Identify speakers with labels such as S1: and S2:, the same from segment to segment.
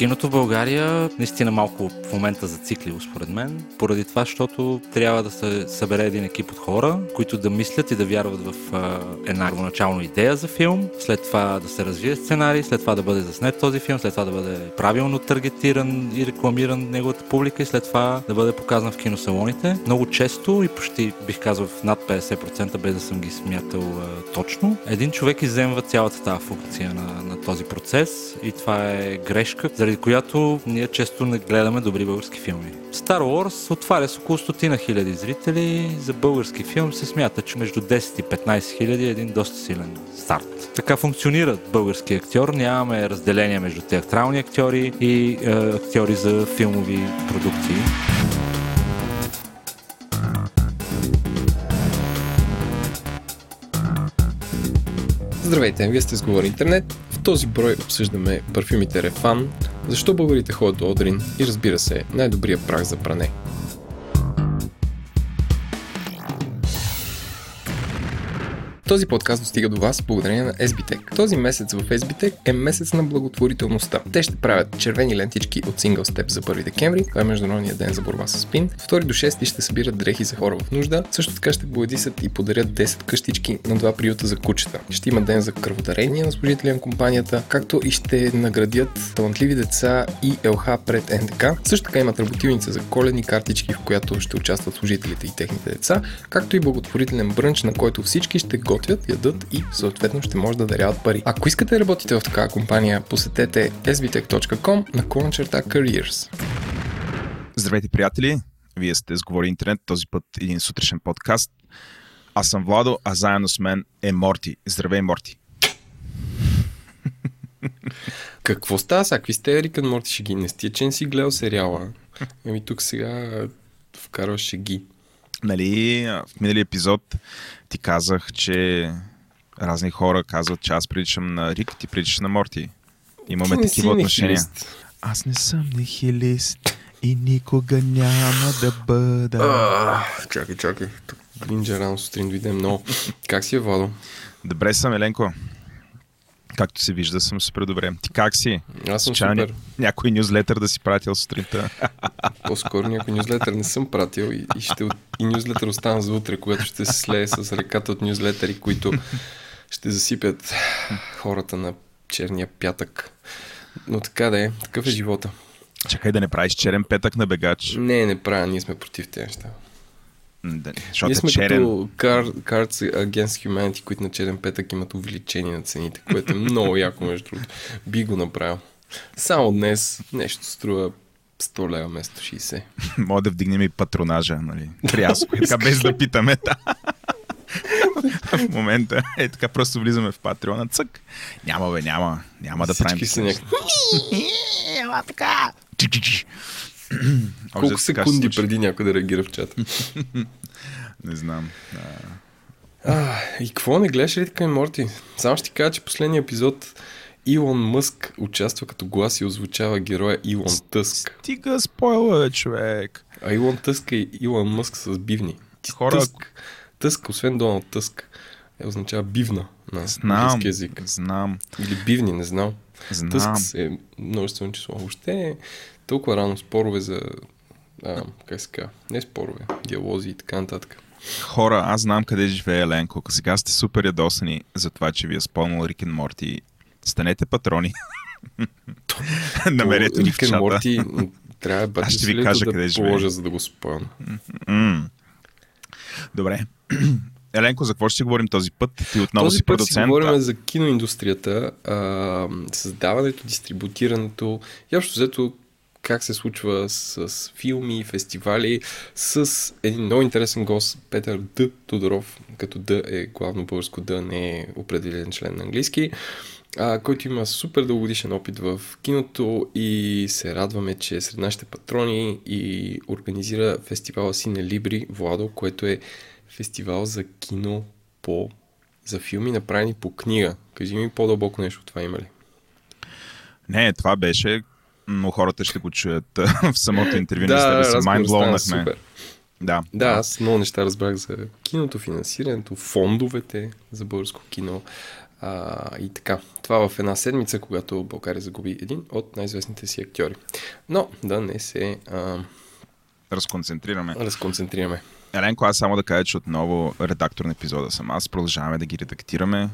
S1: Киното в България наистина малко в момента зацикливо според мен, поради това, защото трябва да се събере един екип от хора, които да мислят и да вярват в а, една първоначална идея за филм, след това да се развие сценарий, след това да бъде заснет този филм, след това да бъде правилно таргетиран и рекламиран неговата публика и след това да бъде показан в киносалоните. Много често и почти бих казал в над 50% без да съм ги смятал а, точно, един човек изземва цялата тази функция на, на този процес и това е грешка, заради която ние често не гледаме добри български филми. Star Wars отваря с около стотина хиляди зрители. За български филм се смята, че между 10 и 15 хиляди е един доста силен старт. Така функционира български актьор. Нямаме разделение между театрални актьори и е, актьори за филмови продукции.
S2: Здравейте, вие сте с Говори Интернет. В този брой обсъждаме парфюмите Рефан, защо българите ходят до Одрин и разбира се, най-добрия прах за пране. Този подкаст достига до вас благодарение на SBTech. Този месец в SBTech е месец на благотворителността. Те ще правят червени лентички от Single Step за 1 декември, това е Международния ден за борба с спин. 2 до 6 ще събират дрехи за хора в нужда. Също така ще боядисат и подарят 10 къщички на два приюта за кучета. Ще има ден за кръводарение на служители на компанията, както и ще наградят талантливи деца и ЛХ пред НДК. Също така имат работилница за коледни картички, в която ще участват служителите и техните деца, както и благотворителен брънч, на който всички ще готвят, ядат и съответно ще може да даряват пари. Ако искате да работите в такава компания, посетете sbtech.com на клончерта careers.
S3: Здравейте, приятели! Вие сте с Говори Интернет, този път един сутрешен подкаст. Аз съм Владо, а заедно с мен е Морти. Здравей, Морти!
S2: Какво става сега? Какви сте Рикън Морти шеги? Не сте, че не си гледал сериала. Еми тук сега вкарваш шеги.
S3: Нали, в миналия епизод ти казах, че разни хора казват, че аз приличам на Рик, ти приличаш на Морти. Имаме
S2: Ти
S3: такива отношения.
S2: нихилист.
S3: Аз не съм нихилист и никога няма да бъда.
S2: Ах, чакай, чакай. Тук Гринджа рано сутрин дойде много. Как си е, Владо?
S3: Добре съм, Еленко. Както се вижда, съм супер добре. Ти как си?
S2: Аз съм
S3: Случайно
S2: супер.
S3: Някой нюзлетър да си пратил сутринта.
S2: По-скоро някой нюзлетър не съм пратил и, и, ще, и нюзлетър остана за утре, когато ще се слее с реката от нюзлетъри, които ще засипят хората на черния пятък. Но така да е, такъв е живота.
S3: Чакай да не правиш черен петък на бегач.
S2: Не, не правя, ние сме против тези неща. Ние
S3: защото
S2: сме
S3: е черен.
S2: като Car- Cards Against Humanity, които на черен петък имат увеличение на цените, което е много яко, между другото. Би го направил. Само днес нещо струва 100 лева вместо 60.
S3: Мога да вдигнем и патронажа, нали? Рязко, и така без да питаме. Да. в момента е така, просто влизаме в Патреона. Цък. Няма бе, няма. Няма да правим.
S2: Всички са някакви.
S3: Така.
S2: Колко секунди
S3: случи.
S2: преди някой да реагира в чата?
S3: Не знам. А,
S2: и какво не гледаш ли така и Морти? Само ще ти кажа, че последния епизод Илон Мъск участва като глас и озвучава героя Илон Тъск.
S3: Стига спойла, човек.
S2: А Илон Тъск е Илон Мъск с бивни.
S3: Хора-
S2: Тъск, Тъск, освен Доналд Тъск, е означава бивна на
S3: Знам.
S2: язик.
S3: Знам.
S2: Или бивни, не знам.
S3: Знам.
S2: Тъск е множествено число. Въобще толкова рано спорове за... А, как се казва? Не спорове, диалози и така нататък.
S3: Хора, аз знам къде живее Еленко. Сега сте супер ядосани за това, че ви е спомнил Рик и Морти. Станете патрони. Намерете ни в чата.
S2: Морти трябва
S3: Аз ще ви кажа
S2: да
S3: къде живее.
S2: положа, за да го спомня.
S3: Добре. Еленко, за какво ще си говорим този път? Ти отново
S2: Този
S3: си
S2: път си
S3: продуцент.
S2: говорим за киноиндустрията, а, създаването, дистрибутирането и общо взето как се случва с, филми, фестивали, с един много интересен гост, Петър Д. Тодоров, като Д е главно българско Д, не е определен член на английски, а, който има супер дългогодишен опит в киното и се радваме, че е сред нашите патрони и организира фестивала Сине Либри, Владо, което е фестивал за кино по за филми, направени по книга. Кажи ми по-дълбоко нещо това има ли?
S3: Не, това беше, но хората ще го чуят в самото интервю. Да, да майндблоунахме. Да.
S2: Да, аз много неща разбрах за киното, финансирането, фондовете за българско кино. А, и така, това в една седмица, когато България загуби един от най-известните си актьори. Но да не се а,
S3: Разконцентрираме.
S2: разконцентрираме.
S3: Еленко, аз само да кажа, че отново редактор на епизода съм. Аз продължаваме да ги редактираме,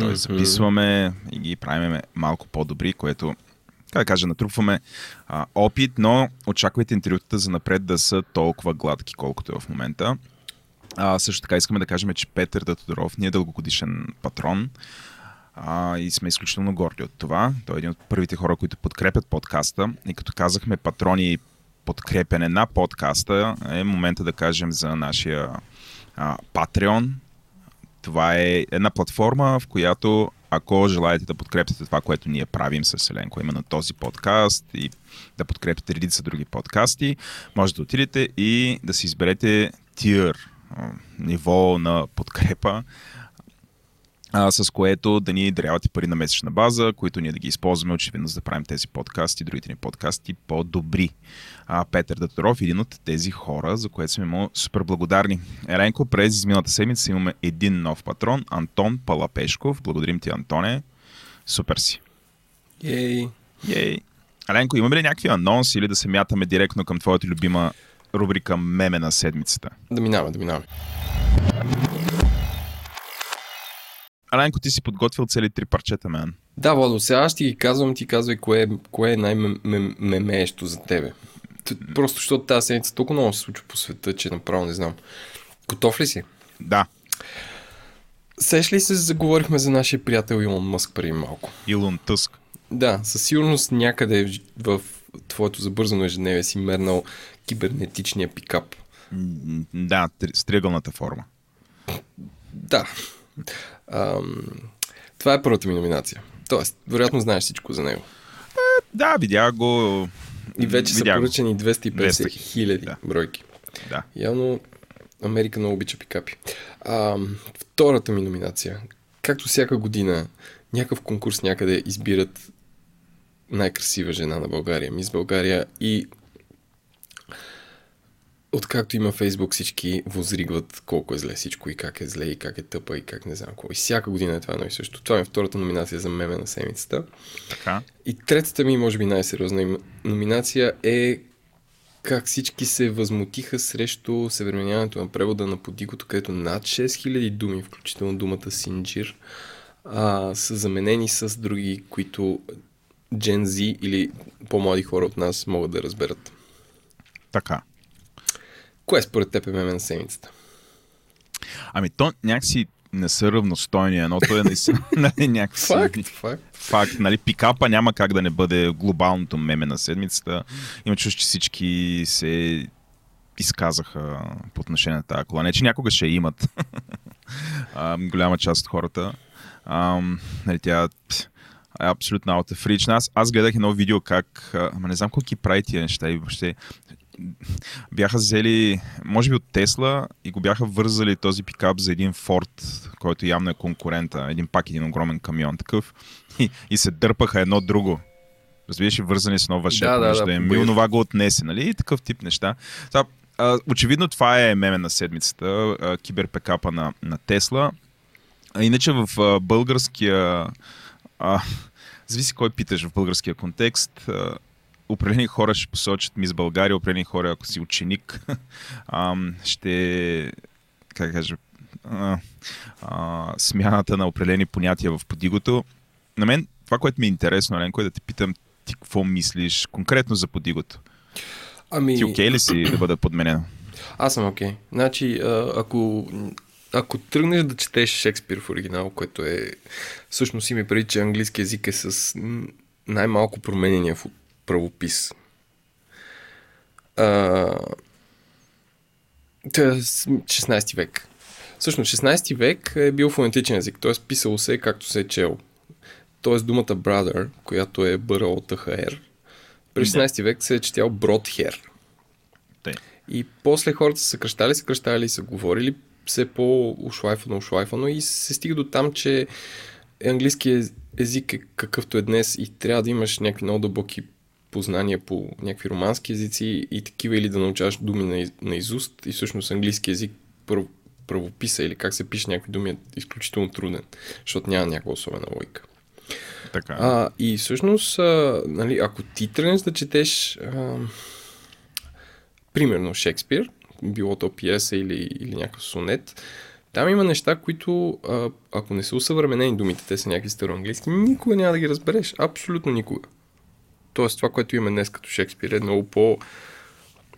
S3: т.е. Записваме и ги правиме малко по-добри, което, как да кажа, натрупваме а, опит, но очаквайте интервютата за напред да са толкова гладки, колкото е в момента. А, също така искаме да кажем, че Петър Датодоров ни е дългогодишен патрон а, и сме изключително горди от това. Той е един от първите хора, които подкрепят подкаста и като казахме патрони и подкрепене на подкаста е момента да кажем за нашия Patreon. Това е една платформа, в която ако желаете да подкрепите това, което ние правим с Еленко, именно този подкаст и да подкрепите редица други подкасти, може да отидете и да си изберете тир, ниво на подкрепа, а, с което да ни дарявате пари на месечна база, които ние да ги използваме очевидно за да правим тези подкасти, другите ни подкасти по-добри. А, Петър Датаров е един от тези хора, за което сме му супер благодарни. Еленко, през изминалата седмица имаме един нов патрон, Антон Палапешков. Благодарим ти, Антоне. Супер си.
S2: Ей,
S3: Ей. Еленко, имаме ли някакви анонси или да се мятаме директно към твоята любима рубрика Меме на седмицата?
S2: да минаваме, да минаваме.
S3: Аленко, ти си подготвил цели три парчета, мен.
S2: Да, Владо, сега ще ги казвам, ти казвай кое, е- кое е най-мемеещо за тебе. Просто защото тази седмица толкова много се случва по света, че направо не знам. Готов ли си?
S3: Да,
S2: Сеш ли се заговорихме за нашия приятел Илон Мъск преди малко?
S3: Илон Тъск.
S2: Да, със сигурност някъде в, твоето забързано ежедневие си мернал кибернетичния пикап.
S3: Да, с триъгълната форма.
S2: Да. Ам, това е първата ми номинация. Тоест, вероятно знаеш всичко за него.
S3: Да, видях го.
S2: И вече са поръчани 250
S3: 200
S2: хиляди
S3: да.
S2: бройки.
S3: Да.
S2: Явно Америка много обича пикапи. А, втората ми номинация. Както всяка година, някакъв конкурс някъде избират най-красива жена на България, мис България и откакто има Фейсбук, всички возригват колко е зле всичко и как е зле и как е тъпа и как не знам какво. И всяка година е това едно и също. Това е втората номинация за меме на седмицата.
S3: Така.
S2: И третата ми, може би най-сериозна номинация е как всички се възмутиха срещу съвременяването на превода на подигото, където над 6000 думи, включително думата синджир, а, са заменени с други, които Gen Z или по-млади хора от нас могат да разберат.
S3: Така.
S2: Кое според теб е меме на седмицата?
S3: Ами то някакси не са равностойни. Едното е наистина нали, някакси...
S2: Факт, факт.
S3: Факт, нали, пикапа няма как да не бъде глобалното меме на седмицата. Има чувство, че всички се изказаха по отношение на тази кола. Не, че някога ще имат. а, голяма част от хората. А, нали, тя е абсолютно out of reach. Аз, аз гледах едно видео как... Ама не знам колко ги прави тия неща и въобще бяха взели, може би от Тесла и го бяха вързали този пикап за един Форд, който явно е конкурента. Един пак един огромен камион такъв. И, и се дърпаха едно друго. Разбираш, вързани с едно въже,
S2: Да, да, да,
S3: да,
S2: по
S3: Мил,
S2: боя.
S3: това го отнесе, нали? И такъв тип неща. Та, а, очевидно това е меме на седмицата, а, киберпекапа на, на Тесла. А иначе в а, българския... А, зависи кой питаш в българския контекст. А, определени хора ще посочат Мис България, определени хора, ако си ученик, ам, ще, как кажа, а, а, смяната на определени понятия в подигото. На мен това, което ми е интересно, Еленко, е да те питам ти какво мислиш конкретно за подигото.
S2: Ами,
S3: Ти окей ли си да бъде подменено?
S2: аз съм окей. Okay. Значи, ако, ако тръгнеш да четеш Шекспир в оригинал, което е... Всъщност има преди, че английски язик е с най-малко променения в правопис. А, това е с- 16 век. Всъщност 16 век е бил фонетичен език, т.е. писало се както се е чел. Т.е. думата brother, която е бъра от ТХР, през 16 век се е четял бродхер. И после хората са съкръщали, съкръщали и са говорили все по-ушлайфано, ушлайфано и се стига до там, че английски ез- език е какъвто е днес и трябва да имаш някакви много дълбоки познания по някакви романски езици и такива или да научаваш думи на, на изуст и всъщност английски език първо, правописа или как се пише някакви думи е изключително труден, защото няма някаква особена логика.
S3: Така.
S2: А, и всъщност, а, нали, ако ти тръгнеш да четеш а, примерно Шекспир, било то пиеса или, или някакъв сонет, там има неща, които, а, ако не са усъвременени думите, те са някакви староанглийски, никога няма да ги разбереш. Абсолютно никога. Тоест, това, което имаме днес като Шекспир е много по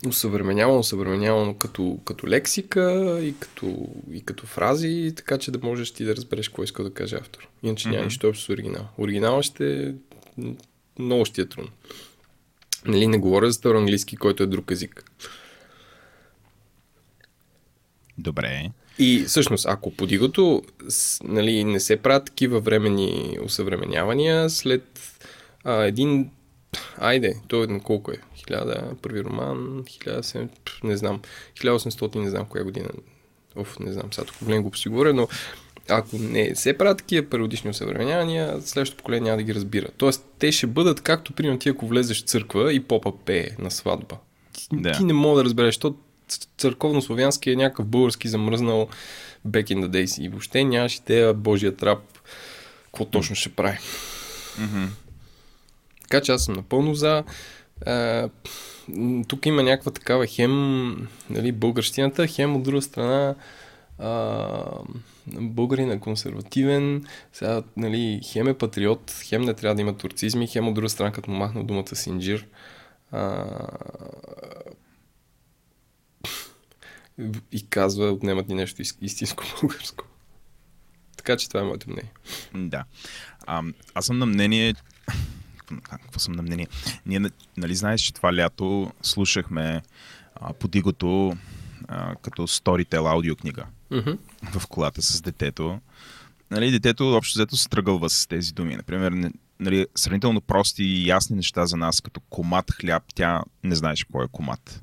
S2: усъвременявано, усъвременявано като, като лексика и като, и като фрази, така че да можеш ти да разбереш какво иска да каже автор. Иначе няма
S3: Мгм.
S2: нищо общо с оригинал. Оригинал ще е много ще е трудно. Нали, не говоря за староанглийски, който е друг език.
S3: Добре.
S2: И всъщност, ако подигото нали, не се правят такива временни усъвременявания, след а, един... Айде, той на колко е? 1000, първи роман, 1700, пф, не знам, 1800, не знам коя година. Оф, не знам, сега тук голям го си говоря, но ако не се правят такива периодични усъвременявания, следващото поколение няма да ги разбира. Тоест, те ще бъдат както, примерно, ти ако влезеш в църква и попа пее на сватба. Ти,
S3: Да.
S2: ти не мога да разбереш, защото църковно-славянски е някакъв български замръзнал back in the days и въобще нямаш идея Божия трап какво точно ще прави.
S3: Мгм.
S2: Така че аз съм напълно за. А, тук има някаква такава хем нали, българщината, хем от друга страна а, българин е консервативен, сега, нали, хем е патриот, хем не трябва да има турцизми, хем от друга страна, като му махна думата синджир. А, и казва, отнемат ни нещо ис- истинско българско. Така че това е моето мнение.
S3: Да. А, аз съм на мнение... А, Какво съм на мнение? Ние, нали знаеш, че това лято слушахме а, подигото а, като Storytel аудиокнига
S2: Мгм.
S3: в колата с детето. Нали, детето общо взето се тръгълва с тези думи. Например, нали, сравнително прости и ясни неща за нас, като комат хляб, тя не знаеше какво е комат.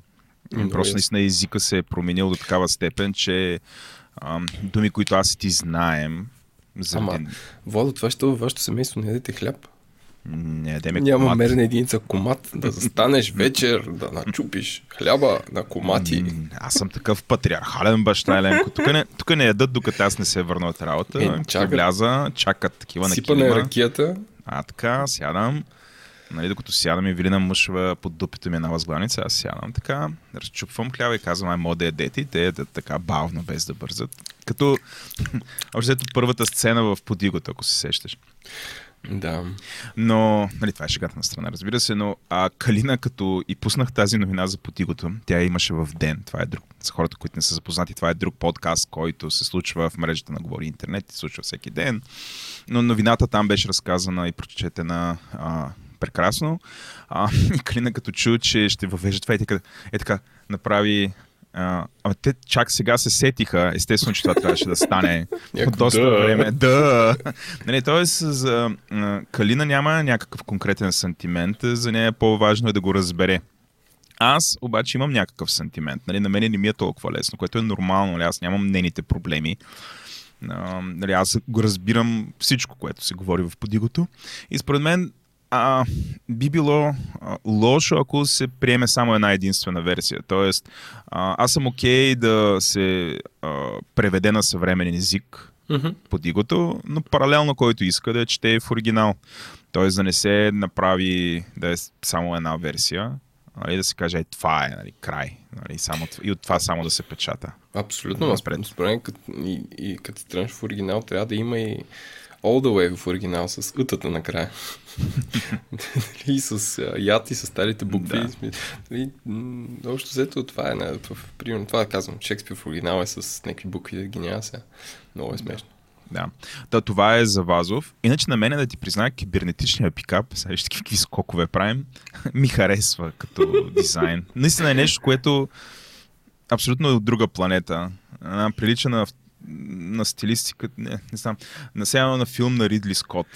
S2: Много
S3: Просто наистина езика се е променил до такава степен, че ам, думи, които аз и ти знаем, заради...
S2: Ама, Владо, това ще във вашето семейство не ядете хляб.
S3: Не ядеме
S2: Няма
S3: комат.
S2: мерна единица комат, да застанеш вечер, да начупиш хляба на комати.
S3: Аз съм такъв патриархален баща, Еленко. Тук не, тук не ядат, докато аз не се върна от работа.
S2: Е, чакат.
S3: вляза, чакат такива на
S2: Сипа на
S3: килима.
S2: ракията.
S3: А така, сядам. Нали, докато сядам и Вилина мъшва под дупите ми една възглавница, аз сядам така, разчупвам хляба и казвам, ай, мога да ядете и те ядат така бавно, без да бързат. Като, взето, първата сцена в подигото, ако се сещаш.
S2: Да.
S3: Но, нали, това е шегата на страна, разбира се, но а, Калина, като и пуснах тази новина за потигото, тя имаше в ден. Това е друг. За хората, които не са запознати, това е друг подкаст, който се случва в мрежата на Говори Интернет и се случва всеки ден. Но новината там беше разказана и прочетена а, прекрасно. А, и Калина, като чу, че ще въвежда това, е така, е така направи а, ама те чак сега се сетиха, естествено, че това трябваше да стане от доста
S2: да.
S3: време. Да. Нали, тоест, за а, Калина няма някакъв конкретен сантимент, за нея по-важно е да го разбере. Аз обаче имам някакъв сантимент. Нали, на мен не ми е толкова лесно, което е нормално. Нали, аз нямам нейните проблеми. А, нали, аз го разбирам всичко, което се говори в подигото. И според мен а, би било а, лошо, ако се приеме само една единствена версия. Тоест, а, аз съм окей да се а, преведе на съвременен език
S2: Мгм.
S3: подигото, но паралелно който иска да чете в оригинал. Тоест да не се направи да е само една версия, нали, да се каже, е, това е, нали, край. Нали, само, и от това само да се печата.
S2: Абсолютно. Аз според мен, и, и като тръгнеш в оригинал, трябва да има и all the way в оригинал с ътата накрая. и с яд и с старите букви.
S3: Да.
S2: И, общо взето това е, на, в, примерно, това казвам, Шекспир в оригинал е с някакви букви, да ги няма сега. Много е смешно.
S3: Да. Та, това е за Вазов. Иначе на мен да ти призная, кибернетичния пикап, сега вижте какви скокове правим, ми харесва като дизайн. Наистина е нещо, което абсолютно е от друга планета. Прилича на, на стилистика, не, не знам, на сега на филм на Ридли Скот,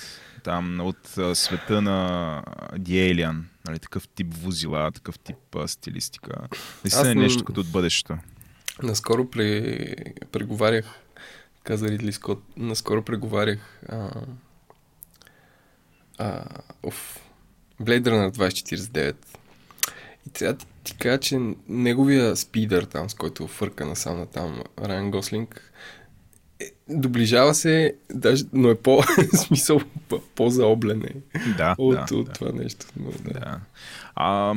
S3: там от а, света на The Alien, нали, такъв тип возила, такъв тип а, стилистика. Наистина е нещо като от бъдещето.
S2: Наскоро пре, преговарях, каза Ридли Скот, наскоро преговарях а, а, оф, Blade Runner 2049 И трябва да ти кажа, че неговия спидър там, с който фърка насам на там Райан Гослинг, доближава се, даже, но е по, смисъл, по-заоблен е
S3: Да,
S2: от,
S3: да,
S2: от
S3: да.
S2: това нещо. Но, да.
S3: Да. А,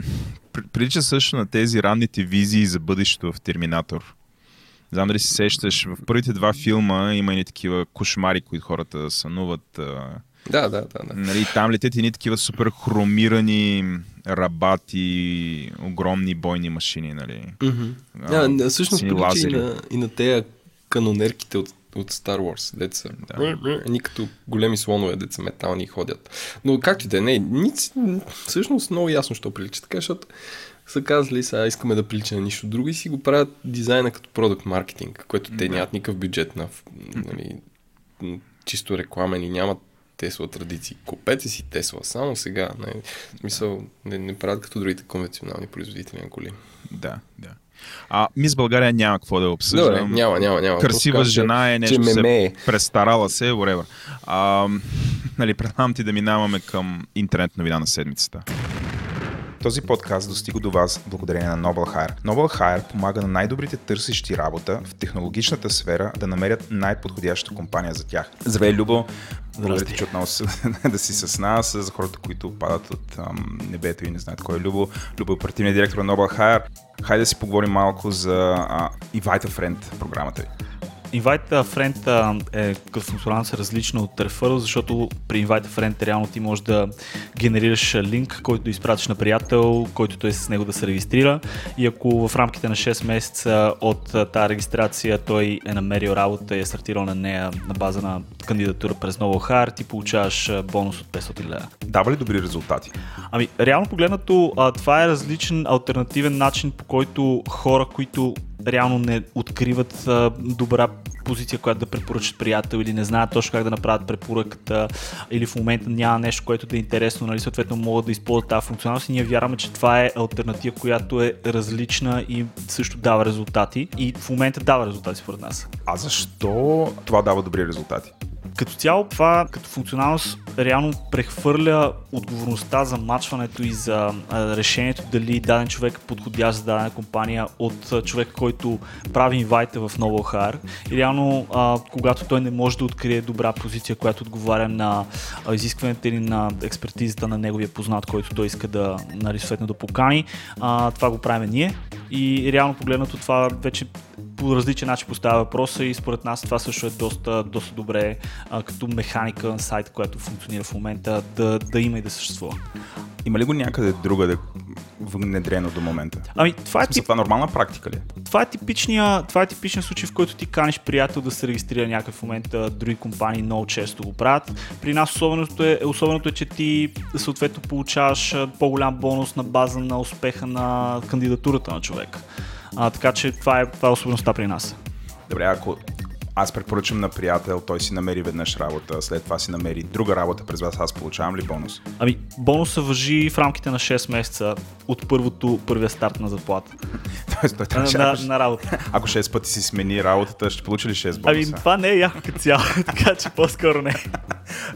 S3: при- прилича също на тези ранните визии за бъдещето в Терминатор. Знам дали си сещаш, в първите два филма има и такива кошмари, които хората сънуват. А,
S2: да, да, да. да.
S3: нали, там летят едни такива супер хромирани рабати, огромни бойни машини. Нали.
S2: Да, да, всъщност прилича и на, и на тея канонерките от, от Star Wars, деца.
S3: Да.
S2: Ни като големи слонове, деца метални ходят. Но както и да е, не, nic, всъщност много ясно, що прилича. Така, защото са казали, сега искаме да прилича на нищо друго и си го правят дизайна като продукт маркетинг, което те нямат никакъв бюджет на нали, чисто рекламен и нямат Тесла традиции. Купете си Тесла само сега. Не, в смисъл, не, не правят като другите конвенционални производители на коли.
S3: Да, да. А мис България няма какво да обсъждам.
S2: Добре, няма, няма, няма.
S3: Красива
S2: казвам,
S3: жена е нещо,
S2: че
S3: се
S2: е.
S3: престарала се, whatever. А, нали, предлагам ти да минаваме към интернет новина на седмицата.
S4: Този подкаст достига до вас благодарение на Noble Hire. Noble Hire помага на най-добрите търсещи работа в технологичната сфера да намерят най-подходяща компания за тях. Здравей, Любо! Благодаря ти, че отново да си с нас, за хората, които падат от ам, небето и не знаят кой е Любо. Любо е оперативният директор на Noble Hire. Хайде да си поговорим малко за а, Invite a Friend програмата ви.
S5: Invite a Friend е функционалност различна от Referral, защото при Invite a Friend реално ти можеш да генерираш линк, който да изпратиш на приятел, който той с него да се регистрира и ако в рамките на 6 месеца от тази регистрация той е намерил работа и е стартирал на нея на база на кандидатура през Novo Hire, ти получаваш бонус от 500 лева.
S4: Дава ли добри резултати?
S5: Ами, реално погледнато, това е различен альтернативен начин, по който хора, които реално не откриват а, добра позиция, която да препоръчат приятел или не знаят точно как да направят препоръката или в момента няма нещо, което да е интересно, нали, съответно могат да използват тази функционалност и ние вярваме, че това е альтернатива, която е различна и също дава резултати и в момента дава резултати според нас.
S4: А защо това дава добри резултати?
S5: Като цяло това като функционалност реално прехвърля отговорността за мачването и за решението дали даден човек е подходящ за дадена компания от човек, който прави инвайта в Noble Hire. И реално, а, когато той не може да открие добра позиция, която отговаря на изискването или на експертизата на неговия познат, който той иска да, нали, съответно да покани, а, това го правим ние. И реално погледнато това вече по различен начин поставя въпроса и според нас това също е доста, доста добре а, като механика на сайт, която функционира в момента да, да има и да съществува.
S4: Има ли го някъде другаде внедрено до момента?
S5: Ами, това е, тип,
S4: това нормална практика ли? е?
S5: това е типичния, това е типичният случай, в който ти каниш приятел да се регистрира някакъв момент. Други компании много често го правят. При нас особеното е, особеното е че ти съответно получаваш по-голям бонус на база на успеха на кандидатурата на човек. А, така че това е, това е особеността при нас.
S4: Добре, ако аз препоръчам на приятел, той си намери веднъж работа, след това си намери друга работа през вас, аз получавам ли бонус?
S5: Ами, бонуса въжи в рамките на 6 месеца от първото, първия старт на заплата.
S4: Тоест, той
S5: На,
S4: трябваше,
S5: на,
S4: ако,
S5: на работа.
S4: ако 6 пъти си смени работата, ще получи ли 6
S5: Ами,
S4: бонуса?
S5: това не е яко като цяло, така че по-скоро не.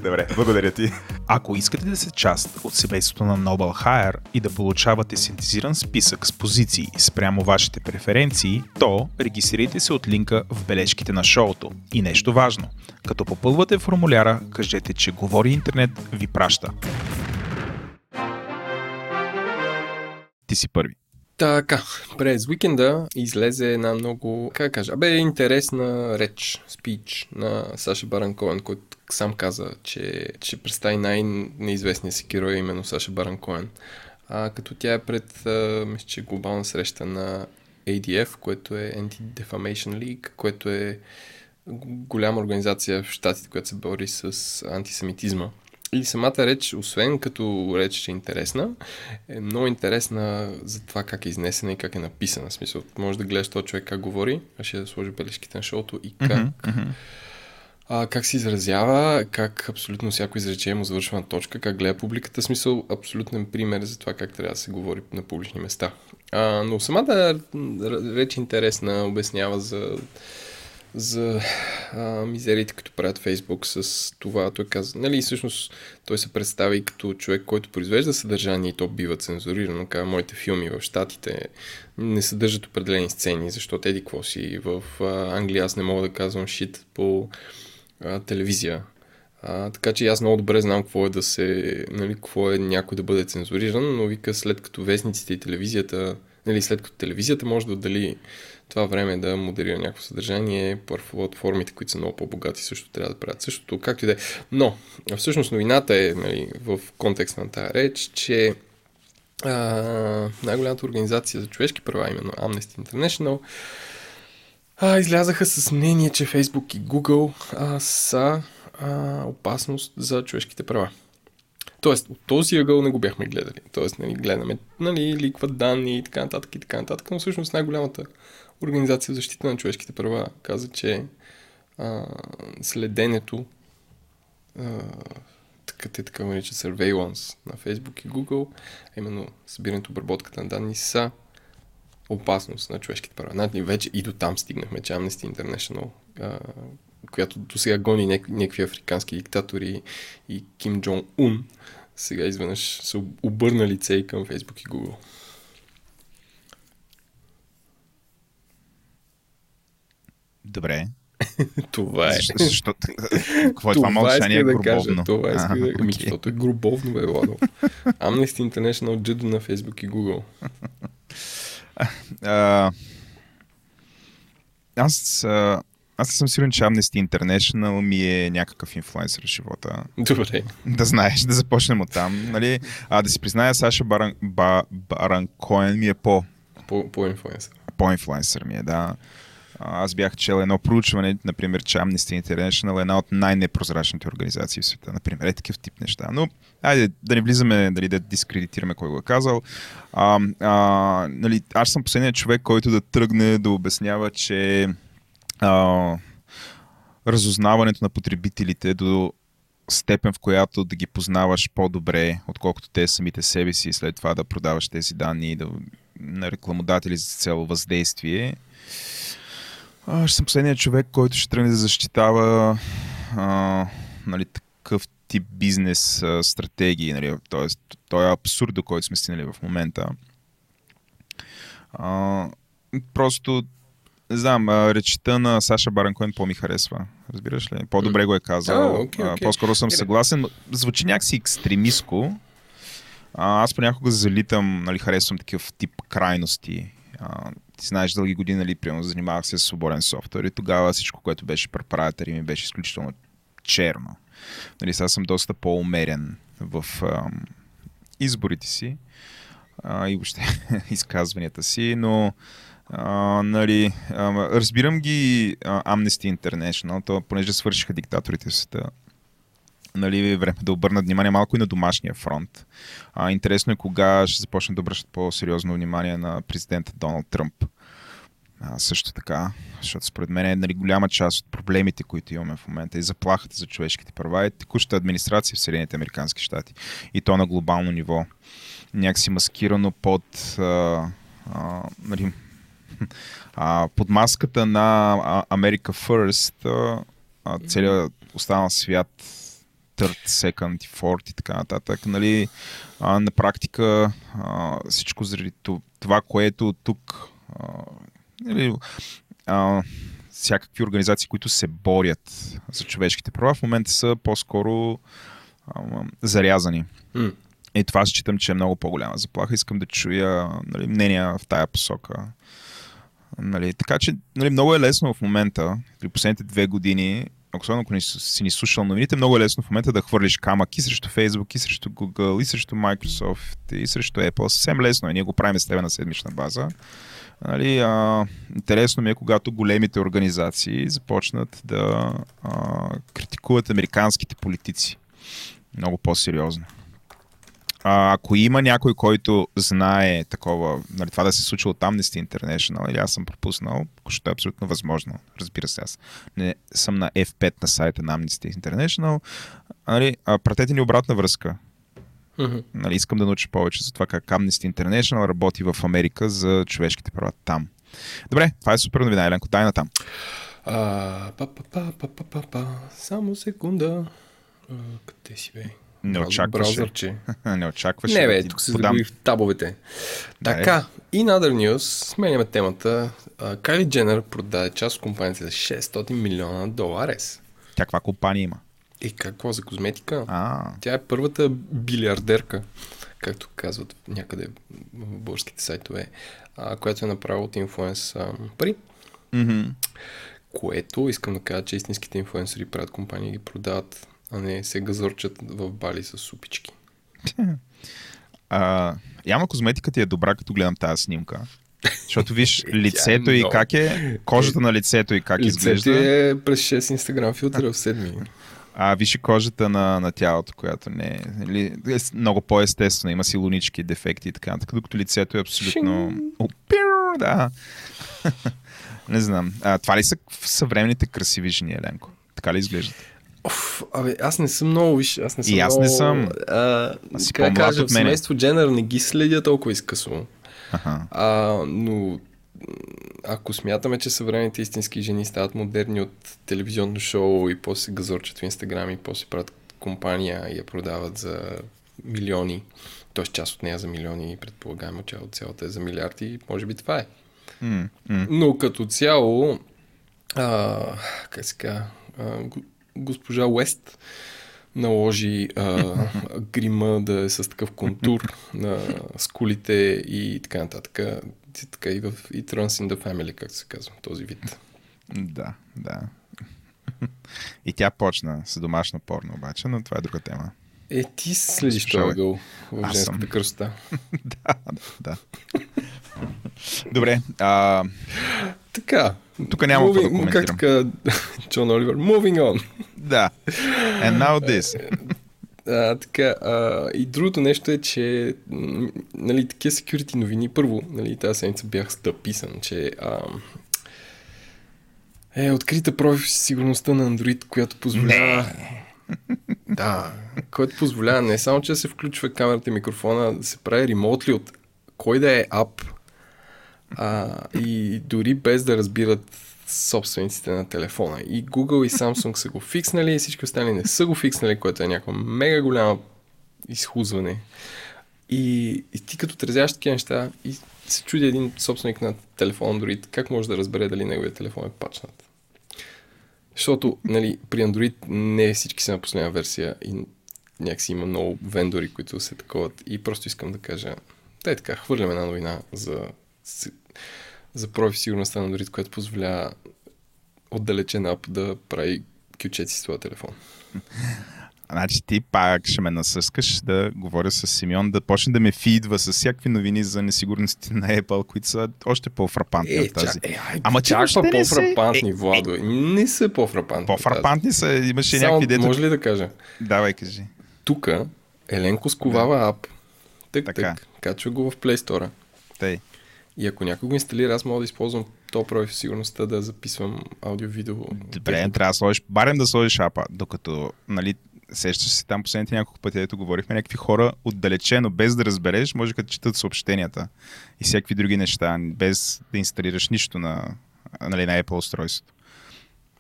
S4: Добре, благодаря ти.
S6: Ако искате да сте част от семейството на Noble Hire и да получавате синтезиран списък с позиции спрямо вашите преференции, то регистрирайте се от линка в бележките на шоуто. И нещо важно, като попълвате формуляра, кажете, че Говори Интернет ви праща.
S3: Ти си първи.
S2: Така, през уикенда излезе една много, как кажа, абе, интересна реч, спич на Саша Баран Коен, който сам каза, че, че представи най-неизвестния си герой, именно Саша Баран Коен. А, като тя е пред, мисля, че глобална среща на ADF, което е Anti-Defamation League, което е голяма организация в Штатите, която се бори с антисемитизма. И самата реч, освен като реч, е интересна, е много интересна за това как е изнесена и как е написана. В смисъл, може да гледаш този човек как говори, а ще да сложи бележките на шоуто и как, а, как се изразява, как абсолютно всяко изречение му завършва на точка, как гледа публиката. Смисъл, абсолютен пример за това как трябва да се говори на публични места. А, но самата реч интересна, обяснява за за а, мизериите, които правят Фейсбук с това. Той каза, нали, всъщност той се представи като човек, който произвежда съдържание и то бива цензурирано. Казва, моите филми в Штатите не съдържат определени сцени, защото еди какво си. В а, Англия аз не мога да казвам шит по а, телевизия. А, така че аз много добре знам какво е да се, нали, какво е някой да бъде цензуриран, но вика след като вестниците и телевизията, нали, след като телевизията може да отдели това време да модерира някакво съдържание, платформите, които са много по-богати, също трябва да правят същото, както и да е. Но, всъщност новината е нали, в контекст на тази реч, че а, най-голямата организация за човешки права, именно Amnesty International, а, излязаха с мнение, че Facebook и Google а, са а, опасност за човешките права. Тоест, от този ъгъл не го бяхме гледали. Тоест, нали, гледаме, нали, ликват данни и така нататък и така нататък, но всъщност най-голямата Организация за защита на човешките права каза, че а, следенето, а, така те така наричат surveillance на Facebook и Google, а именно събирането, обработката на данни са опасност на човешките права. Нали, вече и до там стигнахме, че Amnesty International, а, която до сега гони няк- някакви африкански диктатори и Ким Джон Ун, сега изведнъж са обърнали лице и към Facebook и Google.
S3: Добре.
S2: това е.
S3: Защо, какво е това, мълчание?
S2: да
S3: грубовно?
S2: кажа. Това иска да ами,
S3: окей.
S2: защото е грубовно, бе, Владо. Amnesty International джудо на Facebook и Google.
S3: А, аз, а, аз съм сигурен, че Amnesty International ми е някакъв инфлуенсър в живота.
S2: Добре.
S3: Да знаеш, да започнем от там. Нали? А, да си призная, Саша Баран, ба, Баран Коен ми е по,
S2: По, по инфлуенсър.
S3: по-инфлуенсър ми е, да. Аз бях чел едно проучване, например, че Amnesty International е една от най-непрозрачните организации в света. Например, е такъв тип неща. Но, айде, да не влизаме, дали да дискредитираме кой го е казал. А, а, нали, аз съм последният човек, който да тръгне да обяснява, че а, разузнаването на потребителите до степен, в която да ги познаваш по-добре, отколкото те самите себе си и след това да продаваш тези данни да, на рекламодатели за цел въздействие. А, ще съм последният човек, който ще тръгне да защитава а, нали, такъв тип бизнес а, стратегии. Нали, тоест, той е абсурд, до който сме стигнали в момента. А, просто не знам, а, речта на Саша Баранкоен по-ми харесва. Разбираш ли? По-добре го е казал.
S2: Окей,
S3: А,
S2: окей.
S3: По-скоро съм съгласен. Звучи някакси екстремистко. А, аз понякога залитам, нали, харесвам такъв тип крайности. А, ти знаеш, дълги години, нали, примерно, занимавах се с свободен софтуер и тогава всичко, което беше препаратър ми беше изключително черно. Нали, сега съм доста по-умерен в ам, изборите си а, и въобще изказванията си, но а, нали, а, разбирам ги Amnesty International, то, понеже свършиха диктаторите в света, нали, време да обърнат внимание малко и на домашния фронт. А, интересно е кога ще започнат да обръщат по-сериозно внимание на президента Доналд Тръмп. А, също така, защото според мен е нали, голяма част от проблемите, които имаме в момента и заплахата за човешките права е текущата администрация в Съединените Американски щати. И то на глобално ниво. Някакси маскирано под а, а, нали, а, под маската на America First а, целият останал свят third, second и fourth и така нататък. Нали, а, на практика а, всичко заради това, което тук а, нали, а, всякакви организации, които се борят за човешките права, в момента са по-скоро а, зарязани.
S2: М.
S3: И това считам, че е много по-голяма заплаха. Искам да чуя нали, мнения в тая посока. Нали, така че нали, много е лесно в момента, при последните две години, особено ако не си ни слушал новините, много е лесно в момента да хвърлиш камък и срещу Facebook, и срещу Google, и срещу Microsoft, и срещу Apple. Съвсем лесно е. Ние го правим с тебе на седмична база. Нали, а, интересно ми е, когато големите организации започнат да а, критикуват американските политици много по-сериозно. А, ако има някой, който знае такова, нали, това да се случва от Amnesty International, или аз съм пропуснал, защото е абсолютно възможно. Разбира се, аз не съм на F5 на сайта на Amnesty International. Нали, а, пратете ни обратна връзка.
S2: Мгм.
S3: Нали, искам да науча повече за това как Amnesty International работи в Америка за човешките права там. Добре, това е супер новина, Еленко. Дай на там.
S2: А, па, па, па, па, па, па, па. Само секунда. А, къде си бе?
S3: Не очакваше. Не очакваш.
S2: Не
S3: да
S2: бе,
S3: ти
S2: тук се
S3: подам.
S2: загубих в табовете.
S3: Дай.
S2: Така, in other news, сменяме темата. Кайли Дженър продаде част от компанията за 600 милиона доларес.
S3: Тя каква компания има?
S2: И какво за козметика?
S3: А,
S2: Тя е първата билиардерка, както казват някъде в българските сайтове, а, която е направила от инфлуенс а, пари.
S3: мгм.
S2: Което искам да кажа, че истинските инфлуенсъри правят компании и ги продават, а не се газорчат в бали с супички.
S3: А, явно козметиката ти е добра, като гледам тази снимка. Защото виж лицето и как е, кожата на лицето и как
S2: Лицето
S3: изглежда.
S2: е през 6 инстаграм филтъра в седми.
S3: А виж и кожата на, на тялото, която не е, нали, е много по-естествена. Има си лунички, дефекти и така нататък, докато лицето е абсолютно... Да. не знам. А, това ли са съвременните красиви жени, Еленко? Така ли изглеждат?
S2: Оф, абе, аз не съм много, виж, аз не съм
S3: И аз
S2: много,
S3: не съм.
S2: А,
S3: Аз си
S2: как кажа,
S3: от мене.
S2: семейство Дженър не ги следя толкова изкъсно.
S3: Аха.
S2: А, но ако смятаме, че съвременните истински жени стават модерни от телевизионно шоу и после газорчат в Инстаграм и после правят компания и я продават за милиони, т.е. част от нея за милиони и предполагаемо, че от цялата е за милиарди, може би това е.
S3: М, м.
S2: Но като цяло, а, как се казва, госпожа Уест наложи а, грима да е с такъв контур на скулите и така нататък. И Така и в и Trans in the Family, както се казва, този вид.
S3: Да, да. И тя почна с домашно порно обаче, но това е друга тема.
S2: Е, ти следиш този гъл в женската
S3: съм.
S2: кръста.
S3: да, да, да. Добре, а,
S2: Така.
S3: Тук няма какво да
S2: Moving- Как
S3: коментирам.
S2: така, Джон Оливер, moving on.
S3: да. And now this.
S2: А, така, а, и другото нещо е, че нали, такива security новини, първо, нали, тази седмица бях стъписан, че а, е открита проф сигурността на Android, която позволява... Да, който позволява не само, че се включва камерата и микрофона, да се прави ремонтли от кой да е ап, а, и дори без да разбират собствениците на телефона. И Google и Samsung са го фикснали, и всички останали не са го фикснали, което е някаква мега голяма изхузване. И, и ти като отразяваш такива неща и се чуди един собственик на телефон Android, как може да разбере дали неговия телефон е пачнат? Защото нали, при Android не всички са на последна версия и някакси има много вендори, които се таковат. И просто искам да кажа, дай така, хвърляме една новина за, за профи сигурността на Android, което позволява отдалечен ап да прави кючеци с твоя телефон.
S3: Значи ти пак ще ме насъскаш да говоря с Симеон, да почне да ме фидва с всякакви новини за несигурности на Apple, които са още по-фрапантни
S2: Е,
S3: от тази.
S2: е, ай,
S3: Ама ти
S2: чак
S3: не
S2: по-фрапантни,
S3: е,
S2: Владо. Не са по-фрапантни.
S3: По-фрапантни са, имаше
S2: Само,
S3: някакви дето...
S2: може ли да кажа?
S3: Давай, кажи.
S2: Тук Еленко сковава ап. Тък,
S3: Така.
S2: тък. Качва го в Play Store.
S3: Тъй.
S2: И ако някой го инсталира, аз мога да използвам то профи сигурността да записвам аудио-видео.
S3: Добре, трябва да сложиш, барем да сложиш апа, докато, нали, сещаш се там последните няколко пъти, ето говорихме, някакви хора отдалечено, без да разбереш, може да четат съобщенията и всякакви други неща, без да инсталираш нищо на, нали, на Apple устройството.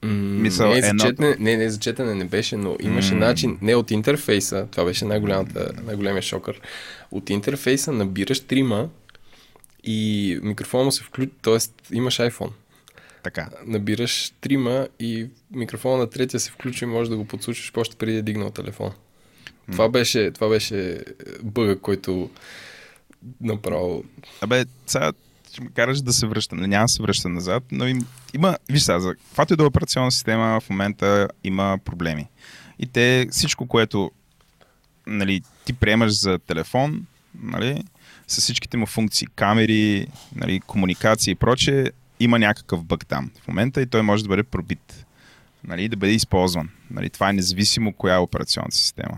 S2: М,
S3: Мисъл,
S2: не, за
S3: едно-
S2: четене, не, не, за четене не беше, но имаше
S3: М.
S2: начин, не от интерфейса, това беше най-големия шокър. От интерфейса набираш трима и микрофона се включва, т.е. имаш iPhone.
S3: Така.
S2: Набираш трима и микрофона на третия се включва и можеш да го подслушаш още преди да е дигнал телефон. Това беше, това беше бъга, който направо...
S3: Абе, сега ще ме караш да се връщам. Няма да се връщам назад, но им, има, виж сега, за каквато и да е операционна система в момента има проблеми. И те, всичко, което нали, ти приемаш за телефон, нали, с всичките му функции, камери, нали, комуникации и прочее, има някакъв бък там в момента и той може да бъде пробит. Нали, да бъде използван. Нали, това е независимо коя е операционната система.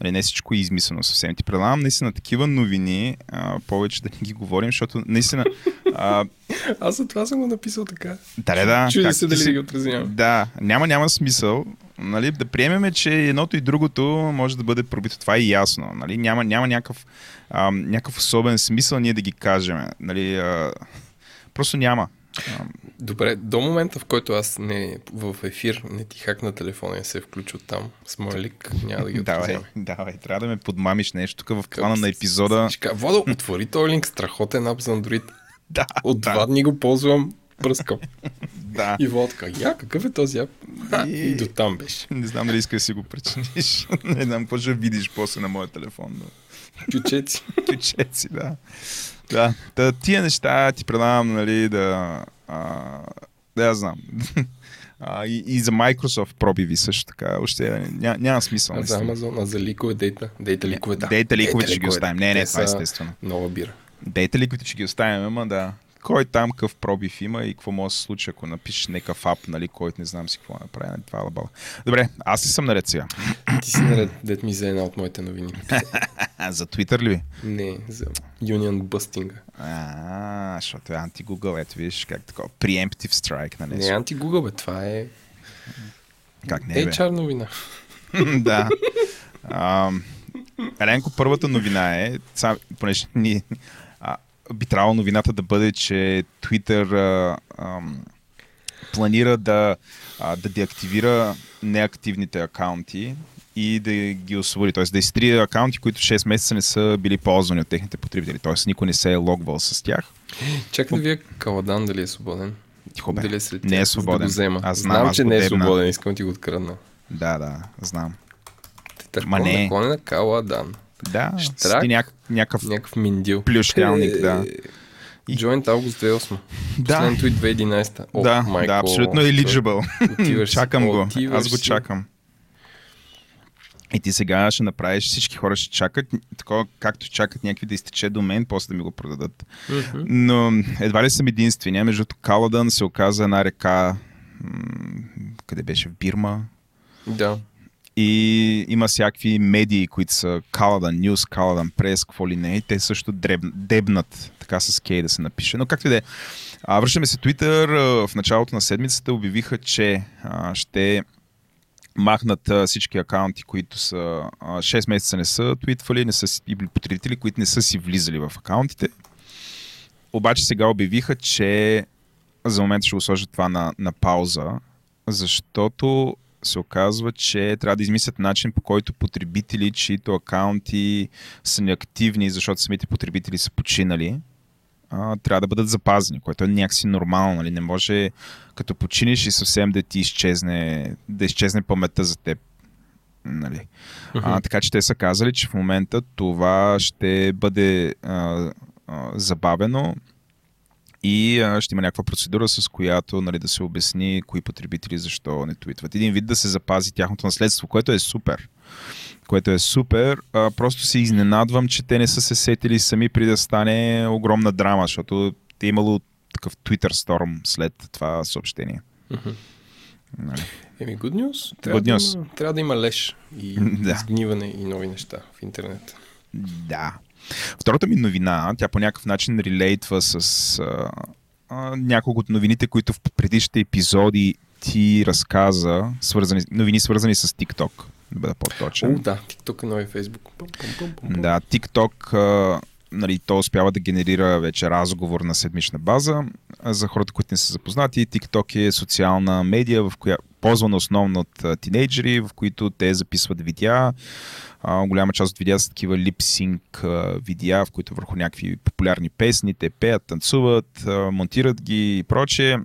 S3: Нали, не всичко е измислено съвсем. Ти предлагам наистина такива новини, а, повече да не ги говорим, защото наистина... А,
S2: Аз за това съм го написал така.
S3: да, да, да.
S2: Чуди се дали
S3: си-
S2: да ги отразявам.
S3: Да, няма, няма смисъл. Нали, да приемеме, че едното и другото може да бъде пробито. Това е ясно. Нали? Няма, няма някакъв, а, някакъв особен смисъл ние да ги кажем. Нали, а, просто няма.
S2: Добре, до момента, в който аз не в ефир не ти хакна телефона и се е включил там с моя лик, няма да ги
S3: Давай, давай, трябва да ме подмамиш нещо тук в плана на епизода.
S2: Водо, отвори този линк, страхотен ап за Android.
S3: Да,
S2: От два дни го ползвам, пръскам.
S3: да.
S2: И водка, я, какъв е този? А,
S3: И-
S2: И до там беше.
S3: Не знам дали искаш да си го прецениш. не знам какво ще видиш после на моя телефон. Но...
S2: Чучеци.
S3: Ключеци, да. Да, да, тия неща ти предавам, нали, да... А, да, я знам. А, и, и за Microsoft пробиви също така. Още ня, няма смисъл.
S2: А за. Амазон, а за ликове дейта. Дейта ликове, да.
S3: Дейта ликовете ще ги
S2: ликове,
S3: оставим. Не, не, това е естествено.
S2: Нова бира.
S3: Дейта ликовете ще ги оставим, ама да. Кой там какъв пробив има и какво може да се случи, ако напишеш някакъв ап, нали, който не знам си какво направи. Нали, това е лабала. Добре, аз ли съм наред сега?
S2: Ти си наред, дет ми за една от моите новини.
S3: За Twitter ли? ви?
S2: Не, за Union Busting.
S3: А, защото е анти-Google, ето виж как такова. Preemptive strike на
S2: Не е анти-Google, бе, това е
S3: Как не е?
S2: HR новина.
S3: да. А, Еленко, първата новина е, понеже ни, а, би трябвало новината да бъде, че Twitter а, ам, планира да, а, да деактивира неактивните акаунти и да ги освободи. Т.е. да изтрие акаунти, които 6 месеца не са били ползвани от техните потребители. Т.е. никой не се е логвал с тях.
S2: Чакай да вие Каладан дали е свободен.
S3: Тихо бе.
S2: Дали е
S3: Не е
S2: за Да
S3: свободен.
S2: го взема.
S3: Аз знам,
S2: знам
S3: аз
S2: че не е свободен, искам да ти го открадна.
S3: Да, да, знам.
S2: Ма
S3: не.
S2: не. на Каладан.
S3: Да,
S2: Штрак.
S3: няк, някакъв
S2: Някакъв миндил.
S3: плющялник, да.
S2: И... Joint August 2008.
S3: Да.
S2: Последното и 2011. О,
S3: да,
S2: майко,
S3: да, абсолютно eligible.
S2: Отиваш
S3: чакам го.
S2: Отиваш
S3: Аз го
S2: си.
S3: чакам. И ти сега ще направиш, всички хора ще чакат, такова както чакат някакви да изтече до мен, после да ми го продадат.
S2: Мгм.
S3: Но едва ли съм единствения. Между Каладън се оказа една река, м, къде беше в Бирма.
S2: Да.
S3: И има всякакви медии, които са Каладан Нюс, Каладан Прес, какво ли не. Те също дреб, дебнат, така с кей да се напише. Но както и да е. Връщаме се Twitter. В началото на седмицата обявиха, че а, ще махнат а, всички акаунти, които са а, 6 месеца не са твитвали, не са и потребители, които не са си влизали в акаунтите. Обаче сега обявиха, че за момента ще го сложат това на, на пауза, защото се оказва, че трябва да измислят начин по който потребители, чието акаунти са неактивни, защото самите потребители са починали, а, трябва да бъдат запазени, което е някакси нормално. Нали? Не може като починиш и съвсем да ти изчезне, да изчезне паметта за теб. Нали? А, така че те са казали, че в момента това ще бъде а, а, забавено и а, ще има някаква процедура, с която нали, да се обясни кои потребители защо не твитват. Един вид да се запази тяхното наследство, което е супер. Което е супер. А, просто се изненадвам, че те не са се сетили сами при да стане огромна драма, защото е имало такъв Twitter storm след това съобщение. Нали.
S2: Еми, good news. Трябва,
S3: Good
S2: да
S3: news.
S2: Има, трябва да има леш и
S3: Да.
S2: сгниване и нови неща в интернет.
S3: Да. Втората ми новина, тя по някакъв начин релейтва с а, а, няколко от новините, които в предишните епизоди ти разказа, свързани, новини свързани с TikTok, да бъда по-точен.
S2: О, да, TikTok е нови Facebook. Пум, пум, пум, пум.
S3: Да, TikTok, а, нали, то успява да генерира вече разговор на седмична база. За хората, които не са запознати, TikTok е социална медия, в която ползвана основно от тинейджери, в които те записват видеа. Голяма част от видеа са такива липсинг видеа, в които върху някакви популярни песни те пеят, танцуват, монтират ги и прочее.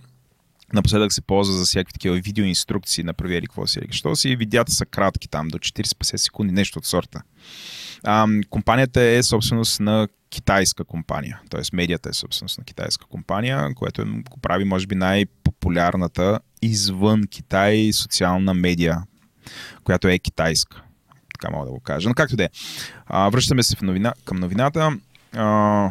S3: Напоследък се ползва за всякакви такива видеоинструкции, направи ли какво си, или що си. Видеята са кратки там, до 40-50 секунди, нещо от сорта. А, компанията е собственост на китайска компания, т.е. медията е собственост на китайска компания, което е, го прави може би най-популярната извън Китай социална медия, която е китайска. Така мога да го кажа. Но както да е. А, Връщаме се в новина, към новината. А,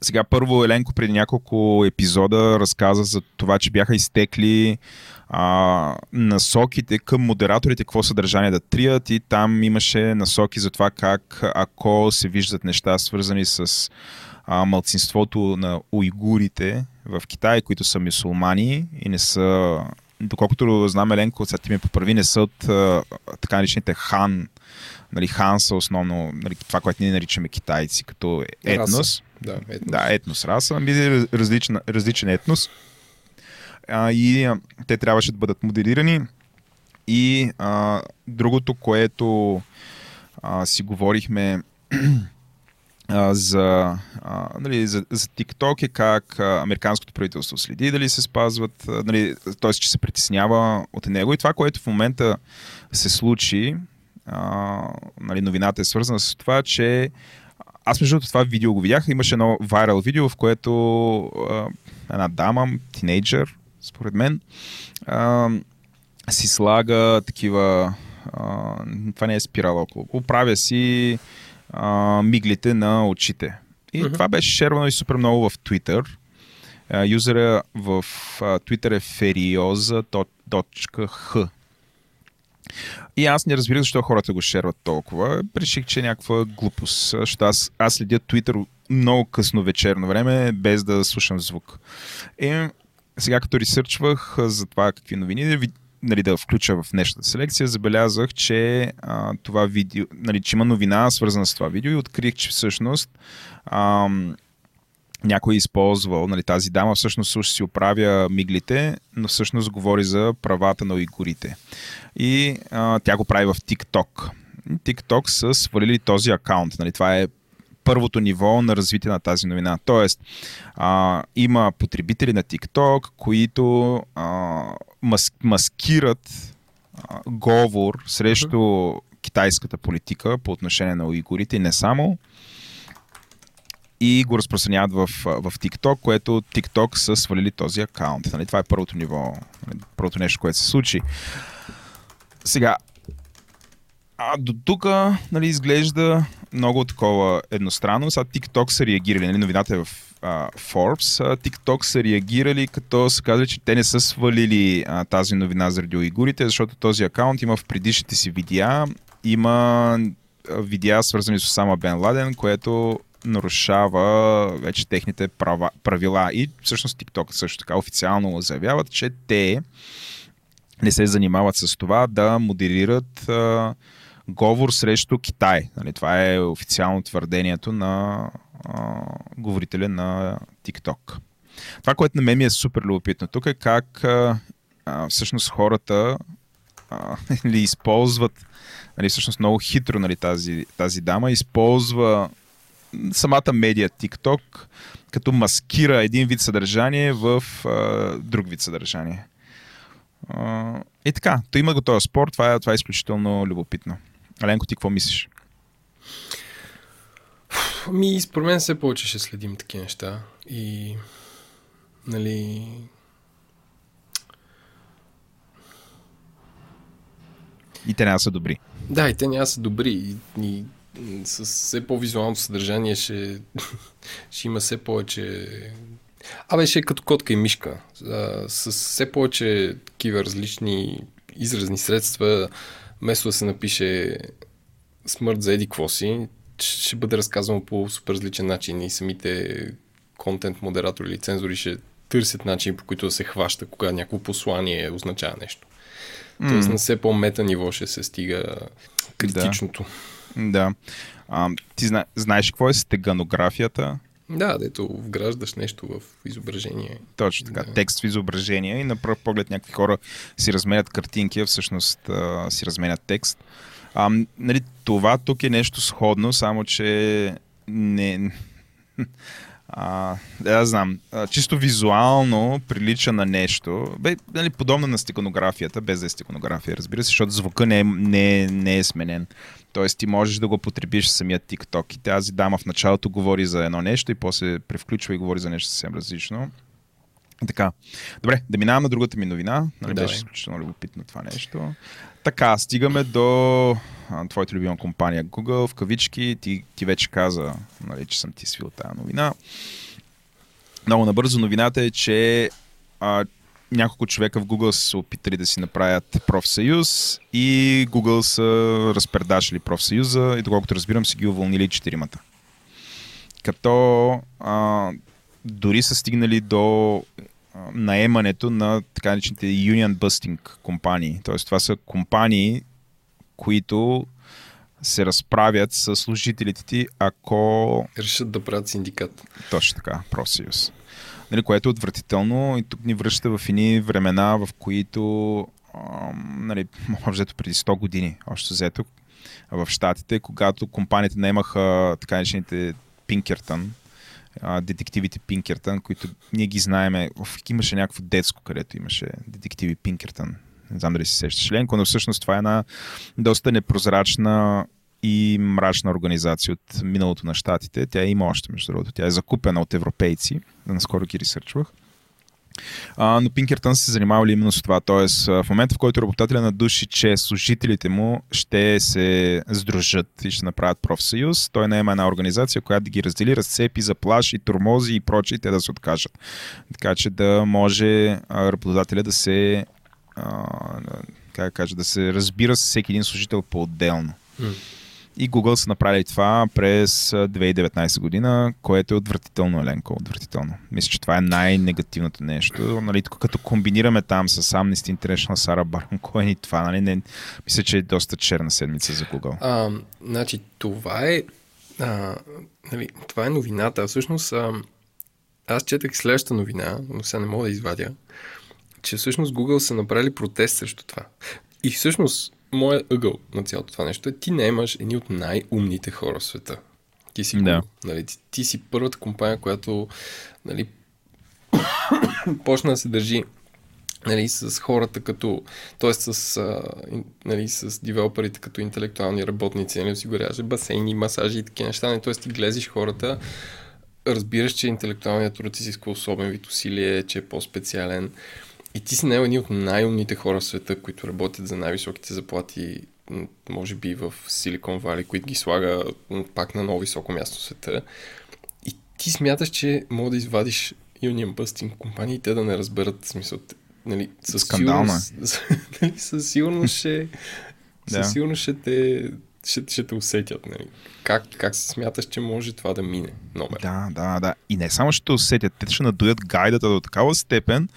S3: сега първо Еленко преди няколко епизода разказа за това, че бяха изтекли а, насоките към модераторите, какво съдържание да трият и там имаше насоки за това как ако се виждат неща свързани с а, мълцинството на уйгурите в Китай, които са мюсулмани и не са доколкото знам, Еленко, сега ти ми поправи, не са от а, така наречените хан. Нали, хан са основно нали, това, което ние наричаме китайци, като етнос.
S2: Раса. Да, етнос.
S3: Да, етнос, раса, ами различен, различен етнос. А, и а, те трябваше да бъдат моделирани. И а, другото, което а, си говорихме за, а, нали, за, за TikTok е как американското правителство следи дали се спазват, нали, т.е. че се притеснява от него. И това, което в момента се случи, а, нали, новината е свързана с това, че аз между това видео го видях. Имаше едно вайрал видео, в което а, една дама, тинейджър, според мен, а, си слага такива... А, това не е спирала около. Оправя си а, миглите на очите. И uh-huh. това беше шервано и супер много в Twitter. А, юзера в а, Twitter е ferioza.h. И аз не разбирах защо хората го шерват толкова. Реших, че е някаква глупост. Защото аз, аз следя Twitter много късно вечерно време, без да слушам звук. И сега като ресърчвах за това какви новини, нали, да включа в днешната селекция, забелязах, че а, това видео, нали, че има новина свързана с това видео и открих, че всъщност а, някой е използвал, нали, тази дама всъщност също си оправя миглите, но всъщност говори за правата на уйгурите. И а, тя го прави в TikTok. TikTok са свалили този акаунт. Нали, това е първото ниво на развитие на тази новина. Тоест, а, има потребители на TikTok, които а, мас, маскират а, говор срещу uh-huh. китайската политика по отношение на уйгурите и не само и го разпространяват в, в TikTok, което TikTok са свалили този акаунт. Нали? Това е първото ниво, нали? първото нещо, което се случи. Сега, а до тук нали, изглежда много такова едностранно. Сега TikTok са реагирали, нали, новината е в а, Forbes. А, TikTok са реагирали, като са казали, че те не са свалили а, тази новина заради уйгурите, защото този акаунт има в предишните си видеа, има видеа свързани с Осама Бен Ладен, което нарушава вече техните права, правила. И всъщност TikTok също така официално заявяват, че те не се занимават с това да модерират а, говор срещу Китай. Нали, това е официално твърдението на а, говорителя на TikTok. Това, което на мен ми е супер любопитно тук е как а, а, всъщност хората а, или използват нали, всъщност много хитро нали, тази, тази дама използва самата медия TikTok като маскира един вид съдържание в а, друг вид съдържание. А, и така, то има го този спор, това е, това е изключително любопитно. Аленко, ти какво мислиш?
S2: Ми, според мен все повече ще следим такива неща. И, нали...
S3: И те няма са добри.
S2: Да, и те няма са добри. И, и с все по-визуалното съдържание ще, ще има все повече... Абе, ще е като котка и мишка. А, с все повече такива различни изразни средства, вместо да се напише смърт за еди си, ще бъде разказано по супер различен начин и самите контент модератори или цензори ще търсят начин по които да се хваща, кога някакво послание означава нещо. Mm. Тоест на все по-мета ниво ще се стига критичното.
S3: Да. да. А, ти зна, знаеш какво е стеганографията?
S2: Да, дето вграждаш нещо в изображение.
S3: Точно така, да. текст в изображение и на пръв поглед някакви хора си разменят картинки, а всъщност а, си разменят текст. А, нали, това тук е нещо сходно, само че не... А, да, знам. А, чисто визуално прилича на нещо. Бе, нали, подобно на стеконографията, без да е стеконография, разбира се, защото звука не е, не, не е сменен. Тоест ти можеш да го потребиш самия TikTok. И тази дама в началото говори за едно нещо и после превключва и говори за нещо съвсем различно. Така. Добре, да минаваме на другата ми новина. Нали, беше изключително любопитно това нещо. Така, стигаме до а, твоята любима компания Google, в кавички. Ти, ти вече каза, нали, че съм ти свил тази новина. Много набързо новината е, че а, няколко човека в Google са се опитали да си направят профсъюз и Google са разпредашили профсъюза и доколкото разбирам си ги уволнили четиримата. Като а, дори са стигнали до наемането на така наречените union busting компании. Тоест това са компании, които се разправят с служителите ти, ако...
S2: Решат да правят синдикат.
S3: Точно така, профсъюз. Нали, което е отвратително и тук ни връща в едни времена, в които ам, нали, може преди 100 години, още взето, в Штатите, когато компаниите наемаха така наречените Пинкертън, детективите Пинкертън, които ние ги знаеме. Имаше някакво детско, където имаше детективи Пинкертън. Не знам дали се сещаш Ленко, но всъщност това е една доста непрозрачна и мрачна организация от миналото на щатите. Тя има още, между другото. Тя е закупена от европейци. Наскоро ги ресърчвах. А, но Пинкертън се занимавали именно с това. Тоест, в момента, в който работодателя надуши, че служителите му ще се сдружат и ще направят профсъюз, той не има една организация, която да ги раздели, разцепи, заплаши, тормози и прочие, те да се откажат. Така че да може работодателя да се а, как кажа, да се разбира с всеки един служител по-отделно. Mm. И Google са направили това през 2019 година, което е отвратително, Еленко, отвратително. Мисля, че това е най-негативното нещо. Нали, като комбинираме там с Amnesty International, Сара Барон Коен и това, нали, не, мисля, че е доста черна седмица за Google.
S2: А, значи, това е а, нали, това е новината. Всъщност, а, аз четах следващата новина, но сега не мога да извадя, че всъщност Google са направили протест срещу това. И всъщност моят ъгъл на цялото това нещо е, ти не имаш едни от най-умните хора в света. Ти си, да. нали, ти, ти си първата компания, която нали, почна да се държи нали, с хората като, т.е. с, а, нали, с девелоперите като интелектуални работници, нали, осигуряваш басейни, масажи и такива неща, нали, т.е. ти глезиш хората, разбираш, че интелектуалният труд изисква особен вид усилие, че е по-специален. И ти си най- от най-умните хора в света, които работят за най-високите заплати, може би в Силикон Вали, които ги слага пак на много високо място в света. И ти смяташ, че мога да извадиш Union Busting компании и те да не разберат смисъл. Нали, със сигурност, нали, със сигурност ще, със сигурност ще те ще, ще те усетят. Нали? Как, как се смяташ, че може това да мине номер?
S3: Да, да, да. И не само ще те усетят, те ще надуят гайдата до такава степен,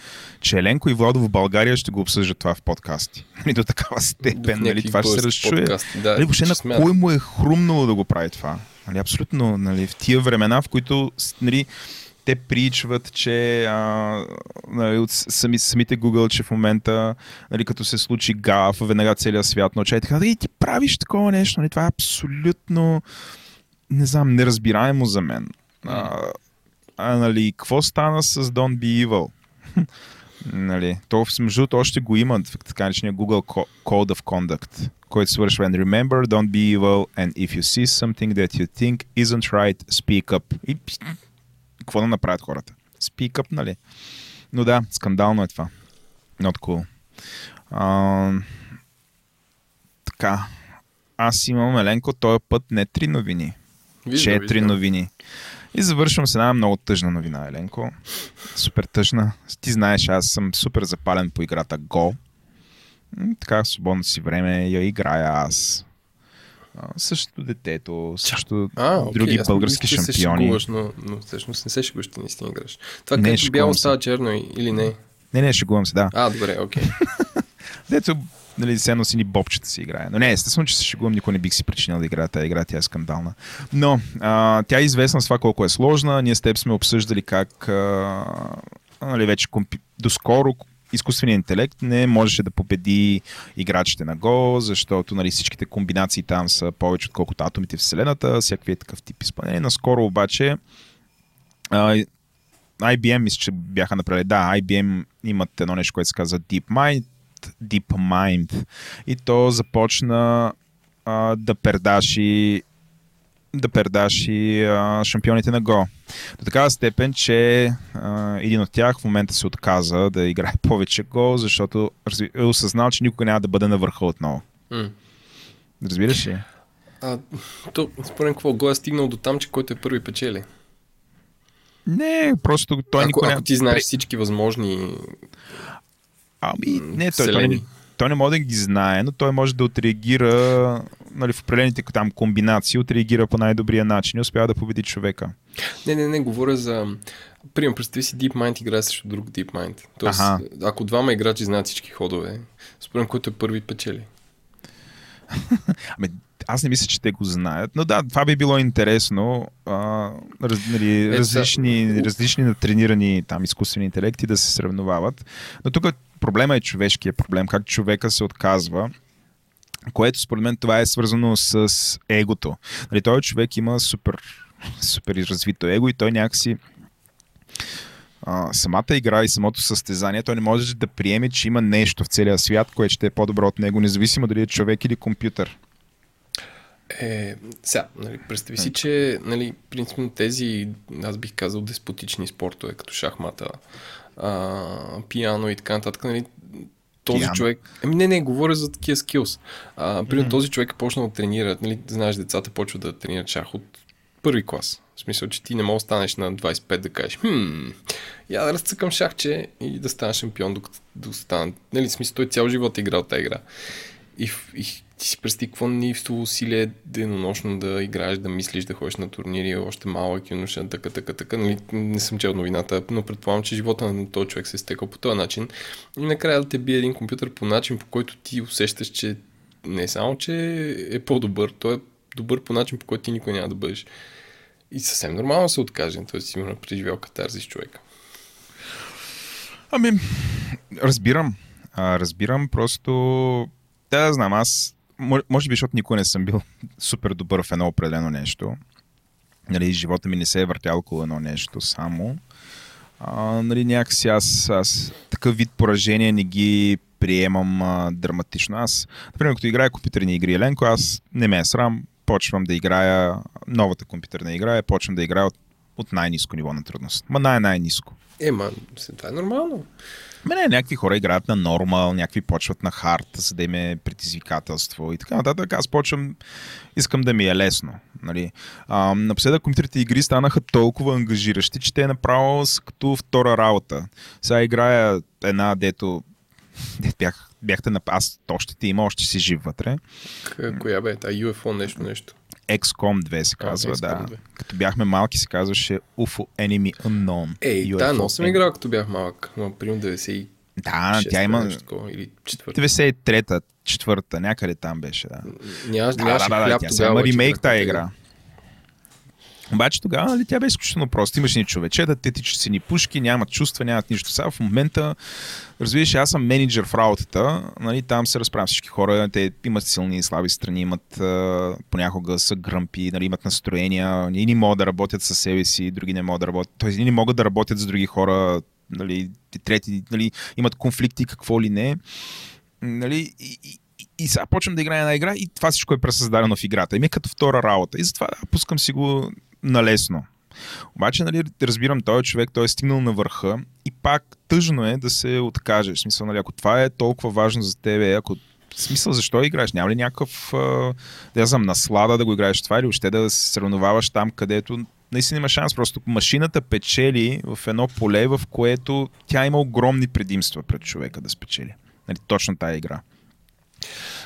S3: че Еленко и Владо в България ще го обсъждат това в подкасти. Нали, до такава степен. Нали, това ще се разчуе. Да, нали, въобще на смятам. кой му е хрумнало да го прави това? Нали, абсолютно. Нали, в тия времена, в които нали, те причват, че а, нали, от сами, самите Google, че в момента, нали, като се случи гаф, веднага целият свят науча и така, да ти правиш такова нещо, нали, това е абсолютно, не знам, неразбираемо за мен. А, а, нали, какво стана с Don't Be Evil? нали, то в между още го има в така наречения Google Code of Conduct, който свършва and remember, don't be evil and if you see something that you think isn't right, speak up. И какво да направят хората. Speak up, нали? Но да, скандално е това. Not cool. А, така. Аз имам, Еленко, този път не три новини. Вижда, четири вижда. новини. И завършвам с една много тъжна новина, Еленко. Супер тъжна. Ти знаеш, аз съм супер запален по играта Go. Така в свободното си време я играя аз същото детето, също а, други okay, български шампиони. Се шегуваш,
S2: но, но всъщност не се шегуваш, ти наистина играш. Това не, където бяло става черно или не?
S3: Не, не, шегувам се, да.
S2: А, добре, окей. Okay.
S3: Дето, нали, все едно си ни бобчета си играе. Но не, естествено, че се шегувам, никой не бих си причинил да играя тази игра, тя е скандална. Но а, тя е известна с това колко е сложна. Ние с теб сме обсъждали как а, нали, вече компи... доскоро изкуственият интелект не можеше да победи играчите на Go, защото нали, всичките комбинации там са повече отколкото атомите в Вселената, всякакви е такъв тип изпълнение. Наскоро обаче а, IBM мисля, че бяха направили. Да, IBM имат едно нещо, което се казва DeepMind, DeepMind. И то започна а, да пердаши да пердаши а, шампионите на Го. До такава степен, че а, един от тях в момента се отказа да играе повече Го, защото е осъзнал, че никога няма да бъде на върха отново. Mm. Разбираш ли?
S2: А, то, според какво, Го е стигнал до там, че който е първи печели.
S3: Не, просто той
S2: ако,
S3: никога
S2: ако ти знаеш всички възможни
S3: Ами, не, той, той, не, той не може да ги знае, но той може да отреагира нали, в определените там комбинации отреагира по най-добрия начин и успява да победи човека.
S2: Не, не, не, говоря за... Примерно, представи си DeepMind играе срещу друг DeepMind. Тоест,
S3: Аха.
S2: ако двама играчи знаят всички ходове, според който е първи печели.
S3: Ами, аз не мисля, че те го знаят, но да, това би било интересно. А, раз, нали,
S2: Е,
S3: различни,
S2: са-
S3: различни натренирани там изкуствени интелекти да се сравновават. Но тук проблема е човешкия проблем, как човека се отказва което според мен това е свързано с егото. Нали, той човек има супер, супер развито его и той някакси а, самата игра и самото състезание, той не може да приеме, че има нещо в целия свят, което ще е по-добро от него, независимо дали е човек или компютър.
S2: Е, сега, нали, представи си, че нали, принципно тези, аз бих казал, деспотични спортове, като шахмата, а, пиано и така нататък, нали, този човек... Ами не, не, говоря за такива скилс. А, примерно този човек е почнал да тренира, нали, знаеш, децата почват да тренират шах от първи клас. В смисъл, че ти не можеш да станеш на 25 да кажеш, хм, я да разцъкам шахче и да станеш шампион, докато да стана. Нали, смисъл, той цял живот е играл тази игра. И, и ти си представи какво ниво усилие е денонощно да играеш, да мислиш, да ходиш на турнири, още малък юноша, така, така, така. Нали, не съм чел новината, но предполагам, че живота на този човек се е стекал по този начин. И накрая да те бие един компютър по начин, по който ти усещаш, че не само, че е по-добър, той е добър по начин, по който ти никой няма да бъдеш. И съвсем нормално се откаже. Той сигурно е преживял катарзис човека.
S3: Ами, разбирам. А, разбирам, просто... Да знам, аз... мо- Може би, защото никога не съм бил супер добър в едно определено нещо. Нали, живота ми не се е въртял около едно нещо само. А, нали, някакси аз, аз такъв вид поражения не ги приемам а, драматично. Аз, например, като играя компютърни игри Еленко, аз не ме е срам, почвам да играя новата компютърна игра, почвам да играя от, от най-низко ниво на трудност. Ма най-най-низко.
S2: Е, ма, това е нормално.
S3: Ме не, някакви хора играят на нормал, някакви почват на хард, за да им е предизвикателство и така нататък. Аз почвам, искам да ми е лесно. Нали. А, напоследък компютърните игри станаха толкова ангажиращи, че те направо са като втора работа. Сега играя една, дето, дето бях, бяхте на... Аз още ти има, още си жив вътре.
S2: Коя бе? Та UFO нещо, нещо.
S3: XCOM 2 се
S2: А,
S3: казва,
S2: XCOM
S3: да.
S2: 2.
S3: Като бяхме малки се казваше UFO Enemy Unknown.
S2: Ей,
S3: UFO
S2: да, но съм играл, като бях малък. Ма, примерно 96
S3: Да, тя има
S2: нещо такова, или 4.
S3: 93-та, четвърта, някъде там беше, да.
S2: Нямаш,
S3: Да, да, да,
S2: хляб
S3: тя
S2: тогава.
S3: има ремейк тази
S2: тези.
S3: игра. Обаче тогава нали, тя беше изключително проста. Имаш ни човечета, те тичат си ни пушки, нямат чувства, нямат нищо. Сега в момента, разбираш, аз съм менеджер в работата, нали, там се разправям всички хора, те имат силни и слаби страни, имат понякога са гръмпи, нали, имат настроения, едни могат да работят със себе си, други не могат да работят. Тоест, едни могат да работят с други хора, нали, трети, нали, имат конфликти, какво ли не. Нали, и, и, сега почвам да играя една игра и това всичко е пресъздадено в играта. И ми е като втора работа. И затова да, пускам си го налесно. Обаче, нали, разбирам, този човек, той е стигнал на върха и пак тъжно е да се откажеш. Смисъл, нали, ако това е толкова важно за тебе, ако смисъл, защо играеш? Няма ли някакъв, да знам, наслада да го играеш това или още да се сравноваваш там, където наистина има шанс. Просто машината печели в едно поле, в което тя има огромни предимства пред човека да спечели. Нали, точно тая игра.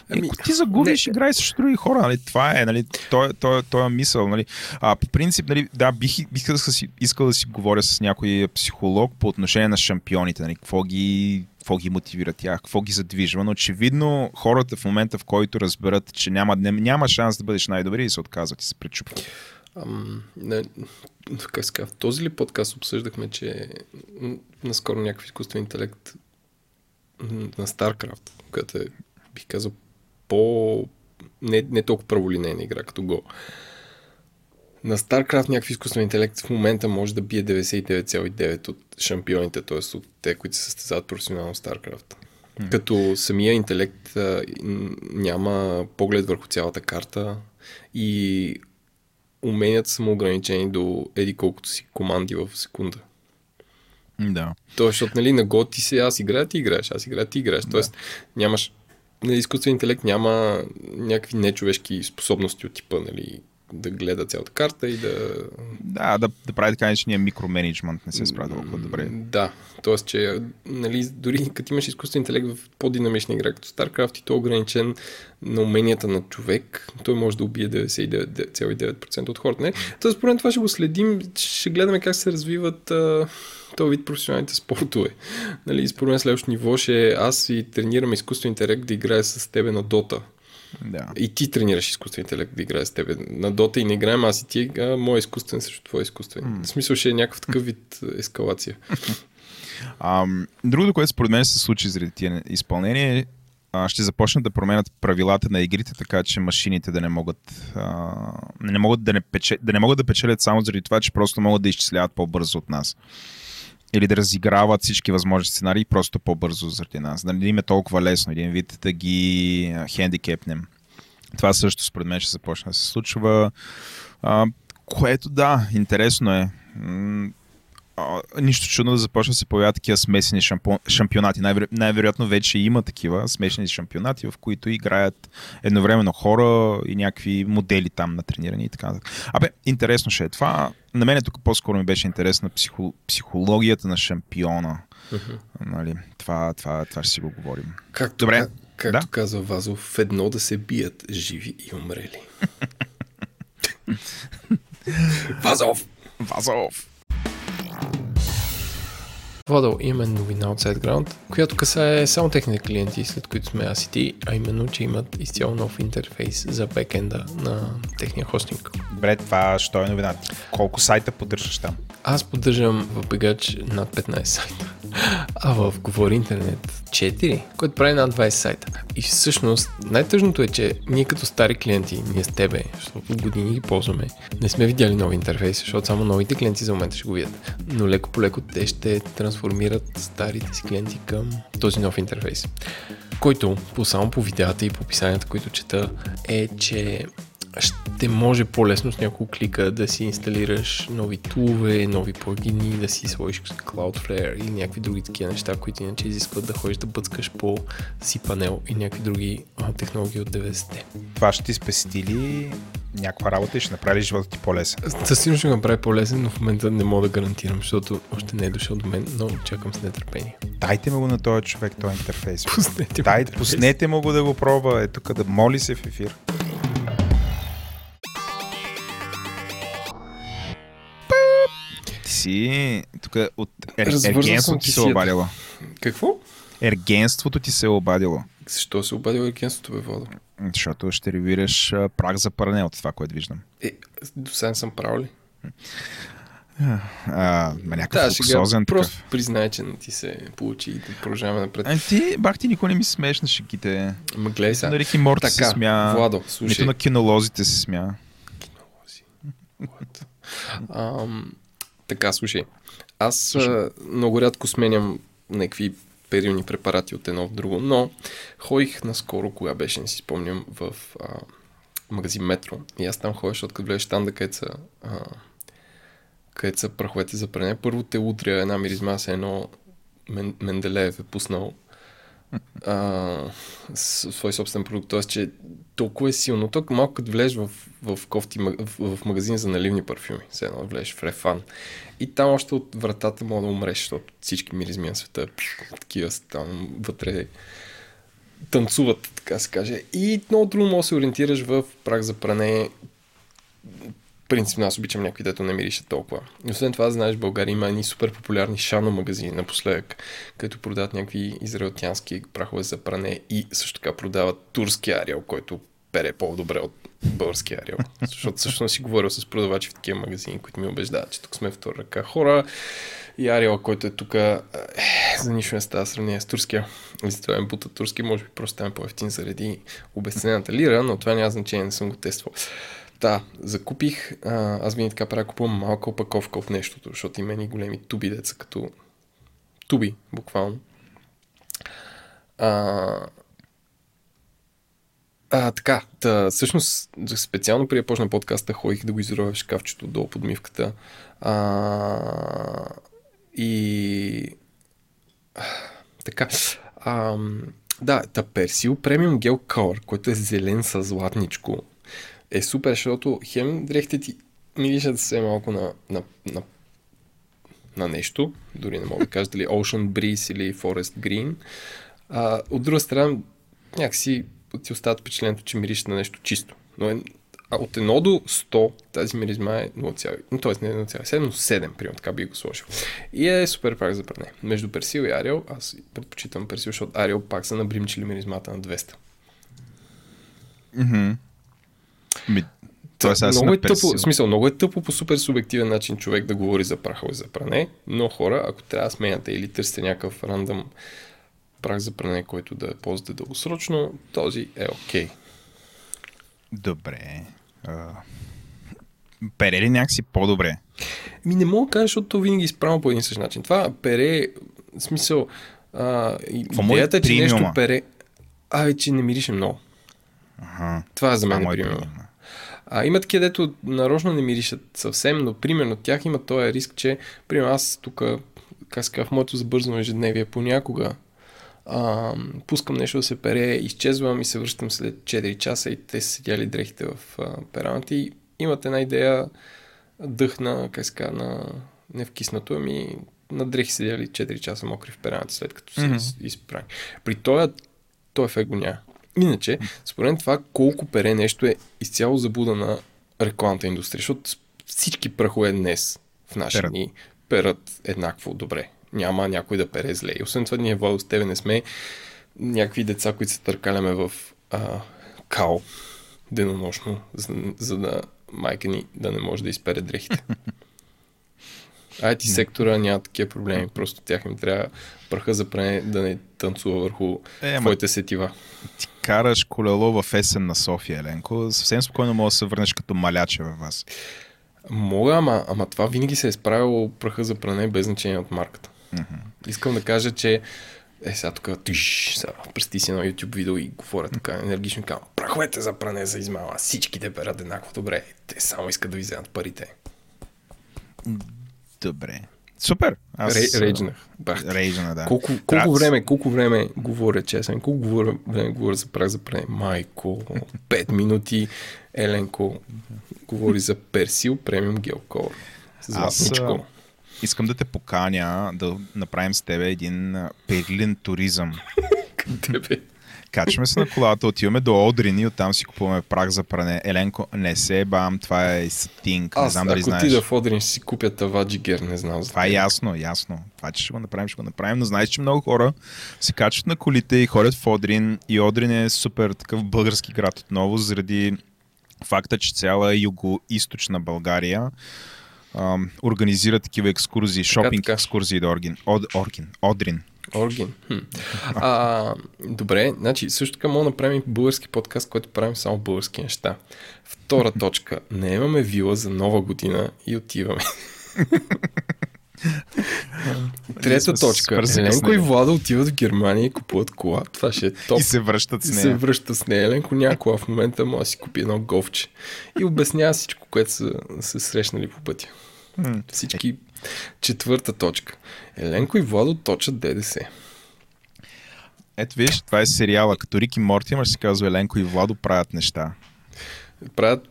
S3: Ами, ако ти загубиш,
S2: не.
S3: играй срещу други хора. Нали? Това е, нали? той, той, той е мисъл. Нали? А, по принцип, нали, да, бих, бих искал, да си, искал да си говоря с някой психолог по отношение на шампионите. Нали? Какво, ги, какво ги мотивира тях, какво ги задвижва. Но очевидно хората в момента, в който разберат, че няма, не, няма шанс да бъдеш най-добри и се отказват и се пречупват.
S2: Ам, не, как ска, в този ли подкаст обсъждахме, че наскоро някакъв изкуствен интелект на StarCraft, която е, бих казал, по... Не, не толкова праволинейна игра като Go. На StarCraft някакъв изкуствен интелект в момента може да бие 99,9 от шампионите, т.е. от те, които се състезават професионално в StarCraft. Като самия интелект а, няма поглед върху цялата карта и уменията са му ограничени до еди колкото си команди в секунда.
S3: Да.
S2: Тоест, защото нали, на Go ти се аз играя, ти играеш, аз играя, ти играеш. Тоест, нямаш, нали, изкуствен интелект няма някакви нечовешки способности от типа, нали, да гледа цялата карта и да...
S3: Да, да, да прави така наречения микроменеджмент, не се справя толкова добре.
S2: Да, т.е. че нали, дори като имаш изкуствен интелект в по-динамична игра, като StarCraft и то е ограничен на уменията на човек, той може да убие 99,9% от хората. Не? Тоест, според това ще го следим, ще гледаме как се развиват а, този вид професионалните спортове. Нали, според мен следващото ниво ще е аз и тренирам изкуствен интелект да играе с тебе на Дота.
S3: Да.
S2: И ти тренираш изкуствен интелект да играе с тебе на Дота и не играем аз и ти, а мой изкуствен срещу твой изкуствен. Mm. В смисъл ще е някакъв такъв вид ескалация.
S3: Ам, другото, което според мен се случи заради тия изпълнение, а, ще започнат да променят правилата на игрите, така че машините да не могат, а, не могат да, не пече, да не могат да печелят само заради това, че просто могат да изчисляват по-бързо от нас. Или да разиграват всички възможни сценарии просто по-бързо заради нас. Да не им е толкова лесно един вид да ги хендикепнем. Това също според мен ще започне да се случва. А, което да, интересно е. А, нищо чудно да започва да се появяват такива смесени шампо... шампионати. Най-веро... Най-вероятно вече има такива смесени шампионати, в които играят едновременно хора и някакви модели там на тренирани и така нататък. Абе, интересно ще е това. На мен тук по-скоро ми беше интересна психо... психологията на шампиона. Нали? Това, това, това ще си го говорим.
S2: Както,
S3: Добре.
S2: Как, както
S3: Да.
S2: казва Вазов, в едно да се бият живи и умрели. Вазов!
S3: Вазов!
S2: Владо, имаме новина от SiteGround, която касае само техните клиенти, след които сме аз и ти, а именно, че имат изцяло нов интерфейс за бекенда на техния хостинг.
S6: Добре, това що е новина? Колко сайта поддържаш там?
S2: Аз поддържам в бегач над 15 сайта, а в Говори Интернет 4, което прави над 20 сайта. И всъщност най-тъжното е, че ние като стари клиенти, ние с тебе, защото от години ги ползваме, не сме видяли нови интерфейс, защото само новите клиенти за момента ще го видят. Но леко по леко те ще трансформират старите си клиенти към този нов интерфейс. Който, по само по видеята и по описанията, които чета, е, че ще може по-лесно с няколко клика да си инсталираш нови тулове, нови плагини, да си сложиш Cloudflare или някакви други такива неща, които иначе изискват да ходиш да бъцкаш по cPanel и някакви други технологии от 90-те.
S6: Това ще ти спести ли някаква работа и ще направи живота ти по-лесен?
S2: Със сигурност ще го направи по-лесен, но в момента не мога да гарантирам, защото още не е дошъл до мен, но чакам с нетърпение.
S6: Дайте му го на този човек, този интерфейс.
S2: Пуснете,
S6: Дай, пуснете му го да го пробва, е тук да моли се в ефир.
S3: Ти си тук от ер... Ергенството ти се
S2: кисията.
S3: обадило.
S2: Какво?
S3: Ергенството ти се е обадило.
S2: Защо се обадил агентството, бе, Владо?
S3: Защото ще ревираш а, прах за паране от това, което виждам.
S2: Е, до сега съм правил ли?
S3: А, ма някакъв
S2: Да,
S3: луксозен
S2: просто
S3: такъв.
S2: признай, че не ти се получи и да продължаваме напред.
S3: А, ти, бах ти, никой не ми смееш на шегите.
S2: Ма гледай сега.
S3: на Рики Морти се
S2: Така,
S3: смя.
S2: Владо, слушай.
S3: Нито на кинолозите се смя.
S2: Ам, така, слушай. Аз а, много рядко сменям някакви перилни препарати от едно в друго, но ходих наскоро, кога беше, не си спомням, в а, магазин Метро. И аз там ходя, защото като влезеш там да където са, където са праховете за пране, първо те удря една миризма, се едно Мен, Менделеев е пуснал а, свой собствен продукт. Тоест, че толкова е силно. Тук малко като влезеш в, в, кофти, в, в магазин за наливни парфюми, все едно влезеш в Рефан. И там още от вратата мога да умреш, защото всички миризми на света, такива са там вътре танцуват, така се каже. И много трудно можеш да се ориентираш в прах за пране. Принципно аз обичам някой, дето не мирише толкова. И освен това, знаеш, в България има едни супер популярни шано магазини напоследък, където продават някакви израелтянски прахове за пране и също така продават турски ариал, който пере по-добре от български ариал. Защото всъщност си говорил с продавачи в такива магазини, които ми убеждават, че тук сме втора ръка хора. И ариал, който е тук, е, за нищо не става сравнение с турския. И затова им бута турски, може би просто там е по-ефтин заради обесценената лира, но това няма значение, не съм го тествал. Да, закупих, а, аз винаги така правя, купувам малка опаковка от нещото, защото има и големи туби, деца като туби, буквално. А, а, така, та, всъщност, специално при почна подкаста, ходих да го изровя в шкафчето долу под мивката. А, и... а, Така. Ам, да, та Персил премиум гел color, който е зелен с златничко. е супер, защото хем дрехите ти миришат все малко на, на, на, на нещо, дори не мога да кажа дали Ocean Breeze или Forest Green. А, от друга страна, някакси ти остават впечатлението, че мириш на нещо чисто. Но е, а от 1 до 100 тази миризма е 0, т.е. не 0,7, но 7, примерно, така би го сложил. И е супер пак за пране. Между Персил и Ариел, аз предпочитам Персил, защото Ариел пак са набримчили миризмата на 200.
S3: Мгм. Ми, Тоест, аз
S2: много е тъпо, в смисъл, много е тъпо по супер субективен начин човек да говори за праха и за пране, но хора, ако трябва да сменяте или търсите някакъв рандъм прах за пране, който да ползвате дългосрочно, този е окей.
S3: Добре. А, Пере ли някакси по-добре?
S2: Ми не мога да кажа, защото то винаги е изправено по един същ начин. Това пере, в смисъл, а,
S3: е
S2: идеята е, че нещо
S3: премиума?
S2: пере, а, е, че не мирише много.
S3: Ага.
S2: Това е за мен е
S3: е
S2: примерно.
S3: премиума.
S2: А има такива, дето нарочно не миришат съвсем, но примерно тях има този риск, че примерно аз тук, как в моето забързано ежедневие понякога а, пускам нещо да се пере, изчезвам и се връщам след 4 часа и те са седяли дрехите в а, пералната и имат една идея дъх на, как казва, на не вкиснато, ами на дрехи седяли 4 часа мокри в пералната след като се mm-hmm. изправи. При този, той ефект го няма. Иначе, според това колко пере нещо е изцяло забуда на рекламната индустрия, защото всички прахове днес в наши
S3: Перат.
S2: дни перат еднакво добре. Няма някой да пере зле. И освен това, ние Владо с тебе не сме някакви деца, които се търкаляме в а, као денонощно, за, за да майка ни да не може да изпере дрехите. IT сектора няма такива проблеми, просто тях им трябва праха за пране да не танцува върху
S3: Е,
S2: твоите сетива.
S3: ти караш колело в есен на София, Еленко. Съвсем спокойно можеш да се върнеш като маляче във вас.
S2: Мога, ама, ама това винаги се е справило праха за пране без значение от марката. Искам да кажа, че е, сега тук тиш, сега, прести си едно YouTube видео и говоря така енергично казвам, праховете за пране за измама, всичките перат еднакво добре, те само искат да ви вземат парите.
S3: Добре. Супер. Аз...
S2: Ре, рейджнах. Бах.
S3: Рейджна, да.
S2: Колко, колко време, колко време говоря, честен, колко говоря, време говоря за прах за пране? Майко, 5 минути, Еленко говори за Персил премиум гелкор. Златничко.
S3: Искам да те поканя да направим с тебе един перлин туризъм.
S2: Тебе.
S3: Качваме се на колата, отиваме до Одрин и оттам си купуваме прах за пране. Еленко, не се бам, това е стинг. Не
S2: Аз,
S3: знам дали
S2: ако
S3: знаеш.
S2: отида в Одрин, ще си купя тава джигер, не знам. За
S3: Това е ясно, ясно. Това, че ще го направим, ще го направим, но знаеш, че много хора се качват на колите и ходят в Одрин и Одрин е супер такъв български град отново, заради факта, че цяла юго-источна България ам, организира такива екскурзии, шопинг
S2: така.
S3: екскурзии до Оргин. Од, Оргин, Одрин.
S2: Оргин. Хм. А, добре, значи също така мога да направим български подкаст, който правим само български неща. Втора точка. Не имаме вила за нова година и отиваме. Трета точка. Еленко и Влада отиват в Германия и купуват кола. Това ще е топ.
S3: И се връщат
S2: И
S3: с
S2: се
S3: нея.
S2: връща с нея. Еленко някога в момента може да си купи едно голфче. И обяснява всичко, което са се срещнали по пътя. Всички. Четвърта точка. Еленко и Владо точат ДДС.
S3: Ето виж, това е сериала. Като Рик и Морти, ще се казва Еленко и Владо правят неща.
S2: Правят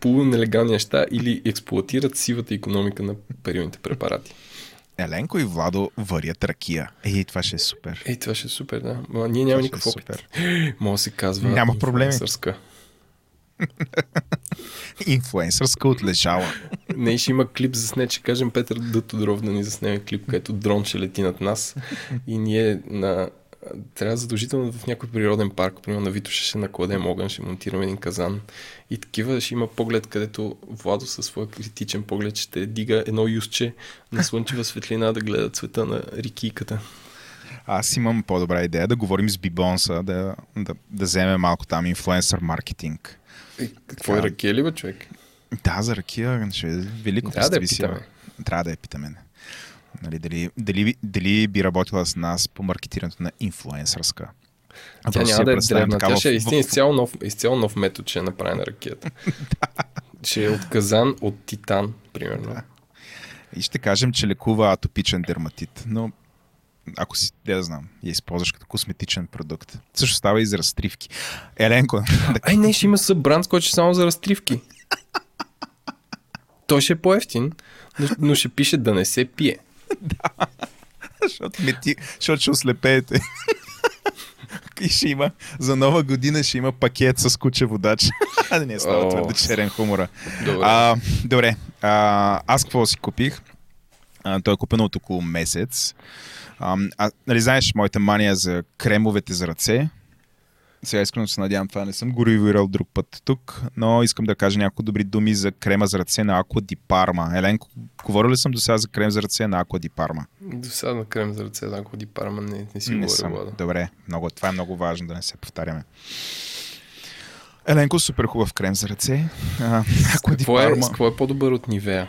S2: полунелегални неща или експлуатират сивата економика на периодните препарати.
S3: Еленко и Владо варят ракия. Ей, това ще е супер.
S2: Ей, това ще е супер, да. Ма, ние няма никакъв
S3: е
S2: опит.
S3: супер.
S2: Може да се казва
S3: Няма проблеми.
S2: инфлуенсърска.
S3: Отлежала.
S2: Не, ще има клип заснет, ще кажем Петър Дътодров да ни заснеме клип, където дрон ще лети над нас и ние на... трябва задължително в някой природен парк, примерно на Витоша ще накладем огън, ще монтираме един казан и такива ще има поглед, където Владо със своя критичен поглед ще дига едно юзче на слънчева светлина да гледа цвета на рикийката.
S3: Аз имам по-добра идея да говорим с Бибонса, да, да, да вземе малко там инфлуенсър маркетинг.
S2: Е, какво е ракия ли, бе, човек?
S3: Да, за ракия ще е велико.
S2: Трябва да я питаме.
S3: Трябва да я питаме. Нали, дали, дали, дали би работила с нас по маркетирането на инфлуенсърска? А
S2: Тя няма да е
S3: така
S2: Тя ще е истин, изцяло нов, изцяло нов метод, ще е направи на ракията. ще е от казан от титан, примерно.
S3: И ще кажем, че лекува атопичен дерматит. Но ако си, да, да знам, я използваш като косметичен продукт. Също става и за разтривки. Еленко,
S2: Ай, не, ще има събранд, който ще е само за разтривки. Той ще е по-ефтин, но, но ще пише да не се пие.
S3: защото, мети, защото ще ослепеете. И ще има, за нова година ще има пакет с куче водач. А, не, става
S2: О.
S3: твърде черен хумора.
S2: Добре.
S3: А, добре, а, аз какво си купих? А, той е купен от около месец. А, а, нали знаеш моята мания за кремовете за ръце? Сега искрено се надявам, това не съм го ревюирал друг път тук, но искам да кажа няколко добри думи за крема за ръце на Aqua di Parma. Еленко, говорил ли съм до сега за крем за ръце на Aqua di Parma?
S2: До сега на крем за ръце, ако di парма, не, не си
S3: Не
S2: говоря,
S3: съм.
S2: Влада.
S3: Добре, много, това е много важно да не се повтаряме. Еленко, супер хубав крем за ръце. А, Aqua
S2: Какво е,
S3: Parma.
S2: какво е по-добър от Нивея?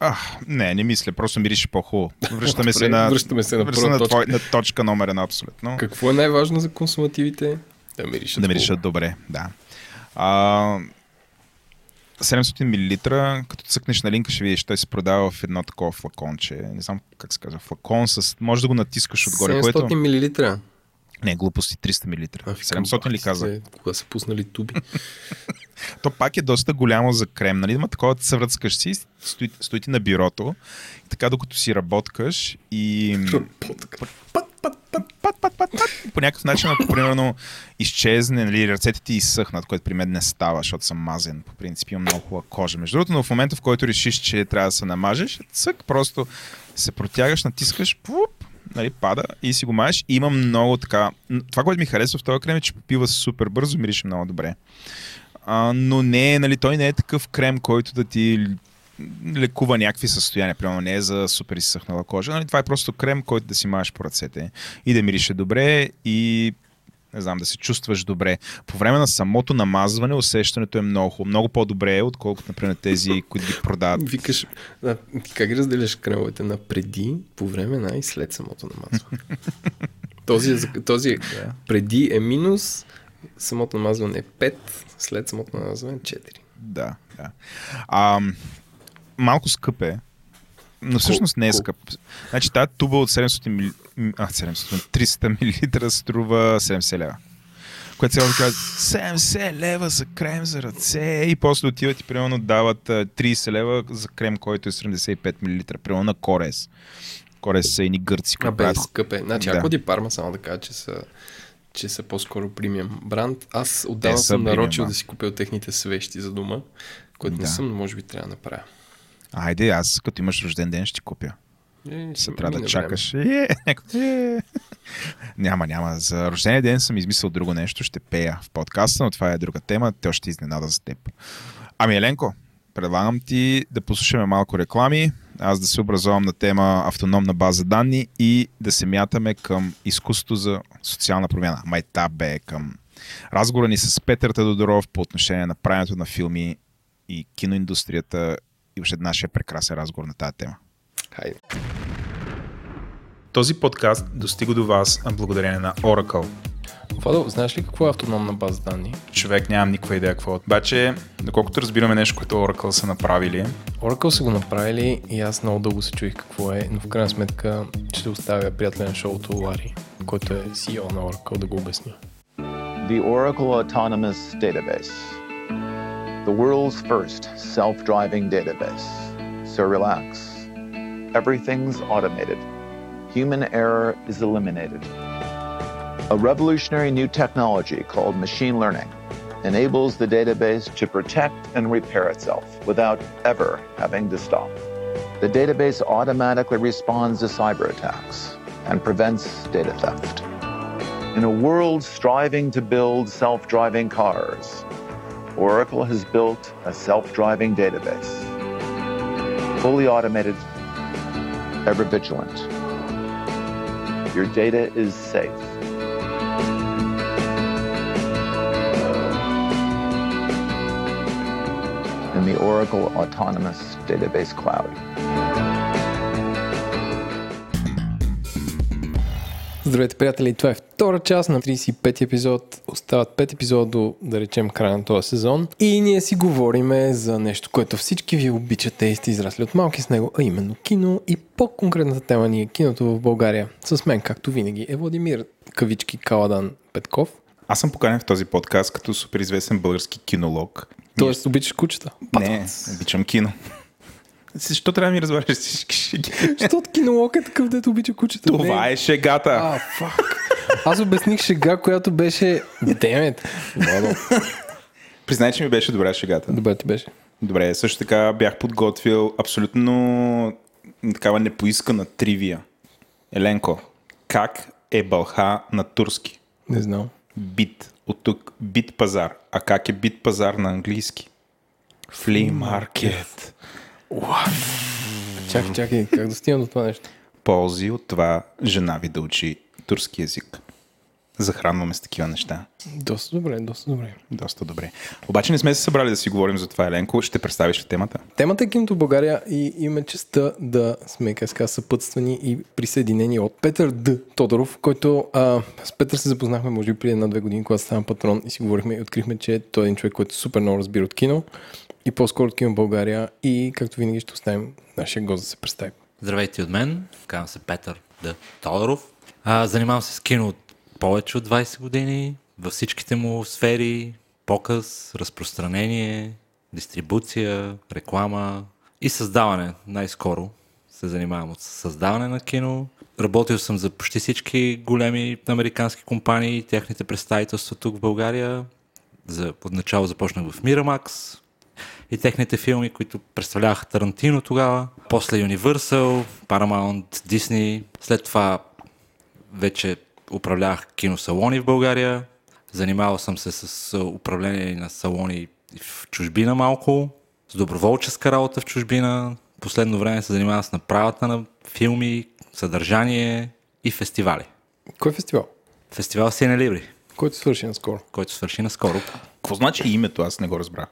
S3: А, не, не мисля, просто мирише по-хубаво. Връщаме се
S2: Добре,
S3: на,
S2: връщаме се на
S3: връщаме на,
S2: точка.
S3: на точка номер една, абсолютно.
S2: Какво е най-важно за консумативите? Да миришат.
S3: Да миришат добре, да. А, 700 мл, като цъкнеш на линка ще видиш, той се продава в едно такова флаконче. Не знам как се казва. Флакон с... Може да го натискаш отгоре,
S2: 700
S3: което...
S2: мл.
S3: Не, глупости, 300 мл. 700 ли казах?
S2: Кога са пуснали туби?
S3: То пак е доста голямо за крем, нали? Има такова, се връцкаш си, стои, стои ти на бюрото и така докато си работкаш и... пат, пат, пат, пат, по някакъв начин, ако примерно изчезне, нали, ръцете ти изсъхнат, което при мен не става, защото съм мазен. По принцип имам много хубава кожа. Между другото, но в момента, в който решиш, че трябва да се намажеш, цък, просто се протягаш, натискаш, пуп, нали, пада и си го мажеш. И има много така... Това, което ми харесва в този крем е, че попива супер бързо, мирише много добре. А, но не е, нали, той не е такъв крем, който да ти лекува някакви състояния. Примерно не е за супер изсъхнала кожа. Нали, това е просто крем, който да си маеш по ръцете и да мирише добре и не знам, да се чувстваш добре. По време на самото намазване усещането е много. Много по-добре е, отколкото, например, тези, които ги продават.
S2: Викаш, а, как разделяш кремовете на преди, по време на и след самото намазване? този, е, този е, преди е минус, самото намазване е 5, след самото намазване е 4.
S3: Да, да. А, малко скъп е, но всъщност не е скъп. Значи тази туба от 700 мили... а, 700, 300 мл струва 70 лева. Което сега казват 70 лева за крем за ръце и после отиват и примерно дават а, 30 лева за крем, който е 75 мл. Примерно на Корес. Корес са едни гърци,
S2: А
S3: които
S2: бе,
S3: правят
S2: скъп е. Значи,
S3: Да.
S2: ако Ди Парма, само да кажа, че са, че са по-скоро премиум бранд. Аз отдавна съм нарочил да си купя техните свещи за дома, което не
S3: Да.
S2: съм, но може би трябва да направя.
S3: Айде, аз като имаш рожден ден ще купя.
S2: Е,
S3: Се трябва да чакаш. Е, е. няма, няма. За рождения ден съм измислил друго нещо. Ще пея в подкаста, но това е друга тема. Те ще изненада за теб. Ами, Еленко, предлагам ти да послушаме малко реклами, аз да се образувам на тема автономна база данни и да се мятаме към изкуството за социална промяна. Майтап бе към разговора ни с Петър Тодоров по отношение на правенето на филми и киноиндустрията и нашия прекрасен разговор на тази тема.
S2: Хайде.
S6: Този подкаст достига до вас благодарение на Oracle.
S2: Владо, знаеш ли какво е автономна база данни?
S6: Човек нямам никаква идея какво. е. Обаче, доколкото разбираме нещо, което Oracle са направили,
S2: Oracle са го направили и аз много дълго се чуих какво е, но в крайна сметка ще оставя приятеля на шоуто Лари, който е CEO на Oracle да го обясни.
S7: The Oracle Autonomous Database. The world's first self driving database. So relax. Everything's automated. Human error is eliminated. A revolutionary new technology called machine learning enables the database to protect and repair itself without ever having to stop. The database automatically responds to cyber attacks and prevents data theft. In a world striving to build self driving cars, Oracle has built a self driving database. Fully automated, ever vigilant. Your data is safe. In the Oracle Autonomous Database Cloud.
S2: Здравейте, приятели! Това е втора част на 35 епизод. Остават 5 епизода до, да речем, края на този сезон. И ние си говориме за нещо, което всички ви обичате и сте израсли от малки с него, а именно кино и по-конкретната тема ни е киното в България. С мен, както винаги, е Владимир Кавички Каладан Петков.
S4: Аз съм поканен в този подкаст като суперизвестен български кинолог.
S2: Тоест, обичаш кучета?
S4: Не, обичам кино. Защо трябва да ми разбереш всички шеги?
S2: Защото кинолог е такъв, дето обича кучета.
S4: Това е шегата.
S2: А, фак. Аз обясних шега, която беше... Демет.
S4: Признай, че ми беше добра шегата.
S2: Добре ти беше.
S4: Добре, също така бях подготвил абсолютно такава непоискана тривия. Еленко, как е бълха на турски?
S2: Не знам.
S4: Бит. От тук бит пазар. А как е бит пазар на английски? Flea market.
S2: Чакай, чакай, как да стигам до това нещо?
S4: Ползи от това жена ви да учи турски язик. Захранваме с такива неща.
S2: Доста добре, доста добре.
S4: Доста добре. Обаче не сме се събрали да си говорим за това, Еленко. Ще представиш ли темата?
S2: Темата е киното България и имаме честа да сме как съпътствани и присъединени от Петър Д. Тодоров, който а, с Петър се запознахме може би преди една-две години, когато стана патрон и си говорихме и открихме, че той е един човек, който супер много разбира от кино и по-скоро в България и както винаги ще оставим нашия гост да се представи.
S1: Здравейте от мен, казвам се Петър Д. Тодоров. А, занимавам се с кино от повече от 20 години, във всичките му сфери, показ, разпространение, дистрибуция, реклама и създаване. Най-скоро се занимавам от създаване на кино. Работил съм за почти всички големи американски компании, техните представителства тук в България. За, отначало започнах в Miramax и техните филми, които представляваха Тарантино тогава. После Universal, Paramount, Disney. След това вече управлявах киносалони в България. Занимавал съм се с управление на салони в чужбина малко, с доброволческа работа в чужбина. Последно време се занимавам с направата на филми, съдържание и фестивали.
S2: Кой е фестивал?
S1: Фестивал Сине Либри,
S2: Който свърши наскоро.
S1: който свърши наскоро.
S4: Какво значи името? Аз не го разбрах.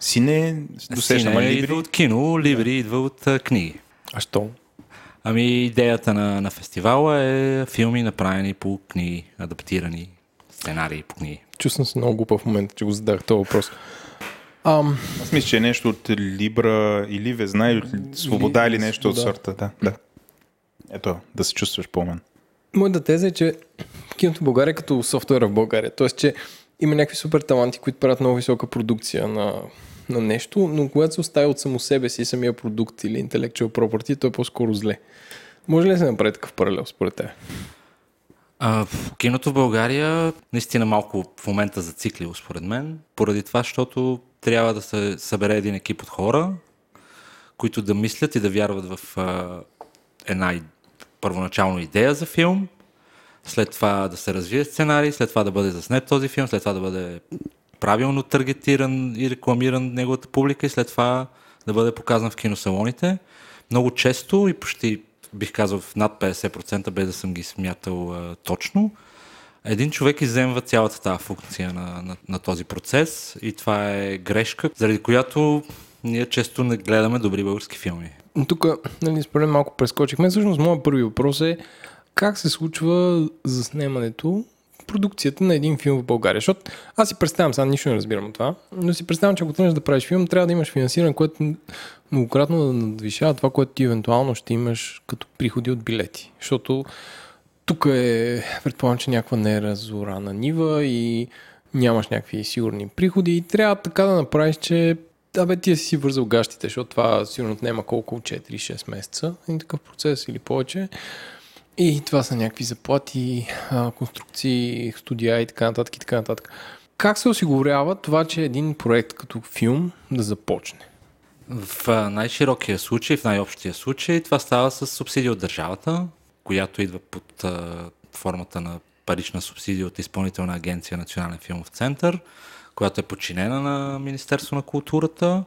S4: Сине, досещам,
S1: Сине
S4: а
S1: идва
S4: Либри?
S1: от кино, Либри идва от а, книги.
S2: А що?
S1: Ами идеята на, на фестивала е филми направени по книги, адаптирани сценарии по книги.
S2: Чувствам се много глупа в момента, че го задах този въпрос. Ам,
S4: Аз мисля, че е нещо от Либра или Везна, или от Свобода, или нещо от
S2: Свобода.
S4: сорта. Да, да. Ето, да се чувстваш по-мен.
S2: моята теза е, че киното в България е като софтуера в България. Тоест, че има някакви супер таланти, които правят много висока продукция на, на нещо, но когато се остави от само себе си самия продукт или intellectual property, то е по-скоро зле. Може ли да се направи такъв паралел според теб?
S1: А, в киното в България наистина малко в момента зациклило според мен, поради това, защото трябва да се събере един екип от хора, които да мислят и да вярват в а, една първоначална идея за филм, след това да се развие сценарий, след това да бъде заснет този филм, след това да бъде правилно таргетиран и рекламиран неговата публика и след това да бъде показан в киносалоните. Много често и почти бих казал в над 50%, без да съм ги смятал а, точно, един човек изземва цялата тази функция на, на, на този процес и това е грешка, заради която ние често не гледаме добри български филми.
S2: Тук, нали, според малко прескочихме. Всъщност, моят първи въпрос е как се случва заснемането, продукцията на един филм в България. Защото аз си представям, сега нищо не разбирам от това, но си представям, че ако тръгнеш да правиш филм, трябва да имаш финансиране, което многократно да надвишава това, което ти евентуално ще имаш като приходи от билети. Защото тук е, предполагам, че някаква неразорана нива и нямаш някакви сигурни приходи и трябва така да направиш, че да бе, ти си вързал гащите, защото това сигурно отнема колко 4-6 месеца, един такъв процес или повече. И това са някакви заплати, конструкции, студия и така нататък и така нататък. Как се осигурява това, че един проект като филм да започне?
S1: В най-широкия случай, в най-общия случай, това става с субсидия от държавата, която идва под формата на парична субсидия от Изпълнителна агенция Национален филмов център, която е подчинена на Министерство на културата.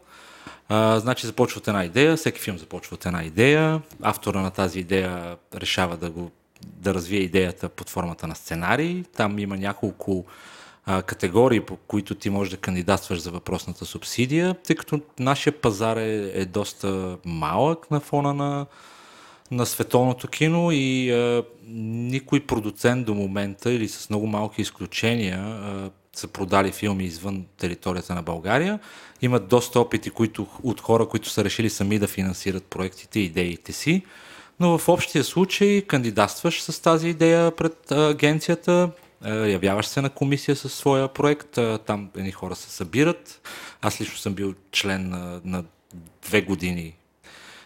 S1: А, значи започва от една идея, всеки филм започва от една идея, автора на тази идея решава да, го, да развие идеята под формата на сценарий. Там има няколко а, категории, по които ти можеш да кандидатстваш за въпросната субсидия, тъй като нашия пазар е, е доста малък на фона на, на световното кино и а, никой продуцент до момента или с много малки изключения а, са продали филми извън територията на България. Имат доста опити които, от хора, които са решили сами да финансират проектите и идеите си. Но в общия случай кандидатстваш с тази идея пред агенцията, явяваш се на комисия със своя проект, там едни хора се събират. Аз лично съм бил член на, на две години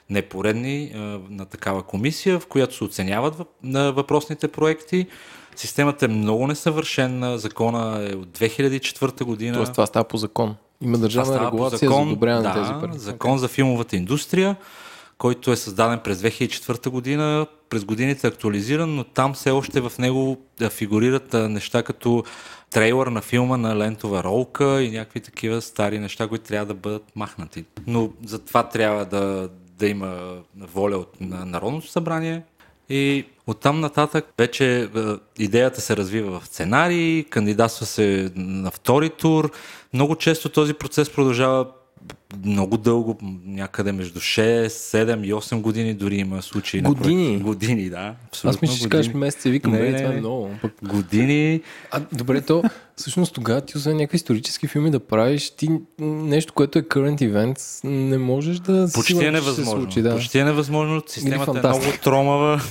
S1: непоредни на такава комисия, в която се оценяват въпросните проекти. Системата е много несъвършена, закона е от 2004 година.
S2: Тоест това става по закон. Има държавна регулация за одобряване
S1: да,
S2: на тези пари.
S1: закон за филмовата индустрия, който е създаден през 2004 година, през годините е актуализиран, но там все още в него фигурират неща като трейлър на филма на лентова ролка и някакви такива стари неща, които трябва да бъдат махнати. Но за това трябва да, да има воля от на Народното събрание. И оттам нататък вече е, идеята се развива в сценарий, кандидатства се на втори тур. Много често този процес продължава много дълго, някъде между 6, 7 и 8 години дори има случаи. на
S2: Години?
S1: проект. Години, да.
S2: Аз мисля, че кажеш месеца, викам,
S1: Не,
S2: бе, това е много. Пък,
S1: Години.
S2: а, добре, то всъщност тогава ти освен някакви исторически филми да правиш, ти нещо, което е current event, не можеш да
S1: Почти е невъзможно.
S2: случи, да.
S1: Почти е невъзможно. Системата е много тромава.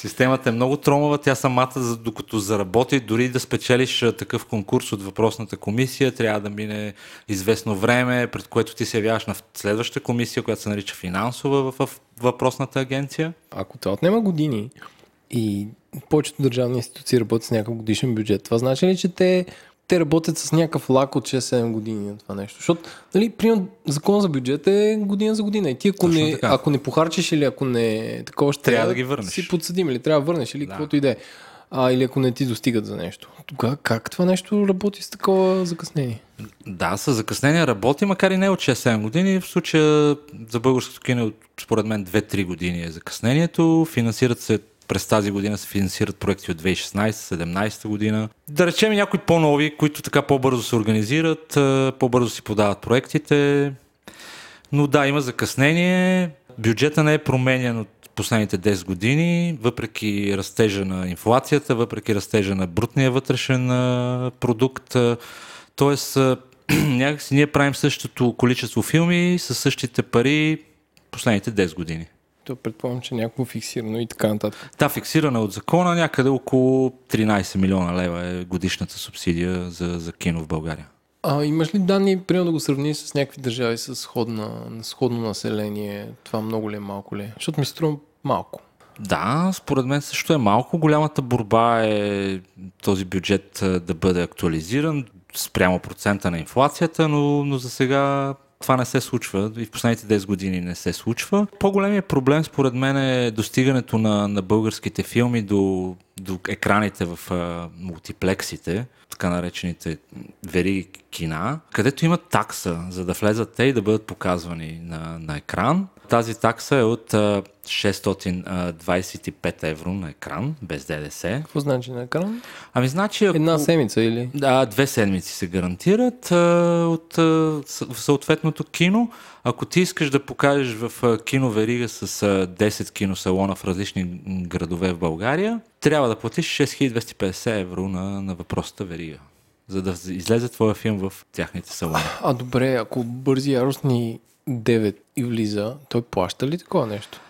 S1: Системата е много тромава. Тя самата, докато заработи, дори да спечелиш такъв конкурс от въпросната комисия, трябва да мине известно време, пред което ти се явяваш на следващата комисия, която се нарича финансова в въпросната агенция.
S2: Ако това отнема години и повечето държавни институции работят с някакъв годишен бюджет, това значи ли, че те, те работят с някакъв лак от 6-7 години на това нещо? Защото, нали, примерно, закон за бюджет е година за година. И ти ако
S1: Точно
S2: не,
S1: така.
S2: ако не похарчиш или ако не такова ще
S1: Трябва да ги върнеш.
S2: Си подсъдим или трябва да върнеш или
S1: Да.
S2: каквото и да е. А, или ако не ти достигат за нещо. Тогава как това нещо работи с такова закъснение?
S1: Да, с закъснение работи, макар и не от 6-7 години. В случая за българското кино според мен 2-3 години е закъснението. Финансират се през тази година се финансират проекти от 2016-17 година. Да речем някои по-нови, които така по-бързо се организират, по-бързо си подават проектите. Но да, има закъснение. Бюджета не е променен от последните 10 години, въпреки растежа на инфлацията, въпреки растежа на брутния вътрешен продукт. Тоест, някакси ние правим същото количество филми с същите пари последните 10 години.
S2: То предполагам, че някакво фиксирано и така нататък.
S1: Та фиксирана от закона някъде около 13 милиона лева е годишната субсидия за, за кино в България.
S2: А имаш ли данни, примерно да го сравниш с някакви държави с сходна, сходно население? Това много ли е, малко ли е? Защото ми струва малко.
S1: Да, според мен също е малко. Голямата борба е този бюджет да бъде актуализиран спрямо процента на инфлацията, но, но за сега това не се случва и в последните 10 години не се случва. По-големият проблем според мен е достигането на, на българските филми до, до екраните в а, мултиплексите, така наречените вериги кина, където има такса, за да влезат те и да бъдат показвани на, на екран. Тази такса е от а, 625 евро на екран, без ДДС.
S2: Какво значи на екран?
S1: Ами значи... Ако...
S2: Една седмица или?
S1: Да, две седмици се гарантират а, от а, съответното кино. Ако ти искаш да покажеш в а, киноверига с а, 10 киносалона в различни градове в България, трябва да платиш 6250 евро на, на въпросната верига, за да излезе твоя филм в тяхните салони.
S2: А добре, ако бързи яростни 9 и влиза, той плаща ли такова нещо?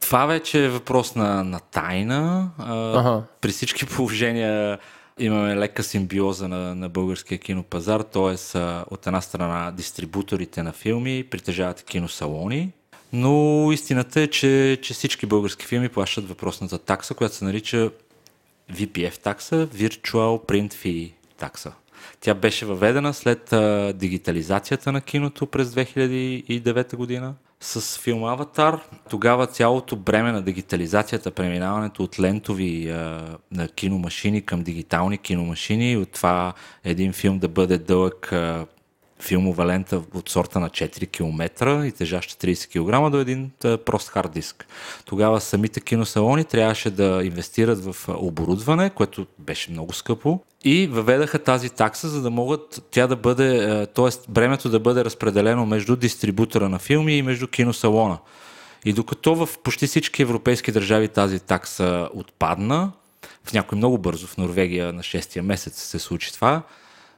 S1: Това вече е въпрос на, на тайна. А,
S2: Аха.
S1: При всички положения имаме лека симбиоза на, на българския кинопазар, т.е. от една страна дистрибуторите на филми притежават киносалони, но истината е, че, че всички български филми плащат въпросната такса, която се нарича VPF такса, Virtual Print Fee такса. Тя беше въведена след а, дигитализацията на киното през 2009 година с филм Аватар. Тогава цялото бреме на дигитализацията, преминаването от лентови а, на киномашини към дигитални киномашини, от това един филм да бъде дълъг а, филмова лента от сорта на 4 км и тежаща 30 кг до един прост хард диск. Тогава самите киносалони трябваше да инвестират в оборудване, което беше много скъпо и въведаха тази такса, за да могат тя да бъде, т.е. бремето да бъде разпределено между дистрибутора на филми и между киносалона. И докато в почти всички европейски държави тази такса отпадна, в някои много бързо, в Норвегия на 6-я месец се случи това,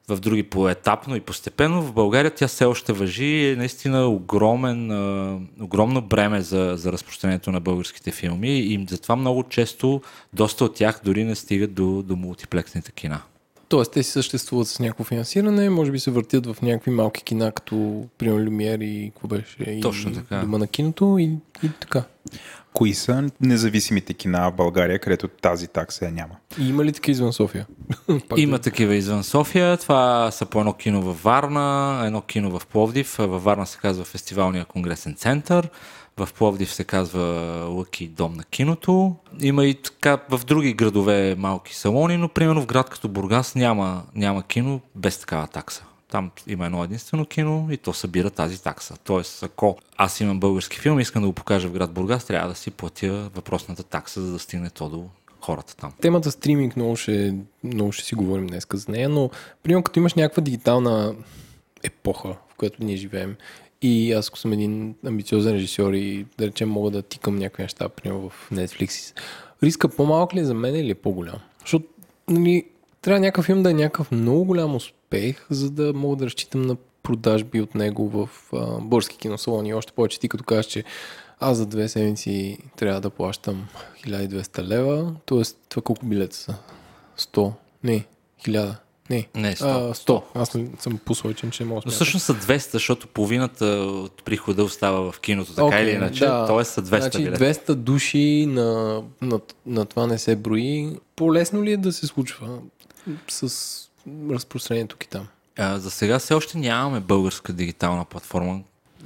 S1: в други поетапно и постепенно. В България тя все още въжи и е наистина огромен, а, огромно бреме за, за разпространението на българските филми и затова много често доста от тях дори не стигат до, до мултиплексните кина.
S2: Тоест, те си съществуват с някакво финансиране, може би се въртят в някакви малки кина, като примерно Люмиер и какво беше?
S1: Точно
S2: и
S1: така.
S2: Дома на киното и, и така.
S6: Кои са независимите кина в България, където тази такса я няма?
S2: И има ли така извън София?
S1: Има такива извън София. Това са по едно кино във Варна, едно кино в Пловдив. Във Варна се казва Фестивалния конгресен център. В Пловдив се казва Лъки дом на киното. Има и така в други градове малки салони, но примерно в град като Бургас няма, няма кино без такава такса. Там има едно единствено кино и то събира тази такса. Тоест, ако аз имам български филм и искам да го покажа в град Бургас, трябва да си платя въпросната такса, за да стигне то до хората там.
S2: Темата стриминг много ще, много ще си говорим днес за нея, но примерно като имаш някаква дигитална епоха, в която ние живеем и аз ако съм един амбициозен режисьор и да речем мога да тикам някакви неща, примерно в Netflix, риска по-малък ли е за мен или е по-голям? Защото нали, трябва някакъв филм да е някакъв много голям успех, за да мога да разчитам на продажби от него в а, български киносалони. Още повече ти като кажеш, че аз за две седмици трябва да плащам 1200 лева, т.е. това колко билета са? 100? Не, 1000? Не.
S1: Не, 100.
S2: А, 100. Аз съм посочен, че мога
S1: Но всъщност са 200, защото половината от прихода остава в киното, така
S2: Окей,
S1: или иначе.
S2: да.
S1: Т.е. са 200
S2: значи,
S1: билета.
S2: 200 души на, на, на това не се брои. По-лесно ли е да се случва с разпространението тук и там?
S1: А, за сега все още нямаме българска дигитална платформа,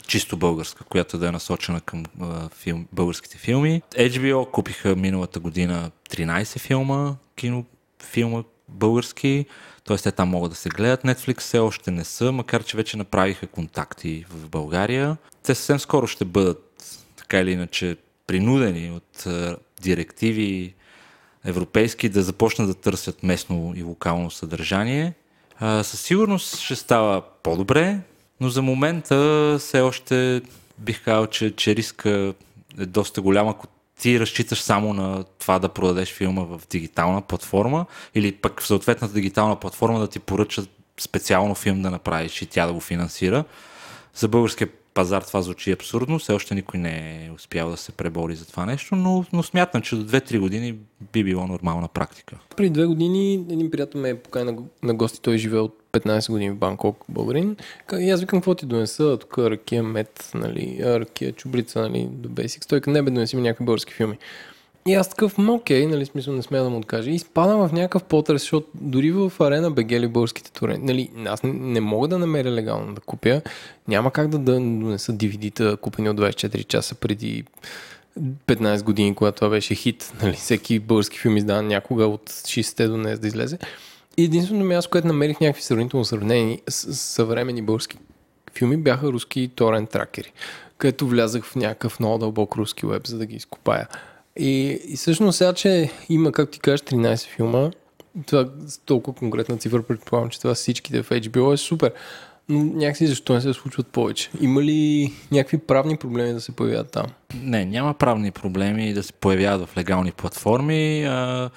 S1: чисто българска, която да е насочена към а, филм, българските филми. HBO купиха миналата година 13 филма, кинофилма български, т.е. те там могат да се гледат. Netflix все още не са, макар че вече направиха контакти в България. Те съвсем скоро ще бъдат така или иначе принудени от директиви европейски да започнат да търсят местно и локално съдържание. Със сигурност ще става по-добре, но за момента все още бих казал, че, че риска е доста голям, ако ти разчиташ само на това да продадеш филма в дигитална платформа или пък в съответната дигитална платформа да ти поръчат специално филм да направиш и тя да го финансира. За българския пазар това звучи абсурдно, все още никой не е успял да се пребори за това нещо, но, но смятам, че до 2-3 години би било нормална практика.
S2: Преди две години един приятел ме покани на, на гости. Той живее от 15 години в Банкок, българин. И аз викам, какво ти донеса? Тук ракия мед, нали, ракия чубрица, нали, до Basics. Той не бе, донеси ми някакви български филми. И аз такъв, ма окей, нали, смисъл не смея да му откажа. И изпадам в някакъв потрес, защото дори в арена бегели българските туренти. Нали, аз не, не мога да намеря легално да купя. Няма как да, да донеса DVD-та, купени от 24 часа преди 15 години, когато това беше хит. Нали, всеки български филм издава някога от 60-те до днес да излезе. Единственото място, което намерих някакви сравнително сравнени с, съвремени български филми, бяха руски торент тракери, където влязах в някакъв много дълбок руски веб, за да ги изкопая. И, и всъщност сега, че има, как ти кажеш, 13 филма, това с толкова конкретна цифра, предполагам, че това всичките в HBO е супер. Но някакси защо не се случват повече? Има ли някакви правни проблеми да се появят там?
S1: Не, няма правни проблеми да се появяват в легални платформи. А,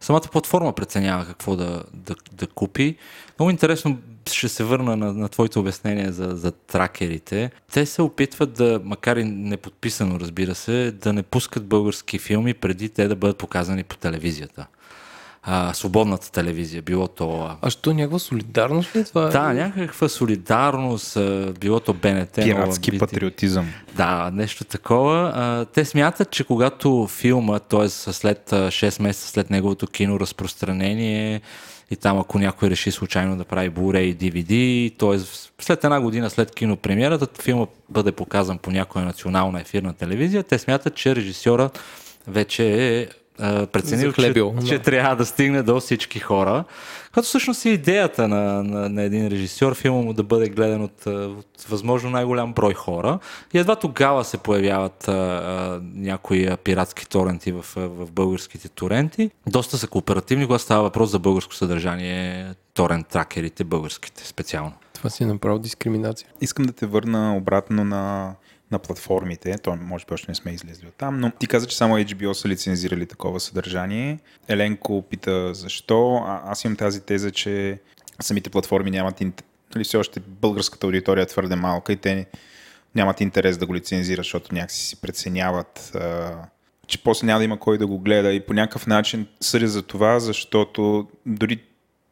S1: самата платформа преценява какво да, да, да купи. Много интересно ще се върна на, на твоите обяснения за, за тракерите. Те се опитват да, макар и неподписано, разбира се, да не пускат български филми преди те да бъдат показани по телевизията. А, свободната телевизия, било то а,
S2: А що някаква солидарност ли е това?
S1: да, някаква солидарност, а, било то БНТ.
S6: Пиратски
S1: Нова
S6: патриотизъм.
S1: Да, нещо такова. А, те смятат, че когато филма, т.е. след а, 6 месеца след неговото кино разпространение и там ако някой реши случайно да прави Blu-ray и DVD, т.е. след една година след кинопремиерата, филма бъде показан по някоя национална ефирна телевизия, те смятат, че режисьора вече е а, преценил, че,
S2: да.
S1: че трябва да стигне до всички хора. Като всъщност е идеята на, на, на един режисьор, филма му да бъде гледан от, от възможно най-голям брой хора. И едва тогава се появяват а, а, някои а, пиратски торенти в, в българските торенти. Доста са кооперативни, когато става въпрос за българско съдържание, торент тракерите, българските специално.
S2: Това си е направо дискриминация.
S6: Искам да те върна обратно на
S3: на платформите. То може би още не сме излезли от там, но ти каза, че само HBO са лицензирали такова съдържание. Еленко пита защо. А, аз имам тази теза, че самите платформи нямат нали, все още българската аудитория е твърде малка и те нямат интерес да го лицензират, защото някакси си преценяват, а, че после няма да има кой да го гледа и по някакъв начин съдя за това, защото дори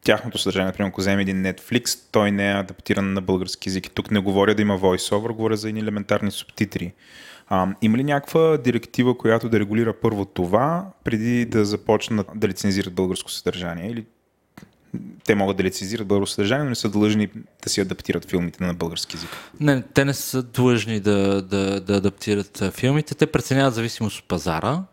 S3: тяхното съдържание, например, ако вземе един Netflix, той не е адаптиран на български язик. Тук не говоря да има voice-over, говоря за едни елементарни субтитри. А, има ли някаква директива, която да регулира първо това, преди да започнат да лицензират българско съдържание? Или те могат да лицензират българско съдържание, но не са длъжни да си адаптират филмите на български язик.
S1: Не, те не са длъжни да, да, да адаптират филмите. Те преценяват зависимост от пазара.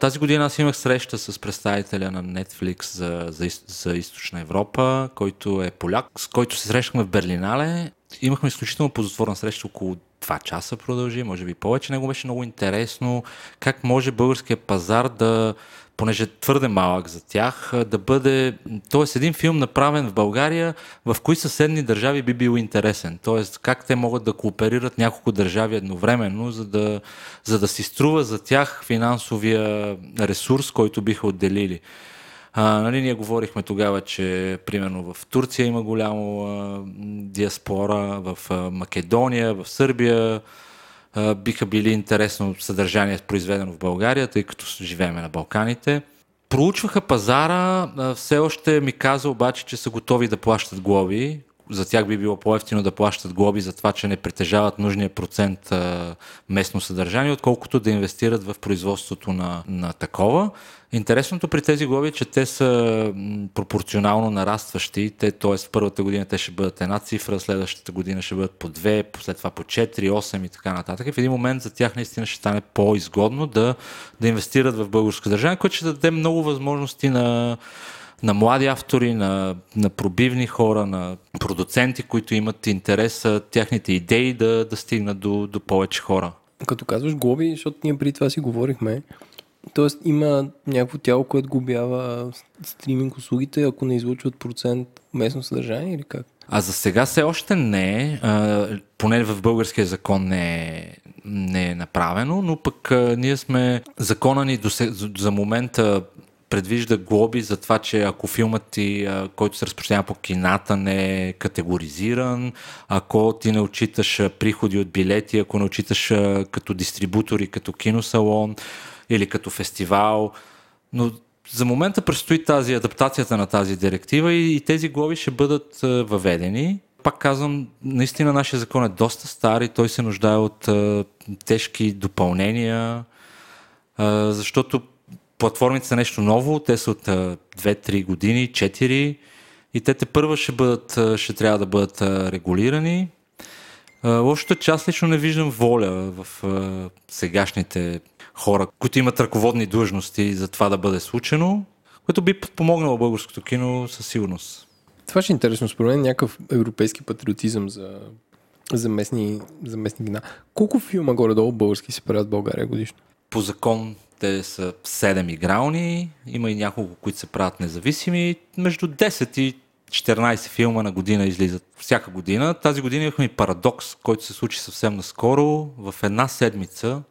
S1: Тази година аз имах среща с представителя на Netflix за, за, за Източна Европа, който е поляк, с който се срещахме в Берлинале. Имахме изключително позатворна среща, около 2 часа продължи, може би повече. Него беше много интересно как може българския пазар да понеже е твърде малък за тях, да бъде, т.е. един филм направен в България, в кои съседни държави би бил интересен. Т.е. как те могат да кооперират няколко държави едновременно, за да, за да си струва за тях финансовия ресурс, който биха отделили. А, нали, ние говорихме тогава, че примерно в Турция има голямо а, диаспора, в а, Македония, в Сърбия, биха били интересно съдържание произведено в България, тъй като живеем на Балканите. Проучваха пазара, все още ми каза обаче, че са готови да плащат глоби. За тях би било по-ефтино да плащат глоби за това, че не притежават нужния процент местно съдържание, отколкото да инвестират в производството на, на такова. Интересното при тези глоби е, че те са пропорционално нарастващи. Те, т.е. в първата година те ще бъдат една цифра, следващата година ще бъдат по две, след това по 4, 8 и така нататък. И в един момент за тях наистина ще стане по-изгодно да, да инвестират в българска държава, което ще даде много възможности на, на млади автори, на, на пробивни хора, на продуценти, които имат интерес тяхните идеи да, да стигнат до, до повече хора.
S2: Като казваш глоби, защото ние преди това си говорихме, Тоест има някакво тяло, което губява стриминг услугите, ако не излучват процент местно съдържание или как?
S1: А за сега все още не а, поне в българския закон не е, не е направено, но пък а, ние сме, закона ни до, за момента предвижда глоби за това, че ако филмът ти, който се разпространява по кината, не е категоризиран, ако ти не отчиташ приходи от билети, ако не отчиташ като дистрибутори, като киносалон, или като фестивал. Но за момента предстои тази адаптацията на тази директива и, и тези глоби ще бъдат въведени. Пак казвам, наистина нашия закон е доста стар и той се нуждае от а, тежки допълнения, а, защото платформите са нещо ново, те са от 2-3 години, 4 и те те първа ще, бъдат, ще трябва да бъдат регулирани. Лошото е, че аз лично не виждам воля в сегашните хора, които имат ръководни длъжности за това да бъде случено, което би помогнало българското кино със сигурност.
S2: Това ще е интересно, според мен, някакъв европейски патриотизъм за, за, местни, за местни вина. Колко филма горе-долу български се правят в България годишно?
S1: По закон те са 7 игрални, има и няколко, които се правят независими. Между 10 и 14 филма на година излизат всяка година. Тази година имахме и парадокс, който се случи съвсем наскоро. В една седмица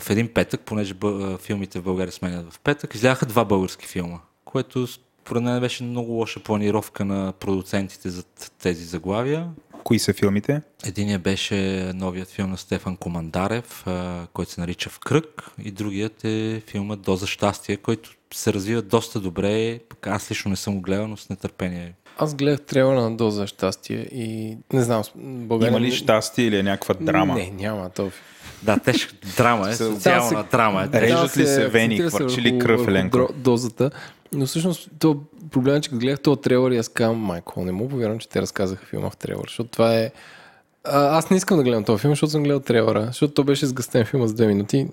S1: в един петък, понеже бъ, филмите в България сменят в петък, изляха два български филма, което според мен беше много лоша планировка на продуцентите за тези заглавия.
S3: Кои са филмите?
S1: Единият беше новият филм на Стефан Командарев, който се нарича В кръг и другият е филмът Доза щастие, който се развива доста добре. Аз лично не съм го гледал, но с нетърпение
S2: аз гледах трейлера на Доза щастие и не знам,
S3: България... Има ли щастие или е някаква драма?
S2: Не, няма. То
S1: да, тежка драма е, социална драма
S3: е. Режат ли се вени, хвърчи ли кръв, Еленко?
S2: Дозата. Но всъщност, то проблема е, че гледах този трейлер и аз казвам, майко, не му повярвам, че те разказаха филма в трейлер, защото това е... А, аз не искам да гледам този филм, защото съм гледал трейлера, защото то беше сгъстен филма за две минути.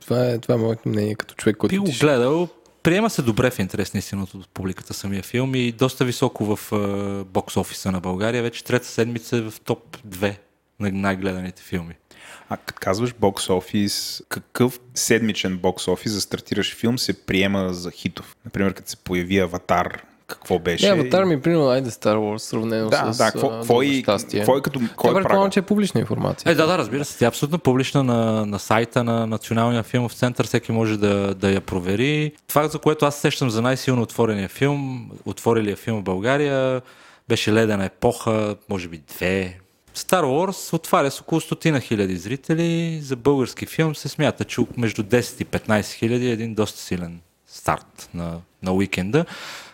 S2: Това е, това е моето мнение като човек, който...
S1: Би го гледал, приема се добре в интерес на истината от публиката самия филм и доста високо в бокс офиса на България. Вече трета седмица е в топ 2 на най-гледаните филми.
S3: А като казваш бокс офис, какъв седмичен бокс офис за стартираш филм се приема за хитов? Например, като се появи Аватар,
S6: какво беше.
S2: Е, Аватар ми е примерно айде Star Wars, сравнено
S6: Да,
S2: с
S6: да, какво-
S2: а,
S6: какво и- какво е като- кой е
S2: Тя предполагам, че е публична информация.
S1: Е, да, да, разбира се. Тя е абсолютно публична на, на сайта на Националния филмов център. Всеки може да, да я провери. Това, за което аз сещам за най-силно отворения филм, отворилия филм в България, беше Ледена епоха, може би две. Star Wars отваря с около стотина хиляди зрители. За български филм се смята, че между 10 и 15 хиляди е един доста силен старт на, на уикенда.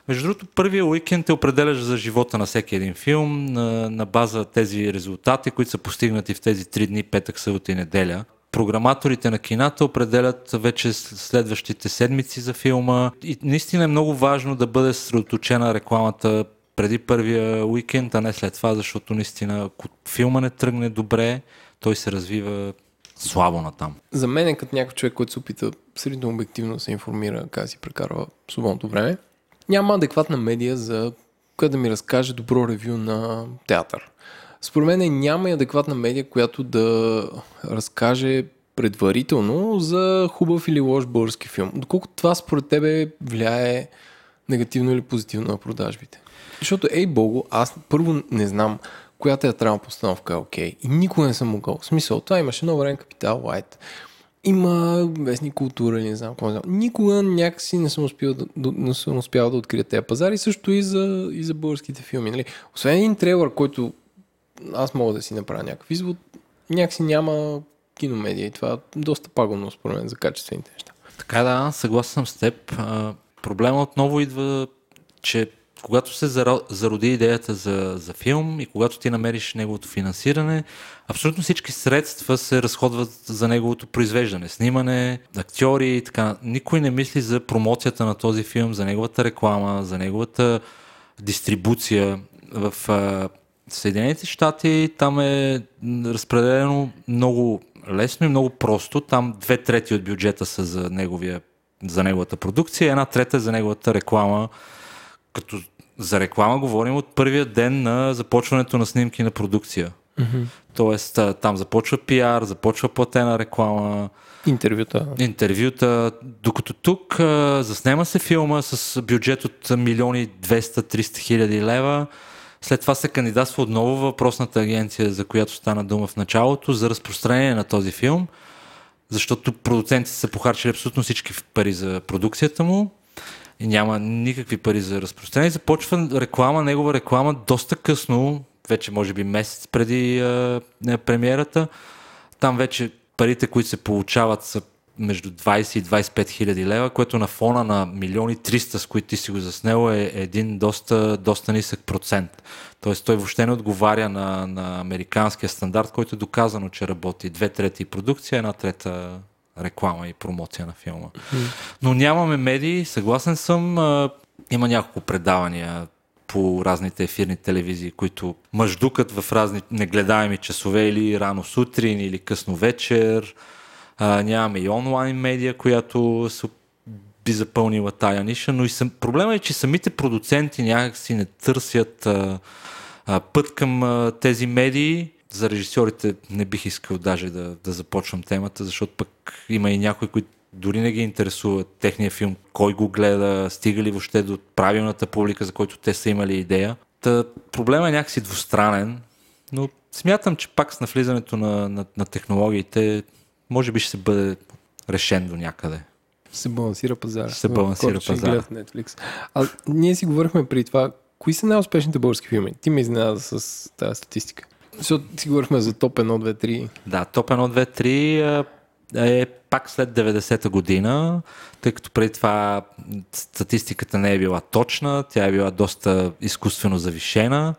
S1: Между другото, първия уикенд е определящ за живота на всеки един филм на, на база тези резултати, които са постигнати в тези три дни, петък, събота и неделя. Програматорите на кината определят вече следващите седмици за филма и наистина е много важно да бъде съсредоточена рекламата преди първия уикенд, а не след това, защото наистина ако филма не тръгне добре, той се развива слабо натам.
S2: За мен е като някой човек, който се опита средно обективно да се информира как си прекарва свободното време. Няма адекватна медия за която да ми разкаже добро ревю на театър. Според мен няма и адекватна медия, която да разкаже предварително за хубав или лош български филм. Доколко това според тебе влияе негативно или позитивно на продажбите. Защото, ей богу, аз първо не знам коя театрална постановка е окей. И никога не съм могъл. В смисъл, това имаше много време Капитал Лайт. Има вестни култура или не знам какво не знам. Никога някакси не съм успял да, не съм успял да открия тези пазари, също и за, и за българските филми. Нали? Освен един трейлър, който аз мога да си направя някакъв извод, някакси няма киномедия и това е доста пагубно според мен за качествените неща.
S1: Така да, съгласен съм с теб. Проблема отново идва, че когато се заро- зароди идеята за, за филм и когато ти намериш неговото финансиране, абсолютно всички средства се разходват за неговото произвеждане. Снимане, актьори и така. Никой не мисли за промоцията на този филм, за неговата реклама, за неговата дистрибуция. В Съединените щати там е разпределено много лесно и много просто. Там две трети от бюджета са за, неговия, за неговата продукция, една трета е за неговата реклама. Като за реклама говорим от първия ден на започването на снимки на продукция. Mm-hmm. Тоест там започва пиар, започва платена реклама,
S2: Интервюта.
S1: интервюта, докато тук заснема се филма с бюджет от милиони 200-300 хиляди лева. След това се кандидатства отново въпросната агенция, за която стана дума в началото, за разпространение на този филм, защото продуцентите са похарчили абсолютно всички пари за продукцията му и няма никакви пари за разпространение. Започва реклама, негова реклама доста късно, вече може би месец преди а, премиерата. Там вече парите, които се получават са между 20 и 25 хиляди лева, което на фона на милиони 300, с които ти си го заснел, е един доста, доста нисък процент. Тоест той въобще не отговаря на, на американския стандарт, който е доказано, че работи две трети продукция, една трета реклама и промоция на филма. Но нямаме медии, съгласен съм. Има няколко предавания по разните ефирни телевизии, които мъждукат в разни негледаеми часове или рано сутрин, или късно вечер. А, нямаме и онлайн медия, която се би запълнила тая ниша, но и съм, проблема е, че самите продуценти някакси не търсят а, а, път към а, тези медии. За режисьорите не бих искал даже да, да започвам темата, защото пък има и някои, които дори не ги интересува техния филм, кой го гледа, стига ли въобще до правилната публика, за който те са имали идея. Та, проблема е някакси двустранен, но смятам, че пак с навлизането на, на, на технологиите може би ще се бъде решен до някъде.
S2: Ще се балансира пазара.
S1: Ще се балансира
S2: Който ще
S1: пазара.
S2: в Netflix. А ние си говорихме при това, кои са най-успешните български филми? Ти ме изненада с тази статистика. Защото си говорихме за топ 1, 2, 3.
S1: Да, топ 1, 2, 3 а, е пак след 90-та година, тъй като преди това статистиката не е била точна, тя е била доста изкуствено завишена,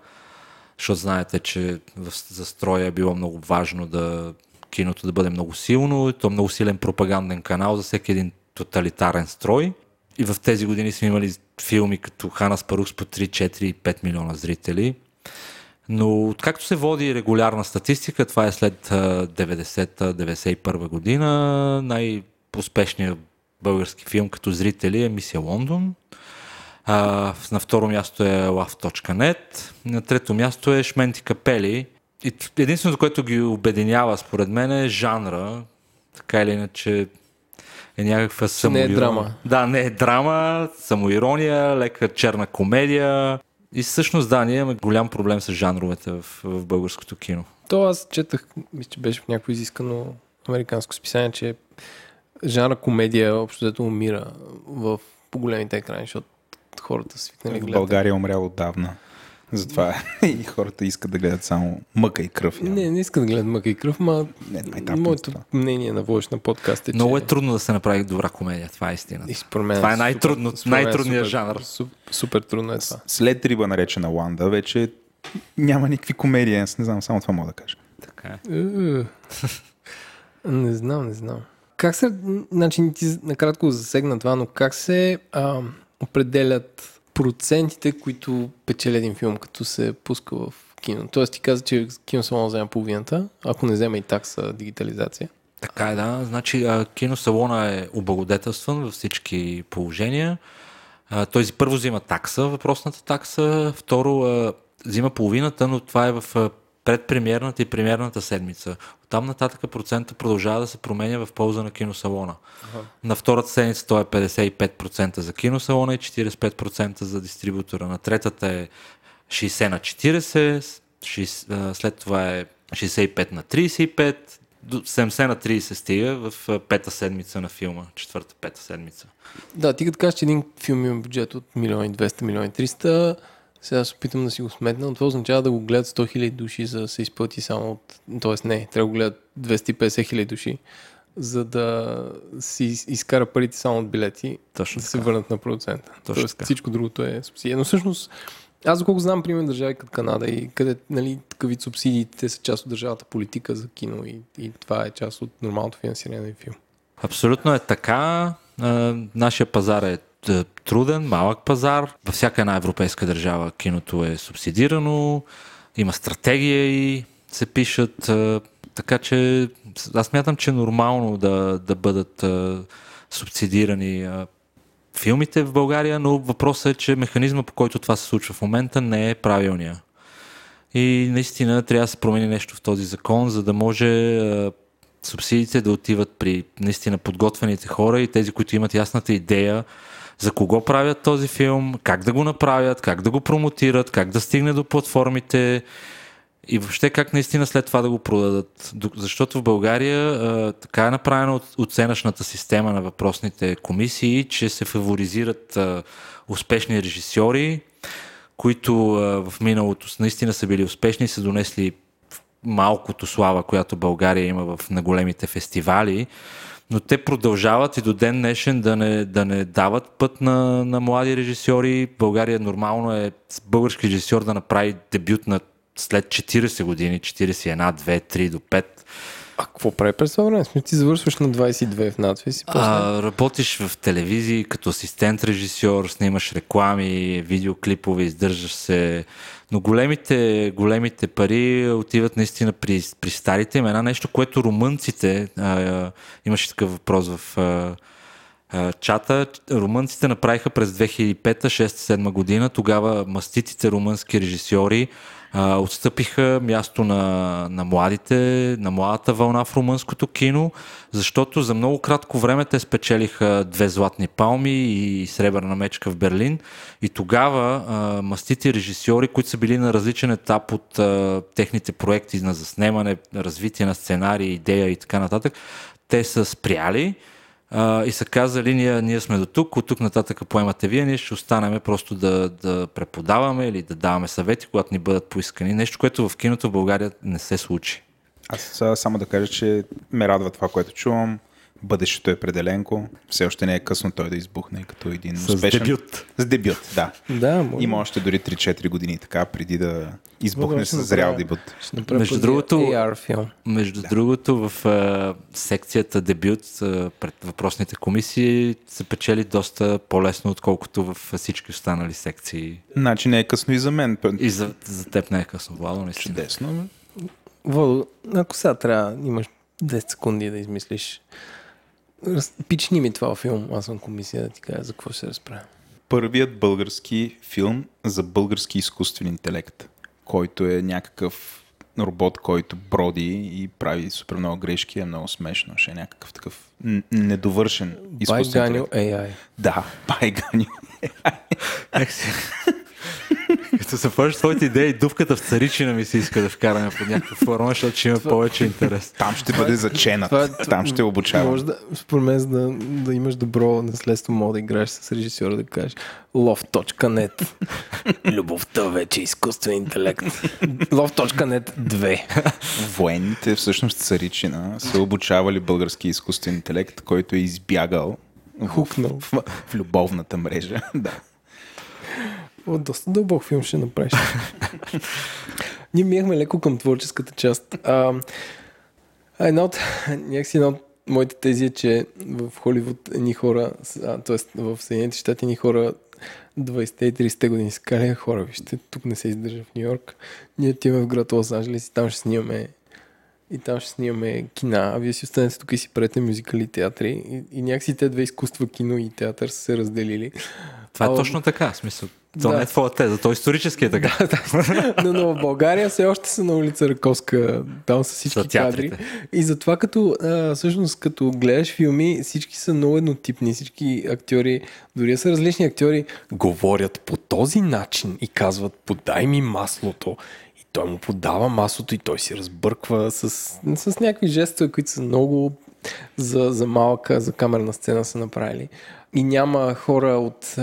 S1: защото знаете, че в застроя е било много важно да киното да бъде много силно, и то е много силен пропаганден канал за всеки един тоталитарен строй. И в тези години сме имали филми като Хана Спарус по 3, 4, 5 милиона зрители. Но откакто се води регулярна статистика, това е след а, 90-91 година, най-успешният български филм като зрители е Мисия Лондон. А, на второ място е Love.net. На трето място е Шменти Капели. И единственото, което ги обединява според мен е жанра. Така или иначе е някаква
S2: не е
S1: самоирония.
S2: драма.
S1: Да, не е драма, самоирония, лека черна комедия. И всъщност, да, ние имаме голям проблем с жанровете в, в българското кино.
S2: То аз четах, мисля, че беше в някакво изискано американско списание, че жанра комедия общо взето умира в по големите екрани, защото хората свикнали
S4: В. България е умрял отдавна. Затова и хората искат да гледат само мъка и кръв.
S2: Не, не иска да гледат мъка и кръв, ма
S4: Не, майтап е
S2: моето
S4: това.
S2: мнение на водещ на подкаст е,
S1: Много
S2: че...
S1: е трудно да се направи добра комедия, това е истината.
S2: И според мен
S1: Това е най-трудно-
S2: е
S1: най-трудният
S2: супер-
S1: жанр.
S2: Супер, супер трудно е това.
S4: След риба наречена Ланда, вече няма никакви комедии. Аз не знам, само това мога да кажа.
S1: Така е.
S2: Е, Не знам, не знам. Как се, значи ти накратко засегна това, но как се а, определят процентите, които печели един филм, като се пуска в кино? Тоест ти каза, че киносалон взема половината, ако не взема и такса дигитализация.
S1: Така е, да. Значи киносалона е облагодетелстван във всички положения. Той първо взима такса, въпросната такса, второ взима половината, но това е в предпремиерната и премиерната седмица. Оттам нататък процента продължава да се променя в полза на киносалона. На втората седмица той е 55% за киносалона и 45% за дистрибутора. На третата е 60 на 40, шест- а, след това е 65 на 35, до 70 на 30 стига в пета седмица на филма, четвърта, пета седмица.
S2: Да, ти като кажеш, че един филм има бюджет от милиони 200, милиони 300, сега се опитам да си го сметна, това означава да го гледат 100 000 души, за да се изплати само от... Тоест не, трябва да го гледат 250 000 души, за да си из- изкара парите само от билети,
S1: Точно
S2: да се
S1: така.
S2: върнат на продуцента.
S1: Точно
S2: Тоест
S1: така.
S2: всичко другото е субсидия. Но всъщност, аз доколко знам, пример държави като Канада и къде нали, такъв вид субсидии, те са част от държавата политика за кино и, и това е част от нормалното финансиране на филм.
S1: Абсолютно е така. А, нашия пазар е труден, малък пазар. Във всяка една европейска държава киното е субсидирано, има стратегия и се пишат. а, Така че аз мятам, че е нормално да, да бъдат а, субсидирани филмите в България, но въпросът е, че механизма по който това се случва в момента не е правилния. И наистина трябва да се промени нещо в този закон, за да може субсидиите да отиват при наистина подготвените хора и тези, които имат ясната идея за кого правят този филм, как да го направят, как да го промотират, как да стигне до платформите и въобще как наистина след това да го продадат. Защото в България а, така е направена от, оценъчната система на въпросните комисии, че се фаворизират а, успешни режисьори, които а, в миналото наистина са били успешни и са донесли малкото слава, която България има в, на големите фестивали, но те продължават и до ден днешен да не, да не дават път на, на млади режисьори. България нормално е български режисьор да направи дебют на след 40 години, 41, 2, 3 до 5.
S2: А какво прави през това време? Смисъл, ти завършваш на 22 в надвис и после...
S1: А, работиш в телевизии като асистент режисьор, снимаш реклами, видеоклипове, издържаш се. Но големите, големите пари отиват наистина при, при старите имена. Нещо, което румънците, а, имаше такъв въпрос в а, а, чата, румънците направиха през 2005-2006-2007 година. Тогава маститите румънски режисьори а, отстъпиха място на, на младите, на младата вълна в румънското кино, защото за много кратко време те спечелиха две златни палми и сребърна мечка в Берлин. И тогава а, мастити режисьори, които са били на различен етап от а, техните проекти на заснемане, развитие на сценарии, идея и така нататък, те са спряли а, и са казали, ние, ние сме до тук, от тук нататък поемате вие, ние ще останеме просто да, да преподаваме или да даваме съвети, когато ни бъдат поискани. Нещо, което в киното в България не се случи.
S4: Аз само да кажа, че ме радва това, което чувам. Бъдещето е пределенко. Все още не е късно той да избухне като един
S1: С
S4: успешен...
S1: дебют.
S4: С дебют, да.
S2: Да, може.
S4: Има още дори 3-4 години така, преди да избухне с зрял дебют.
S1: Между другото-
S2: AR филм.
S1: Между да. другото, в а, секцията дебют а, пред въпросните комисии се печели доста по-лесно, отколкото в всички останали секции.
S4: Значи не е късно и за мен.
S1: И за, за теб не е късно, Владо, наистина.
S4: Чудесно.
S2: Водо, ако сега трябва, имаш 10 секунди да измислиш. Раз... Пични ми това филм, аз съм комисия да ти кажа за какво ще се разправя.
S4: Първият български филм за български изкуствен интелект, който е някакъв
S6: робот, който броди и прави супер много грешки, е много смешно. Ще е някакъв такъв н- недовършен изкуствен
S2: Байганю
S6: интелект.
S2: AI.
S6: Да, Байганю.
S1: Някакси. Като се почнеш твоите идеи, дупката в царичина ми се иска да вкараме под някаква форма, защото ще има повече интерес.
S6: Там ще бъде заченат.
S2: Е-
S6: Там ще обучава.
S2: Може да, според мен, да, да имаш добро наследство, мога да играеш с режисьора да кажеш love.net Любовта вече е изкуствен интелект. love.net 2.
S6: Военните, всъщност царичина, са обучавали български изкуствен интелект, който е избягал в,
S2: Хукнал.
S6: в, в любовната мрежа. да.
S2: О, доста дълбок филм ще направиш. Ние миехме леко към творческата част. А, а една от, някакси една от моите тези е, че в Холивуд едни хора, т.е. в Съединените щати едни хора 20-те и 30-те години са казали, хора, вижте, тук не се издържа в Нью Йорк. Ние отиваме в град Лос Анджелес и там ще снимаме и там ще снимаме кина, а вие си останете тук и си правите мюзикали и театри. И, и някакси те две изкуства, кино и театър са се разделили.
S1: Това е
S2: А,
S1: точно така, смисъл. То
S2: Да.
S1: не е твоя теза, то исторически е така.
S2: но, но в България все още са на улица Раковска, там са всички кадри. И затова като, а, всъщност, като гледаш филми, всички са много еднотипни, всички актьори, дори да са различни актьори, говорят по този начин и казват, подай ми маслото. И той му подава маслото и той си разбърква с, с някакви жестове, които са много за, за малка, за камерна сцена са направили. И няма хора от...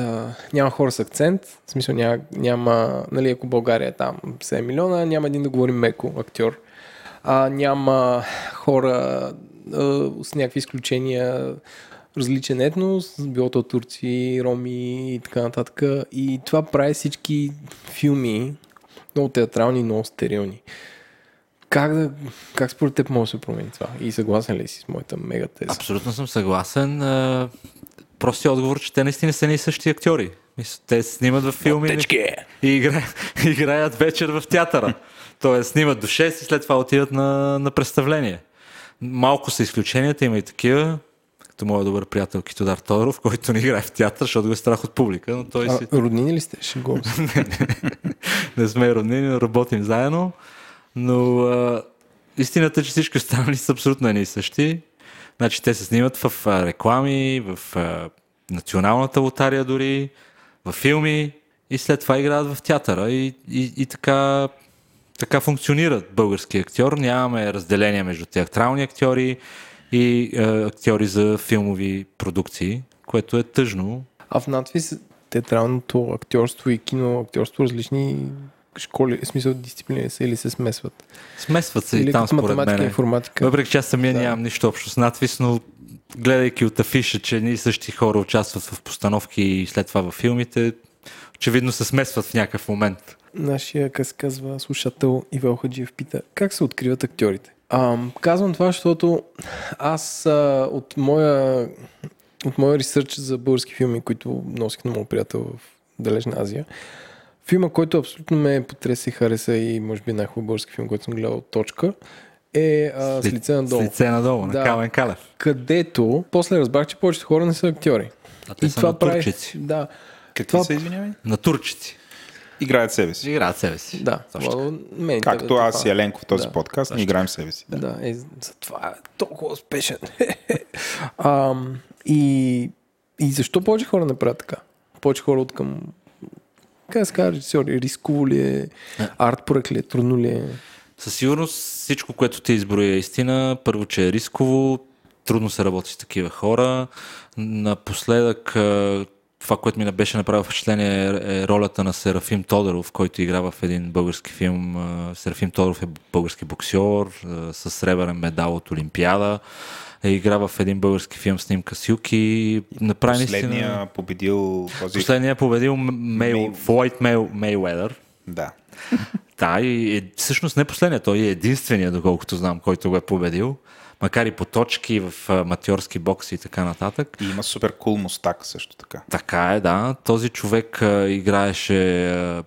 S2: Няма хора с акцент. В смисъл няма, няма нали, ако България е там 7 милиона, няма един да говори меко актьор. А, няма хора а, с някакви изключения различен етнос, било то турци, роми и така нататък. И това прави всички филми много театрални, много стерилни. Как, да, как според теб може да се промени това? И съгласен ли си с моята мега теза?
S1: Абсолютно съм съгласен. А, Простият отговор, че те наистина са ни същи актьори. Те снимат в филми и игра... играят вечер в театъра. Тоест снимат до 6 и след това отиват на, на представление. Малко са изключенията, има и такива, като моят добър приятел Китодар Тодоров, който не играе в театър, защото го е страх от публика, но той си...
S2: А, роднини ли сте? Шегувам се.
S1: не сме роднини, но работим заедно. Но а, истината е, че всички останали са абсолютно едни и същи. Значи те се снимат в реклами, в националната лотария дори, в филми и след това играят в театъра и, и, и така, така функционират български актьор. Нямаме разделение между театрални актьори и а, актьори за филмови продукции, което е тъжно.
S2: А в надвис театралното актьорство и кино актьорство различни школи, в смисъл дисциплини са или се смесват?
S1: Смесват се
S2: или
S1: и там според мен.
S2: информатика?
S1: Въпреки че аз самия
S2: Да.
S1: нямам нищо общо с надвис, но гледайки от афиша, че и същи хора участват в постановки и след това във филмите, очевидно се смесват в някакъв момент.
S2: Нашия, се казва, слушател Ивел Хаджиев пита, как се откриват актьорите? Ам, казвам това, защото аз а, от моя от моя ресърч за български филми, които носих на моят приятел в Далечна Азия, филма, който абсолютно ме потреса и хареса и може би най-хубав български филм, който съм гледал, Точка, е а, с
S1: Ли-
S2: лице надолу.
S1: С лице надолу,
S2: Да.
S1: на Кален Калев.
S2: Където после разбрах, че повечето хора не са актьори.
S1: А те
S2: и
S1: са
S2: това
S1: на
S2: прави.
S1: турчици.
S2: Да,
S6: Какви
S2: Това-
S6: са, извинявай?
S1: На турчици.
S6: Играят себе си.
S1: Играят себе си.
S2: да. Владо, мен,
S6: Както
S2: тебе,
S6: аз и
S2: това-
S6: Еленко в този
S2: Да.
S6: подкаст, ние играем себе си. Да.
S2: Да, е, затова е толкова успешен. а, и, и защо повече хора не правят така? Повече хора от към как се казва, режисьори, рисково ли е, арт проект ли е, трудно ли е?
S1: Със сигурност всичко, което ти изброи е истина. Първо, че е рисково, трудно се работи с такива хора. Напоследък това, което ми не беше направило впечатление е, е ролята на Серафим Тодоров, който игра в един български филм. Серафим Тодоров е български боксер с сребърен медал от Олимпиада. Е, игра в един български филм снимка Силки. Направи
S6: Последния
S1: наистина...
S6: победил този...
S1: Последния победил Мей...
S6: Мей-
S1: Флойд Мей... Мейуедър.
S6: Да.
S1: Да, и е, всъщност не последния, той е единствения, доколкото знам, който го е победил. Макар и по точки в аматьорски бокси и така нататък.
S6: И има супер кул мустак също така.
S1: Така е, да. Този човек а, играеше а,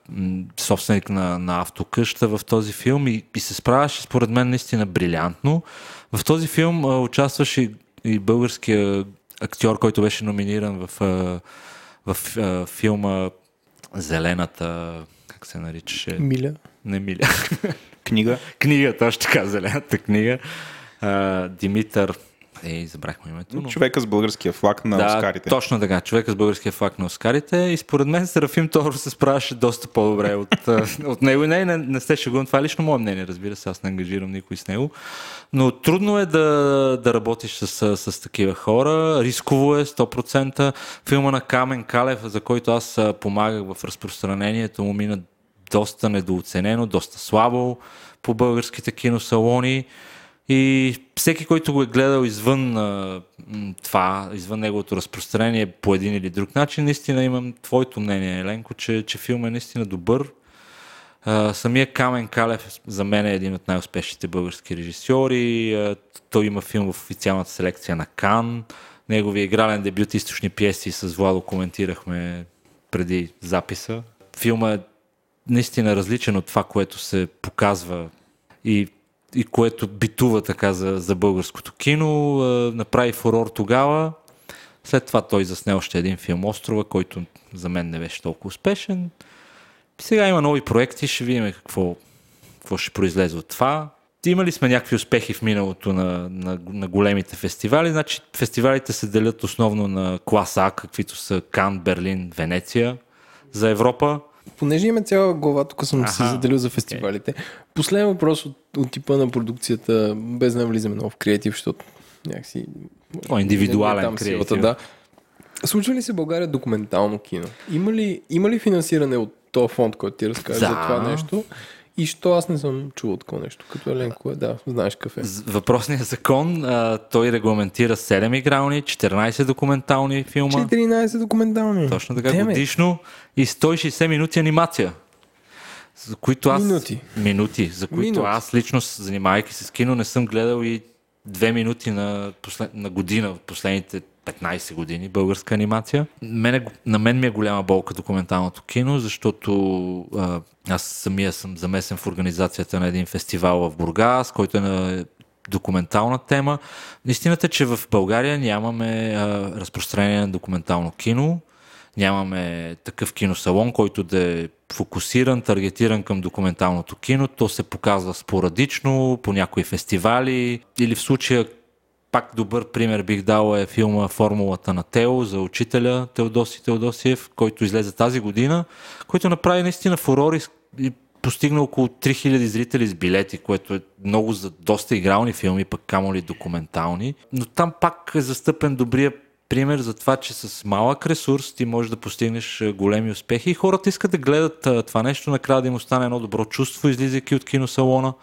S1: собственик на, на автокъща в този филм и, и се справяше според мен наистина брилянтно. В този филм а, участваше и, и българския актьор, който беше номиниран в, а, в а, филма Зелената, как се наричаше?
S2: Миля.
S1: Не Миля.
S6: Книга.
S1: Книга, точно така, зелената книга. А, Димитър, ей, забрахме името. Но...
S6: Човека с българския флаг на
S1: да,
S6: Оскарите.
S1: точно така. Човека с българския факт на Оскарите. И според мен Серафим Торо се справяше доста по-добре от, от него. И не, не, не сте шегуван. Това е лично мое мнение, разбира се. Аз не ангажирам никой с него. Но трудно е да, да работиш с, с, с такива хора. Рисково е 100%. Филма на Камен Калев, за който аз помагах в разпространението му, мина доста недооценено, доста слабо по българските киносалони. И всеки, който го е гледал извън а, това, извън неговото разпространение по един или друг начин, наистина имам твоето мнение, Еленко, че, че филм е наистина добър. А, самия Камен Калев за мен е един от най-успешните български режисьори. А, той има филм в официалната селекция на Кан. Неговия игрален дебют Източни пиеси с Владо коментирахме преди записа. Филма е наистина различен от това, което се показва и, и което битува така за, за българското кино. Направи фурор тогава. След това той засне още един филм Острова, който за мен не беше толкова успешен. Сега има нови проекти, ще видим какво, какво ще произлезе от това. Имали сме някакви успехи в миналото на, на, на големите фестивали. Значи фестивалите се делят основно на клас А, каквито са Кан, Берлин, Венеция за Европа.
S2: Понеже има цяла глава, тук съм
S1: Аха.
S2: се заделил за фестивалите. Последен въпрос от, от типа на продукцията, без да влизаме много в креатив, защото някакси...
S1: О, индивидуален
S2: там силата,
S1: креатив.
S2: да. Случва ли се в България документално кино? Има ли, има ли финансиране от този фонд, който ти разкажа
S1: Да.
S2: за това нещо? И що аз не съм чувал такова нещо? Като Еленко е, да, знаеш е.
S1: З- Въпросният закон, а, той регламентира 7 игрални, 14 документални филма.
S2: 14 документални.
S1: Точно така
S2: Деме.
S1: годишно и 160 минути анимация. За които аз...
S2: Минути.
S1: Минути, за които
S2: Минути.
S1: аз лично, занимавайки се с кино, не съм гледал и две минути на, послед... на година от последните 15 години българска анимация. Мене, на мен ми е голяма болка документалното кино, защото а, аз самия съм замесен в организацията на един фестивал в Бургас, който е на документална тема. Истината е, че в България нямаме разпространение на документално кино. Нямаме такъв киносалон, който да е фокусиран, таргетиран към документалното кино. То се показва спорадично, по някои фестивали или в случая пак добър пример бих дал е филма Формулата на Тео за учителя Теодоси Теодосиев, който излезе тази година, който направи наистина фурор и, постигна около 3000 зрители с билети, което е много за доста игрални филми, пък камо ли документални. Но там пак е застъпен добрия пример за това, че с малък ресурс ти можеш да постигнеш големи успехи и хората искат да гледат това нещо, накрая да им остане едно добро чувство, излизайки от киносалона.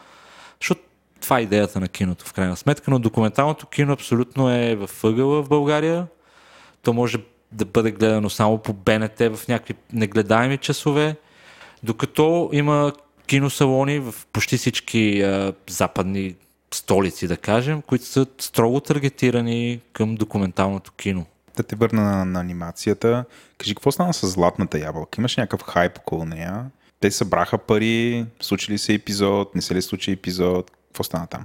S1: Защото това е идеята на киното в крайна сметка, но документалното кино абсолютно е в ъгъла в България. То може да бъде гледано само по БНТ в някакви негледаеми часове, докато има киносалони в почти всички а, западни столици, да кажем, които са строго таргетирани към документалното кино.
S6: Да те върна на, на анимацията. Кажи, какво стана с Златната ябълка? Имаш някакъв хайп около нея? Те събраха пари, случи ли се епизод, не се ли случи епизод? Какво стана там?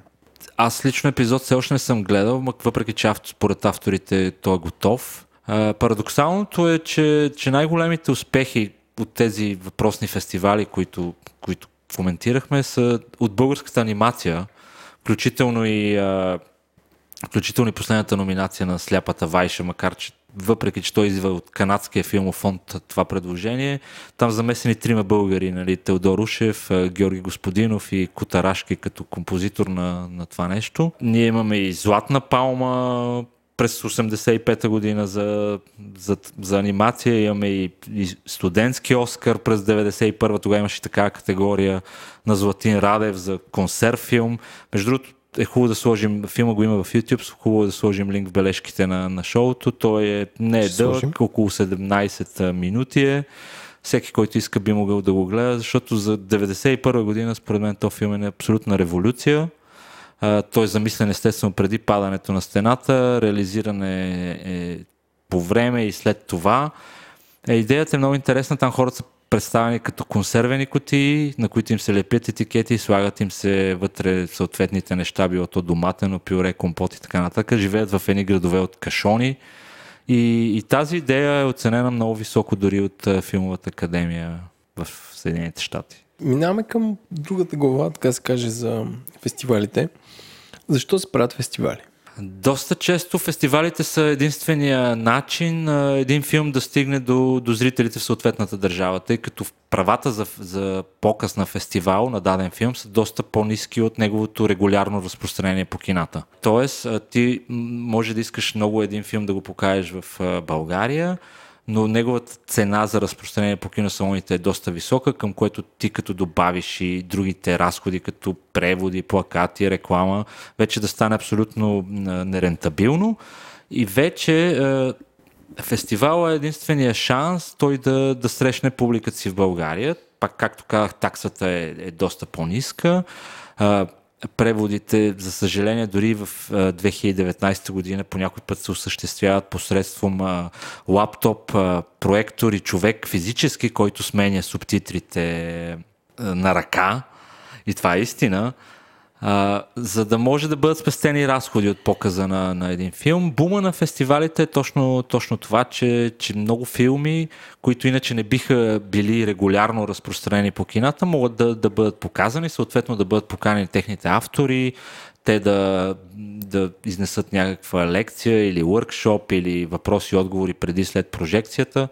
S1: Аз лично епизод все още не съм гледал, въпреки че авто, според авторите той е готов. А, парадоксалното е, че, че най-големите успехи от тези въпросни фестивали, които, които коментирахме, са от българската анимация, включително и, а, включително и последната номинация на Сляпата Вайша, макар че въпреки, че той идва от канадския филмов фонд това предложение, там замесени трима българи, нали, Теодор Ушев, Георги Господинов и Котарашки като композитор на, на това нещо. Ние имаме и Златна палма през 85-та година за, за, за анимация, имаме и, и студентски Оскар през 91-та, тогава имаше такава категория на Златин Радев за концерт филм. Между другото, е хубаво да сложим, филма го има в YouTube, хубаво да сложим линк в бележките на, на шоуто. Той е, не е
S2: Ще
S1: дълъг,
S2: сложим.
S1: около 17 минути е. Всеки, който иска, би могъл да го гледа, защото за 91 година, според мен, този филм е абсолютна революция. А, той е замислен естествено преди падането на стената, реализиран е, е по време и след това. Е, идеята е много интересна, там хората са представени като консервени кутии, на които им се лепят етикети и слагат им се вътре съответните неща, било то доматено, пюре, компот и така нататък. Живеят в едни градове от кашони. И, и тази идея е оценена много високо дори от филмовата академия в Съединените щати.
S2: минаваме към другата глава, така се каже, за фестивалите. Защо се правят фестивали?
S1: Доста често фестивалите са единствения начин един филм да стигне до, до зрителите в съответната държава, тъй като правата за, за показ на фестивал на даден филм са доста по-низки от неговото регулярно разпространение по кината. Тоест, ти може да искаш много един филм да го покажеш в България, но неговата цена за разпространение по киносалоните е доста висока, към което ти като добавиш и другите разходи, като преводи, плакати, реклама, вече да стане абсолютно нерентабилно. И вече е, фестивала е единствения шанс той да, да срещне публиката си в България. Пак, както казах, таксата е, е доста по-ниска преводите, за съжаление, дори в 2019 година по някой път се осъществяват посредством лаптоп, проектор и човек физически, който сменя субтитрите на ръка. И това е истина а, за да може да бъдат спестени разходи от показа на, на един филм. Бума на фестивалите е точно, точно това, че, че много филми, които иначе не биха били регулярно разпространени по кината, могат да, да бъдат показани, съответно да бъдат поканени техните автори, те да, да изнесат някаква лекция или workshop или въпроси и отговори преди след прожекцията,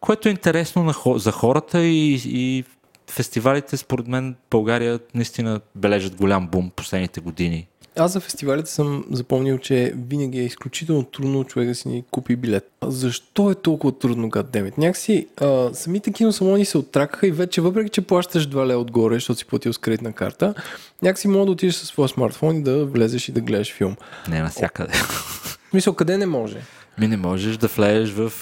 S1: което е интересно на, за хората и, и фестивалите, според мен, България наистина бележат голям бум последните години.
S2: Аз за фестивалите съм запомнил, че винаги е изключително трудно човек да си ни купи билет. Защо е толкова трудно, гаддемит? Някакси а, самите киносалони се оттракаха и вече, въпреки че плащаш 2 лева отгоре, защото си платил с кредитна карта, някакси мога да отидеш със своя смартфон и да влезеш и да гледаш филм.
S1: Не навсякъде.
S2: В смисъл, къде не може?
S1: Ми не можеш да влезеш в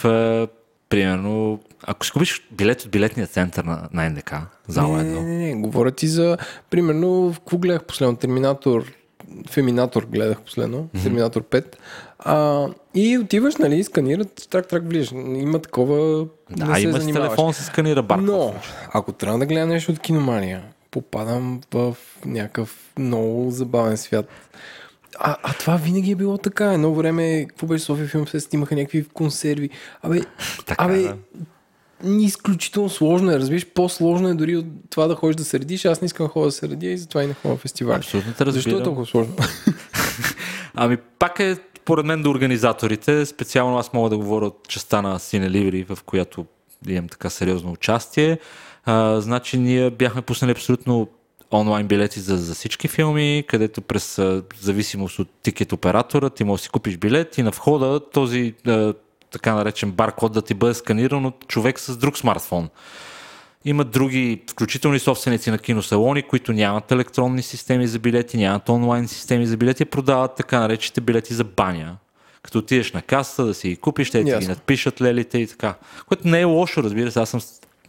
S1: примерно, ако си купиш билет от билетния център на, на НДК, зала
S2: едно. Не, не, не, говоря ти за, примерно, какво гледах последно? Терминатор, Феминатор гледах последно, mm-hmm. Терминатор 5. А, и отиваш, нали, сканират, трак-трак влизаш. Има такова.
S1: Да, не има с телефон се сканира баркод.
S2: Но, ако трябва да гледа нещо от киномания, попадам в някакъв много забавен свят. А, а това винаги е било така. Едно време, какво беше София Филм се снимаха някакви консерви. Абе, така, абе да. изключително сложно е, разбираш, по-сложно е дори от това да ходиш да се редиш. Аз не искам да ходя да се редя и затова и не ходя в фестивал.
S1: Абсолютно те разбирам.
S2: Защо е толкова сложно?
S1: ами пак е поред мен до организаторите. Специално аз мога да говоря от частта на Синеливри, в която имам така сериозно участие. А, значи ние бяхме пуснали абсолютно онлайн билети за, за всички филми, където през зависимост от тикет оператора ти можеш да си купиш билет и на входа този така наречен баркод да ти бъде сканиран от човек с друг смартфон. Има други, включително и собственици на киносалони, които нямат електронни системи за билети, нямат онлайн системи за билети, продават така наречените билети за баня. Като отидеш на каса да си ги купиш, те ти ги надпишат лелите и така. Което не е лошо, разбира се, аз съм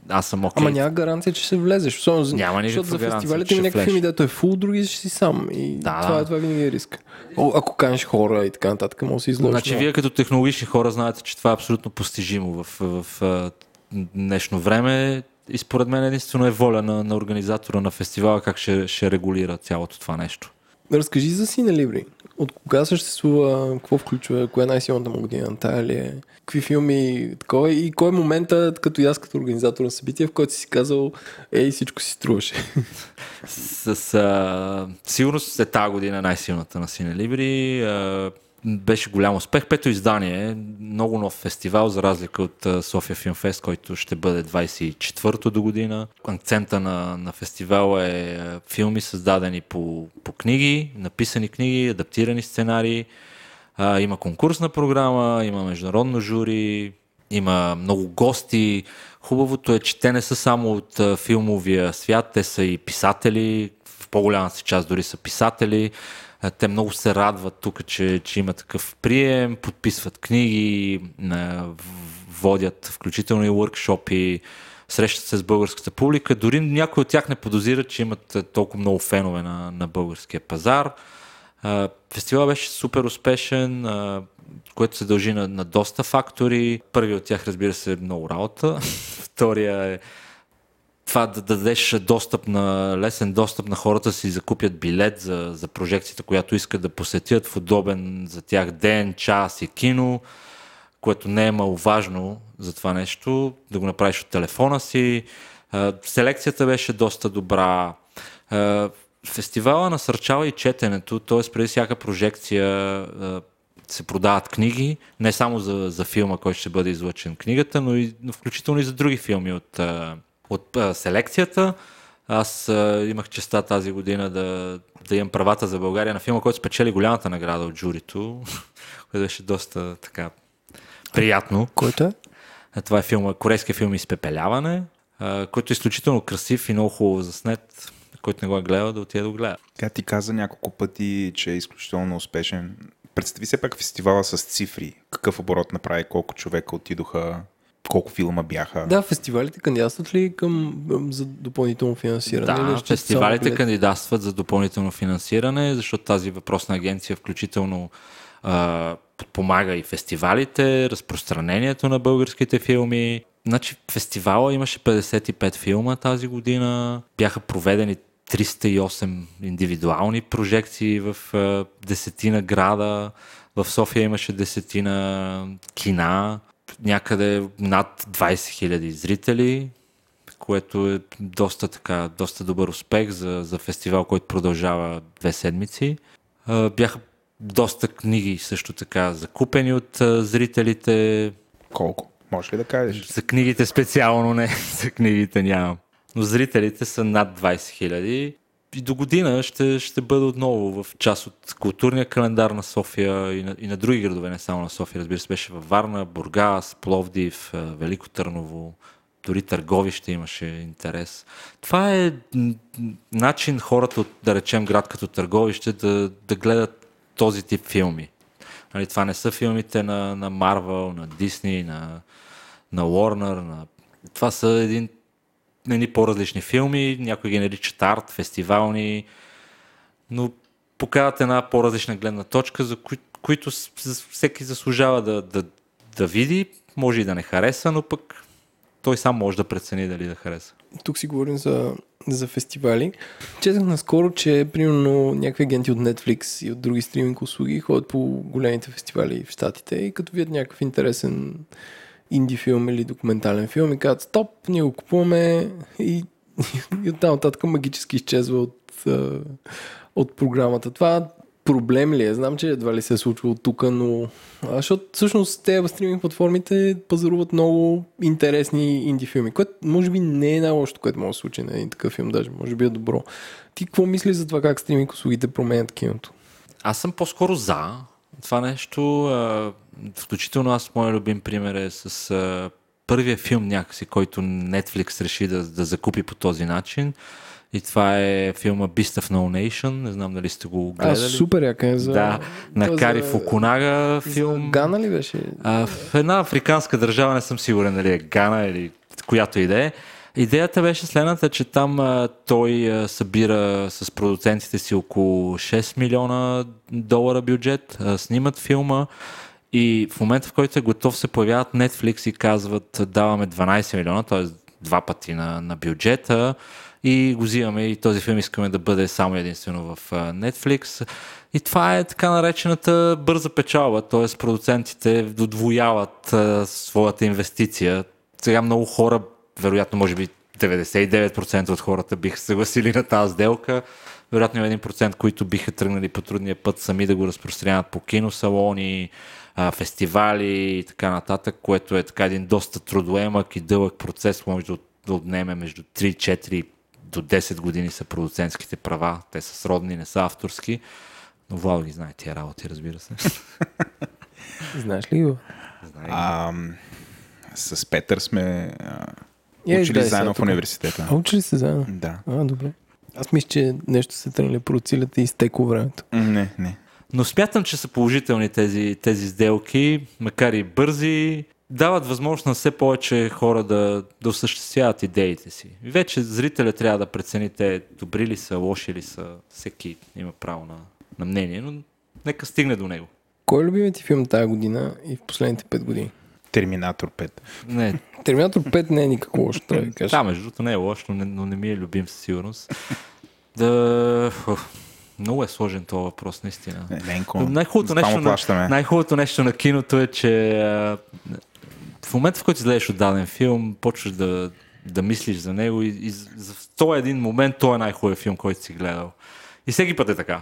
S1: аз съм окей. Okay.
S2: Ама няма гаранция, че се влезеш. Особено,
S1: няма
S2: Защото за фестивалите има някакви филми, дето е фул, други ще си сам. И да, това, да. Е, това винаги е риск. О, ако канеш хора и така нататък, може да си изложиш.
S1: Значи, вие като технологични хора знаете, че това е абсолютно постижимо в, в, в, в днешно време. И според мен единствено е воля на, на организатора на фестивала как ще, ще регулира цялото това нещо.
S2: Разкажи за Сина Либри. От кога съществува, какво включва, кое е най-силната му година? Тая ли е? Какви филми, такова и кой е момента, като и аз като организатор на събитие, в който си казал, ей, всичко си струваше?
S1: С а, сигурност е тази година най-силната на Сине Либри. А, беше голям успех. Пето издание, много нов фестивал, за разлика от София Филмфест, който ще бъде 24-то до година. Акцента на, на фестивала е филми създадени по, по книги, написани книги, адаптирани сценарии. А, има конкурсна програма, има международно жури, има много гости. Хубавото е, че те не са само от филмовия свят, те са и писатели, в по-голямата си част дори са писатели. Те много се радват тук, че, че има такъв прием, подписват книги, водят включително и workshopи, срещат се с българската публика. Дори някои от тях не подозират, че имат толкова много фенове на, на българския пазар. Фестивал беше супер успешен, което се дължи на, на доста фактори. Първият от тях, разбира се, е много работа. Втория е това да дадеш достъп на, лесен достъп на хората си закупят билет за, за прожекцията, която искат да посетят в удобен за тях ден, час и кино, което не е маловажно за това нещо, да го направиш от телефона си. Селекцията беше доста добра. Фестивала насърчава и четенето, т.е. преди всяка прожекция се продават книги, не само за, за филма, който ще бъде излъчен книгата, но, и, но включително и за други филми от, от а, селекцията. Аз а, имах честа тази година да, да имам правата за България на филма, който спечели голямата награда от журито, което беше доста така приятно.
S2: Който е?
S1: А, Това е филма, корейския филм Изпепеляване, а, който е изключително красив и много хубаво заснет. Който не го е гледал, да отиде да го гледа.
S4: Тя ти каза няколко пъти, че е изключително успешен. Представи се пак фестивала с цифри. Какъв оборот направи, колко човека отидоха, колко филма бяха.
S2: Да, фестивалите кандидатстват ли към за допълнително финансиране? или
S1: Да,
S2: ще са
S1: фестивалите кандидатстват за допълнително финансиране, защото тази въпросна агенция включително а, подпомага и фестивалите, разпространението на българските филми. Значи фестивала имаше 55 филма тази година, бяха проведени 308 индивидуални прожекции в а, десетина града, в София имаше десетина кина, някъде над 20 000 зрители, което е доста, така, доста добър успех за, за фестивал, който продължава две седмици. Бяха доста книги също така закупени от зрителите.
S4: Колко? Може ли да кажеш?
S1: За книгите специално не, за книгите нямам. Но зрителите са над 20 хиляди. И до година ще, ще бъде отново в част от културния календар на София и на, и на други градове, не само на София. Разбира се, беше във Варна, Бургас, Пловдив, Велико Търново, дори Търговище имаше интерес. Това е начин хората от, да речем, град като Търговище да, да гледат този тип филми. Нали, това не са филмите на, на Marvel, на Disney, на, на. На... Това са един, едни по-различни филми, някои ги наричат арт, фестивални, но показват една по-различна гледна точка, за кои, които всеки заслужава да, да, да види, може и да не хареса, но пък той сам може да прецени дали да хареса.
S2: Тук си говорим за, за фестивали. Четах наскоро, че примерно някакви агенти от Netflix и от други стриминг услуги ходят по големите фестивали в Штатите и като видят някакъв интересен инди филм или документален филм и казват стоп, ние го купуваме и, и оттам нататък магически изчезва от, от програмата. Това проблем ли е? Знам, че едва ли се е случвало тук, но защото всъщност те в стриминг платформите пазаруват много интересни инди филми, което може би не е най-лошото, което може да случи на един такъв филм, даже може би е добро. Ти какво мислиш за това как стриминг услугите променят киното?
S1: Аз съм по-скоро за това нещо. а, Включително аз, моят любим пример е с а, първия филм някакси, който Netflix реши да, да закупи по този начин. И това е филма Beast of No Nation. Не знам дали сте го
S2: А,
S1: гледали.
S2: супер яка е за...
S1: Да, на Кари
S2: за-
S1: Фукунага филм.
S2: Гана ли беше?
S1: А, в една африканска държава, не съм сигурен дали е Гана или която и да е. Идеята беше следната, че там той събира с продуцентите си около 6 милиона долара бюджет, снимат филма и в момента, в който е готов, се появяват Netflix и казват даваме 12 милиона, т.е. два пъти на, на бюджета и го взимаме и този филм искаме да бъде само единствено в Netflix. И това е така наречената бърза печалба, т.е. продуцентите додвояват своята инвестиция. Сега много хора, вероятно може би 99% от хората биха съгласили на тази сделка. Вероятно има 1%, които биха тръгнали по трудния път сами да го разпространяват по киносалони, фестивали и така нататък, което е така един доста трудоемък и дълъг процес, може да, от- да отнеме между 3-4 до 10 години са продуцентските права. Те са сродни, не са авторски. Но Владо ги знае тия работи, разбира се.
S2: Знаеш ли го?
S1: Знае.
S4: А, с Петър сме а,
S2: Е,
S4: учили заедно в университета.
S2: А учили се заедно?
S4: Да.
S2: А, добре. Аз мисля, че нещо се тръгнали по и изтекло времето.
S4: Не, не.
S1: Но смятам, че са положителни тези, тези сделки, макар и бързи, дават възможност на все повече хора да, да осъществяват идеите си. И вече зрителя трябва да прецени те добри ли са, лоши ли са. Всеки има право на, на мнение, но нека стигне до него.
S2: Кой е любимият ти филм тази година и в последните 5 години?
S6: Терминатор 5.
S1: Не,
S2: Терминатор 5 не е никак лошо, трябва да кажа.
S1: да, между другото не е лошо, но не, но не ми е любим със сигурност. Да, много е сложен този въпрос, наистина.
S4: не Ленко,
S1: Най-хубавото нещо, на, най-хубавото нещо на киното е, че а, в момента, в който излезеш от даден филм, почваш да, да мислиш за него и, и за този един момент той е най-хубавият филм, който си гледал. И всеки път е така.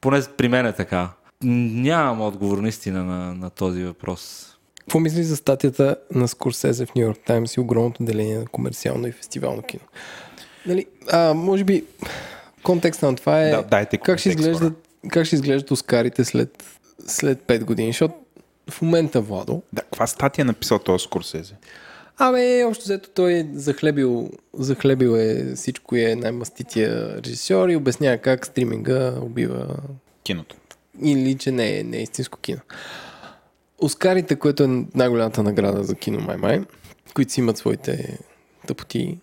S1: Поне при мен е така. Нямам отговор наистина на, на този въпрос.
S2: Какво мислиш за статията на Скорсезе в Нью Йорк Таймс и огромното деление на комерциално и фестивално кино? Нали, а, може би контекста на това е
S3: Да, дайте
S2: как, ще изглеждат, как ще изглеждат Оскарите след, след 5 години, защото в момента Владо,
S3: Да, каква статия е написал този Скорсезе?
S2: Абе, общо взето той е захлебил, захлебил е всичко е най-мастития режисьор и обяснява как стриминга убива
S3: Киното.
S2: или че не е, не е истинско кино. Оскарите, което е най-голямата награда за кино май-май, които си имат своите тъпоти,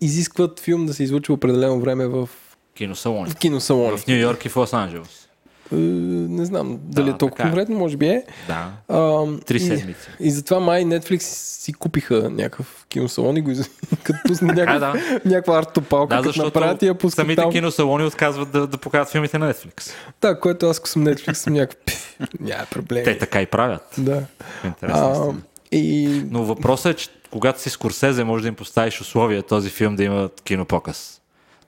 S2: изискват филм да се излучи определено време в,
S1: Киносалони.
S2: в киносалони.
S1: В Нью Йорк и в Лос Анджелес.
S2: Е, не знам дали е толкова
S1: така е.
S2: конкретно, може би е.
S1: Да.
S2: А,
S1: Три
S2: и-
S1: седмици.
S2: И затова май Netflix си купиха някакъв киносалон и го из... като пусне някакъв,
S1: да.
S2: някаква арт-топалка,
S1: Да,
S2: като направят и я пускат
S1: самите
S2: там.
S1: киносалони отказват да, да покажат филмите на Netflix.
S2: Да, което аз ако съм Netflix съм някакъв... «Пф, Няма проблем.
S1: Те така и правят.
S2: Да.
S1: В интерес на
S2: А, и
S1: Но въпросът е, че когато си Скорсезе, може да им поставиш условия този филм да има кинопоказ.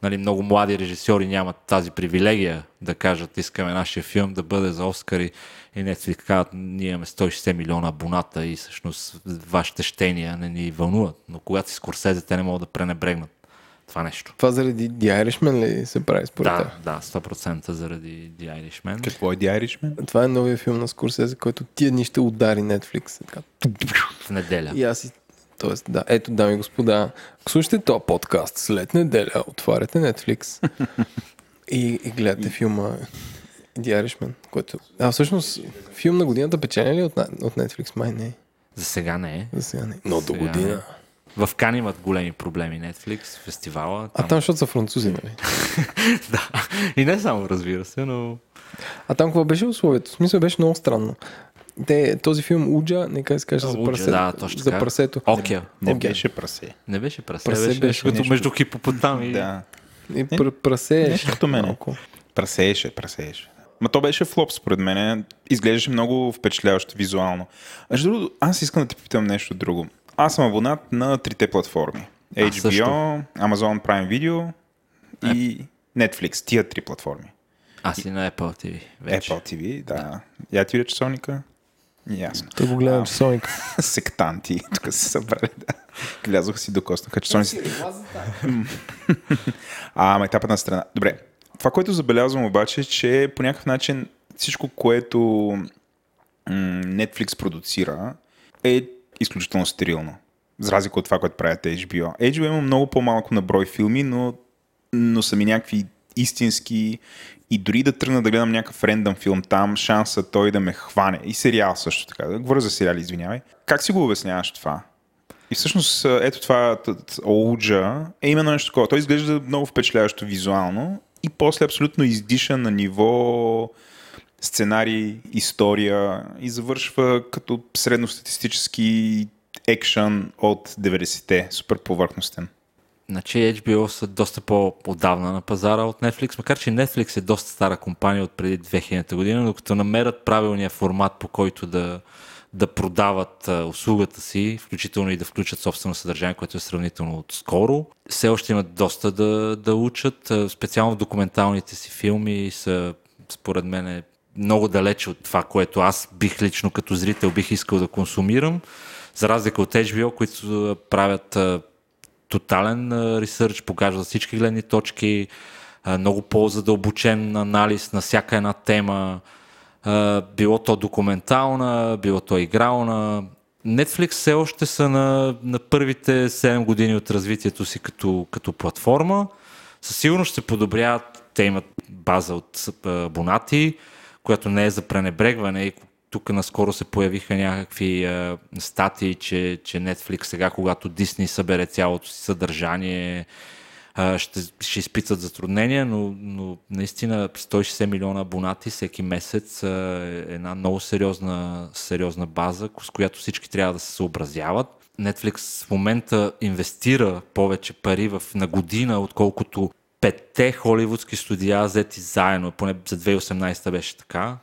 S1: Нали, много млади режисьори нямат тази привилегия да кажат, искаме нашия филм да бъде за Оскари и Netflix казват, ние имаме 160 милиона абоната и всъщност вашите щения не ни вълнуват. Но когато си Скорсезе, те не могат да пренебрегнат това нещо.
S2: това заради The Irishman ли се прави според
S1: Да, да, 100% заради The Irishman.
S3: Какво е The Irishman?
S2: Това е новия филм на Скорсезе, който тия дни ще удари Netflix. Така.
S1: В неделя.
S2: И аз и... Тоест, да, ето, дами и господа, ако слушате този подкаст след неделя, отваряте Netflix и, и гледате филма The Irishman, който... А, всъщност, филм на годината печели ли от, от Netflix? Май не.
S1: За сега не е.
S2: За сега не. Но до година.
S1: В Кан имат големи проблеми Netflix, фестивала.
S2: А там, защото са французи, нали?
S1: да. И не само, разбира се, но...
S2: А там какво беше условието? В смисъл беше много странно. Те, този филм Уджа, нека се каже за,
S1: Уджа,
S2: прасе,
S1: да, точно
S2: за прасето.
S1: Окей.
S3: Не
S2: Окей.
S3: беше прасе.
S1: Не беше прасе,
S2: Прасе
S1: беше,
S2: беше
S1: като
S3: нещо.
S1: между хипопотам и...
S3: Да.
S2: И пр- прасе
S3: нещо като мене. Прасееше, прасееше. Ма то беше флоп, според мен. Изглеждаше много впечатляващо визуално. Между другото, аз искам да те попитам нещо друго. Аз съм абонат на трите платформи. HBO. Amazon Prime Video и Netflix. Тия три платформи.
S1: Аз и на Apple TV вече.
S3: Apple TV, да. Я ти видя часовника? Ясно.
S2: Той го гледа
S3: А.
S2: на часовника.
S3: Сектанти, тук се събрали. Да. Влязоха си докоснаха часовници. А, ама етапът на страна. Добре. Това, което забелязвам обаче, е, че по някакъв начин всичко, което Netflix продуцира, е изключително стерилно. За разлика от това, което правят HBO. HBO има много по-малко на брой филми, но, но са ми някакви истински и дори да тръгна да гледам някакъв рендъм филм там, шанса той да ме хване. И сериал също така. Да говоря за сериали, извинявай. Как си го обясняваш това? И всъщност ето това Оуджа е именно нещо такова. Той изглежда много впечатляващо визуално и после абсолютно издиша на ниво сценарий, история и завършва като средностатистически екшън от 90-те. Супер повърхностен.
S1: Значи HBO са доста по-отдавна на пазара от Netflix, макар че Netflix е доста стара компания от преди 2000 година, но като намерят правилния формат, по който да, да продават услугата си, включително и да включат собствено съдържание, което е сравнително скоро, все още имат доста да, да учат. Специално в документалните си филми са, според мен, е много далече от това, което аз бих лично като зрител бих искал да консумирам, за разлика от HBO, които правят тотален ресърч, показва всички гледни точки, много по-задълбочен анализ на всяка една тема, било то документална, било то игрална. Netflix все още са на, на първите 7 години от развитието си като, като платформа. Със сигурност ще подобряват. Те имат база от абонати, която не е за пренебрегване. И тук наскоро се появиха някакви а, статии, че, че Netflix сега, когато Disney събере цялото си съдържание, а, ще, ще изпитат затруднения, но, но наистина 160 милиона абонати всеки месец а, е една много сериозна, сериозна база, с която всички трябва да се съобразяват. Netflix в момента инвестира повече пари в, на година, отколкото петте холивудски студия взети заедно, поне за 2018 беше така.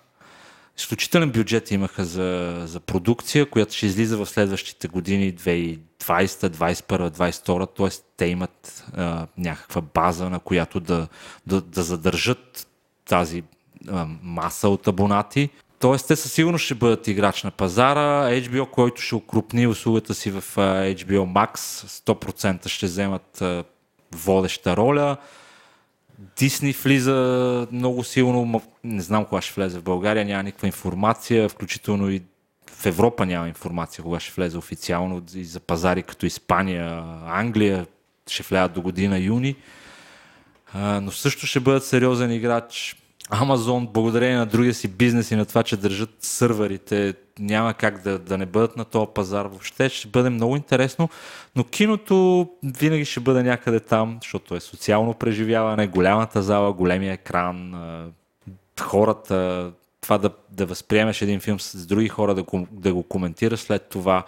S1: Изключителен бюджет имаха за, за продукция, която ще излиза в следващите години 2020, 2021, 2022, т.е. те имат а, някаква база, на която да, да, да задържат тази а, маса от абонати. Тоест, те със сигурност ще бъдат играч на пазара. HBO, който ще укрупни услугата си в HBO Max, 100% ще вземат водеща роля. Дисни влиза много силно, не знам кога ще влезе в България, няма никаква информация, включително и в Европа няма информация кога ще влезе официално и за пазари като Испания, Англия ще влязат до година юни. но също ще бъдат сериозен играч. Амазон, благодарение на другия си бизнес и на това, че държат сървърите, няма как да, да не бъдат на този пазар въобще. Ще бъде много интересно, но киното винаги ще бъде някъде там, защото е социално преживяване, голямата зала, големия екран, хората, това да, да възприемеш един филм с други хора, да, да го коментираш след това.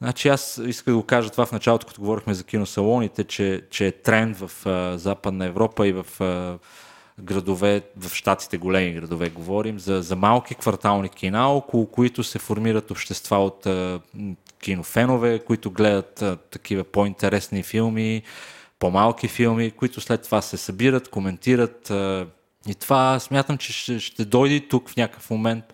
S1: Значи аз исках да го кажа това в началото, като говорихме за киносалоните, че, че е тренд в а, Западна Европа и в а, градове, в щатите големи градове говорим, за, за малки квартални кина, около които се формират общества от а, кинофенове, които гледат а, такива по-интересни филми, по-малки филми, които след това се събират, коментират. А, и това смятам, че ще, ще дойде тук в някакъв момент.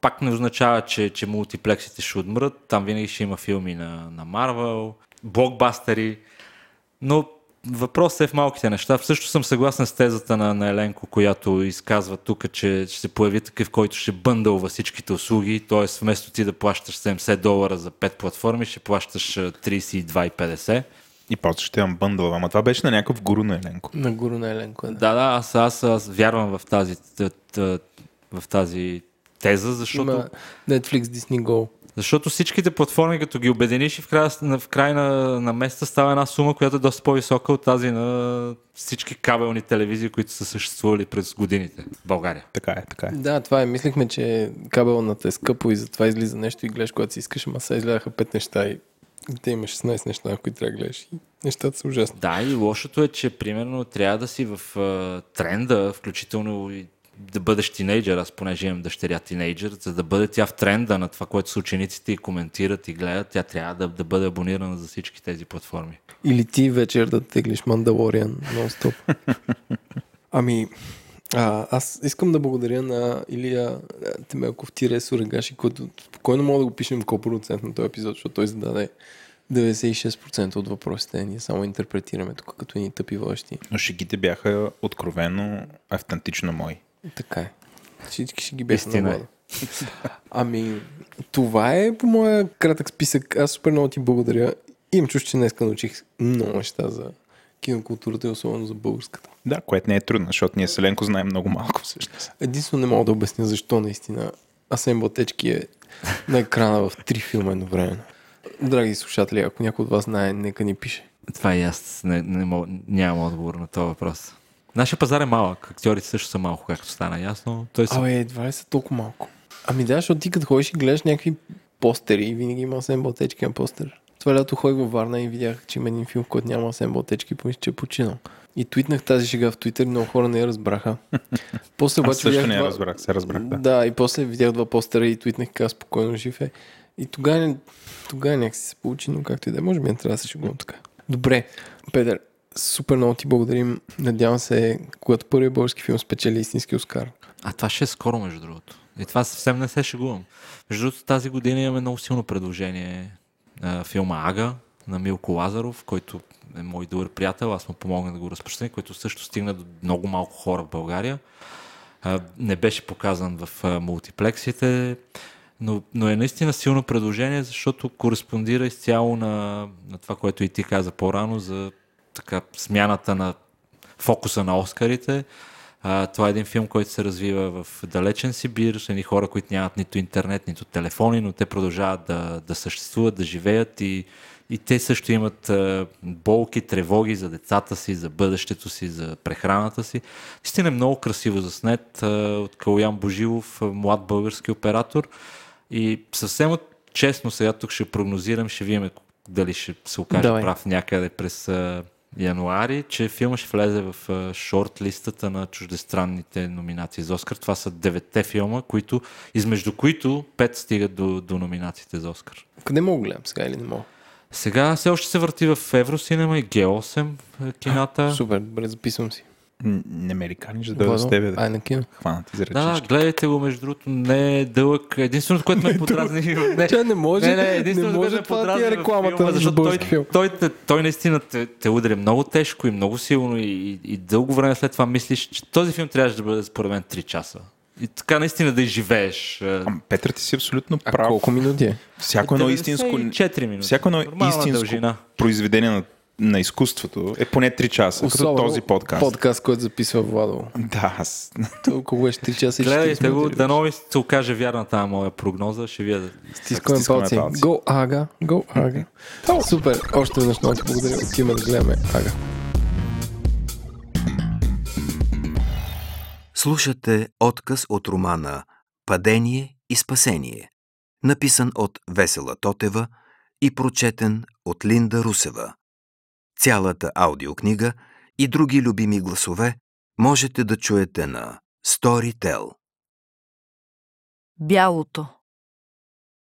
S1: Пак не означава, че, че мултиплексите ще отмрат. Там винаги ще има филми на, на Марвел, блокбастери, но Въпросът е в малките неща. Също съм съгласен с тезата на, на Еленко, която изказва тук, че ще се появи такъв, който ще бъндълва всичките услуги, т.е. вместо ти да плащаш 70 долара за 5 платформи, ще плащаш 32,50.
S6: И после ще имам бъндъл, ама това беше на някакъв гуру на Еленко.
S2: На гуру на Еленко, да.
S1: Да, да, аз, аз, аз вярвам в тази, в тази теза, защото... Има
S2: Netflix, Disney Go.
S1: Защото всичките платформи, като ги обединиш и в край, в край на, на месеца става една сума, която е доста по-висока от тази на всички кабелни телевизии, които са съществували през годините в България.
S6: Така е, така е.
S2: Да, това е. Мислихме, че кабелната е скъпо и затова излиза нещо и гледаш, когато си искаш, ама сега изглядаха 5 неща и те има 16 неща, които трябва да гледаш и нещата са ужасни.
S1: Да, и лошото е, че примерно трябва да си в uh, тренда, включително и да бъдеш тинейджър, аз понеже имам дъщеря тинейджър, за да бъде тя в тренда на това, което с учениците и коментират и гледат, тя трябва да, да бъде абонирана за всички тези платформи.
S2: Или ти вечер да теглиш Мандалориан нон-стоп. ами, а, аз искам да благодаря на Илия Темелков Тире Сурегаши, който спокойно мога да го пишем процент на този епизод, защото той зададе 96% от въпросите ние само интерпретираме тук като ни тъпи вълщи.
S6: Но шегите бяха откровено автентично мои.
S2: Така е. Всички ще ги бяха на Ами, това е по моя кратък списък. Аз супер много ти благодаря. Имам чуш, че днес научих много неща за кинокултурата и особено за българската.
S6: Да, което не е трудно, защото ние с Еленко знаем много малко всъщност.
S2: Единствено не мога да обясня защо наистина Асен Ботечки е на екрана в три филма едновременно. Драги слушатели, ако някой от вас знае, нека ни пише.
S1: Това и аз не, не мога, нямам отговор на този въпрос. Нашия пазар е малък, актьорите също са малко, както стана ясно.
S2: Той са... Абе, едва ли са толкова малко? Ами да, защото ти като ходиш и гледаш някакви постери и винаги има 8 бълтечки на постер. Това лято ходих във Варна и видях, че има един филм, който няма 8 бълтечки и помислих, че е починал. И твитнах тази шега в Твитър, много хора не я разбраха.
S6: После обаче Аз също видях не я два... разбрах, се разбрах. Да.
S2: да, и после видях два постера и твитнах как спокойно жив е. И тогава, тогава някакси се получи, но както и да е, може би не трябва да се шегувам така. Добре, Петър, Супер много ти благодарим. Надявам се, когато първият български филм спечели истински Оскар.
S1: А това ще е скоро, между другото. И това съвсем не се шегувам. Между другото, тази година имаме много силно предложение. Филма Ага на Милко Лазаров, който е мой добър приятел. Аз му помогна да го разпространя, който също стигна до много малко хора в България. Не беше показан в мултиплексите, но, но е наистина силно предложение, защото кореспондира изцяло на, на това, което и ти каза по-рано за така, смяната на фокуса на Оскарите. А, това е един филм, който се развива в далечен Сибир, с едни хора, които нямат нито интернет, нито телефони, но те продължават да, да съществуват, да живеят и, и те също имат а, болки, тревоги за децата си, за бъдещето си, за прехраната си. Истина е много красиво заснет а, от Калуян Божилов, млад български оператор. И съвсем честно сега тук ще прогнозирам, ще видим дали ще се окаже Давай. прав някъде през януари, че филма ще влезе в а, шорт листата на чуждестранните номинации за Оскар. Това са деветте филма, които, измежду които пет стигат до, до номинациите за Оскар.
S2: Къде мога да гледам сега или не мога?
S1: Сега все още се върти в Евросинема и G8 е, кината.
S2: Супер, добре, записвам си.
S6: Не ме ли каниш да дойда с тебе
S2: Ай,
S6: да
S2: на кино.
S6: хванат за
S1: Да, гледайте го, между другото, не е дълъг. Единственото, което ме подразни... не,
S2: Тя не може,
S1: не, не,
S2: не
S1: единственото,
S2: може
S1: което
S2: това да ти
S1: подразни
S2: е рекламата
S1: филма,
S2: за
S1: защото той,
S2: филм.
S1: той, той, той наистина те, те ударя много тежко и много силно и, и, и дълго време след това мислиш, че този филм трябваше да бъде според мен 3 часа. И така наистина да изживееш. а,
S6: Петър, ти си абсолютно
S2: А
S6: прав.
S2: колко минути е?
S6: Всяко едно истинско,
S1: 94 минути.
S6: всяко едно истинско
S1: дължина.
S6: произведение на, на изкуството е поне 3 часа, като този подкаст.
S2: Подкаст, който записва Владо.
S6: Да, аз...
S2: Толкова беше 3 часа и 40
S1: Гледайте го,
S2: минути.
S1: дано ви се окаже вярна тази моя прогноза, ще видя.
S2: Стискаме
S6: Стискаме
S2: палци.
S6: палци.
S2: Go, Ага. Go, Ага. Супер. Още веднъж много ти благодаря. Отиваме да гледаме Ага.
S8: Слушате отказ от романа Падение и спасение, написан от Весела Тотева и прочетен от Линда Русева. Цялата аудиокнига и други любими гласове можете да чуете на Storytel.
S9: Бялото.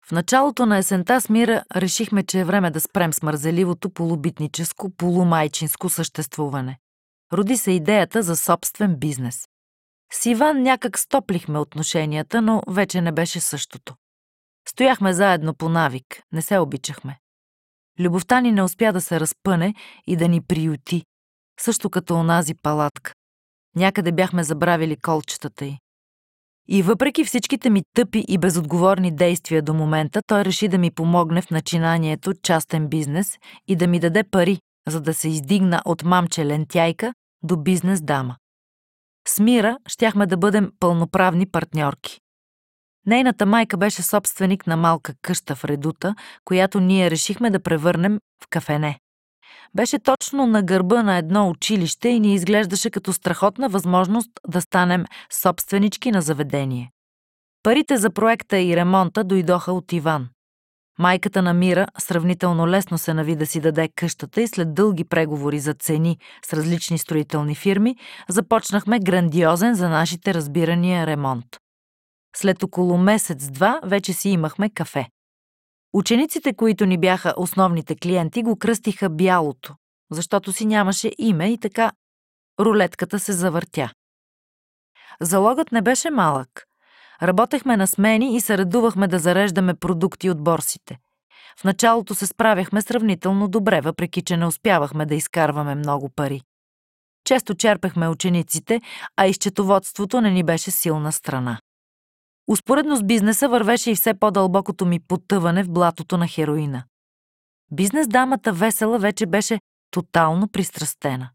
S9: В началото на есента с Мира решихме, че е време да спрем с мързеливото полубитническо, полумайчинско съществуване. Роди се идеята за собствен бизнес. С Иван някак стоплихме отношенията, но вече не беше същото. Стояхме заедно по навик, не се обичахме. Любовта ни не успя да се разпъне и да ни приюти, също като онази палатка. Някъде бяхме забравили колчетата й. И въпреки всичките ми тъпи и безотговорни действия до момента, той реши да ми помогне в начинанието частен бизнес и да ми даде пари, за да се издигна от мамче лентяйка до бизнес дама. С Мира щяхме да бъдем пълноправни партньорки. Нейната майка беше собственик на малка къща в Редута, която ние решихме да превърнем в кафене. Беше точно на гърба на едно училище и ни изглеждаше като страхотна възможност да станем собственички на заведение. Парите за проекта и ремонта дойдоха от Иван. Майката на Мира сравнително лесно се нави да си даде къщата и след дълги преговори за цени с различни строителни фирми, започнахме грандиозен за нашите разбирания ремонт. След около месец-два вече си имахме кафе. Учениците, които ни бяха основните клиенти, го кръстиха бялото, защото си нямаше име и така рулетката се завъртя. Залогът не беше малък. Работехме на смени и се редувахме да зареждаме продукти от борсите. В началото се справяхме сравнително добре, въпреки че не успявахме да изкарваме много пари. Често черпехме учениците, а изчетоводството не ни беше силна страна. Успоредно с бизнеса вървеше и все по-дълбокото ми потъване в блатото на хероина. Бизнес дамата Весела вече беше тотално пристрастена.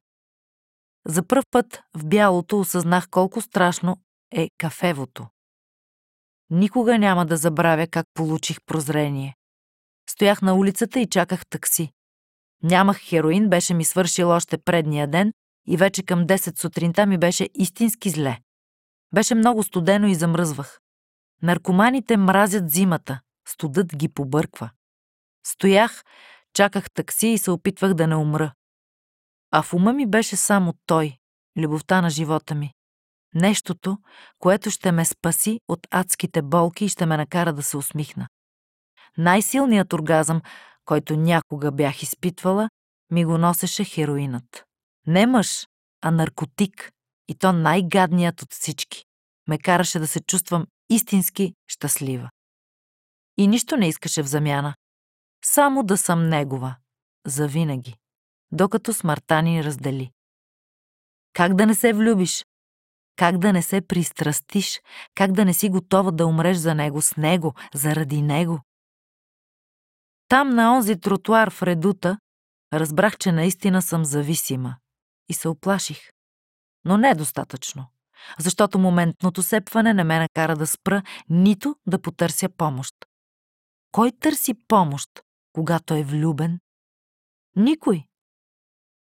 S9: За пръв път в бялото осъзнах колко страшно е кафевото. Никога няма да забравя как получих прозрение. Стоях на улицата и чаках такси. Нямах хероин, беше ми свършил още предния ден и вече към 10 сутринта ми беше истински зле. Беше много студено и замръзвах. Наркоманите мразят зимата, студът ги побърква. Стоях, чаках такси и се опитвах да не умра. А в ума ми беше само той, любовта на живота ми. Нещото, което ще ме спаси от адските болки и ще ме накара да се усмихна. Най-силният оргазъм, който някога бях изпитвала, ми го носеше хероинът. Не мъж, а наркотик. И то най-гадният от всички. Ме караше да се чувствам истински щастлива. И нищо не искаше в замяна. Само да съм негова. Завинаги. Докато смъртта ни раздели. Как да не се влюбиш? Как да не се пристрастиш? Как да не си готова да умреш за него, с него, заради него? Там на онзи тротуар в редута разбрах, че наистина съм зависима и се оплаших. Но недостатъчно, защото моментното сепване не ме накара да спра, нито да потърся помощ. Кой търси помощ, когато е влюбен? Никой.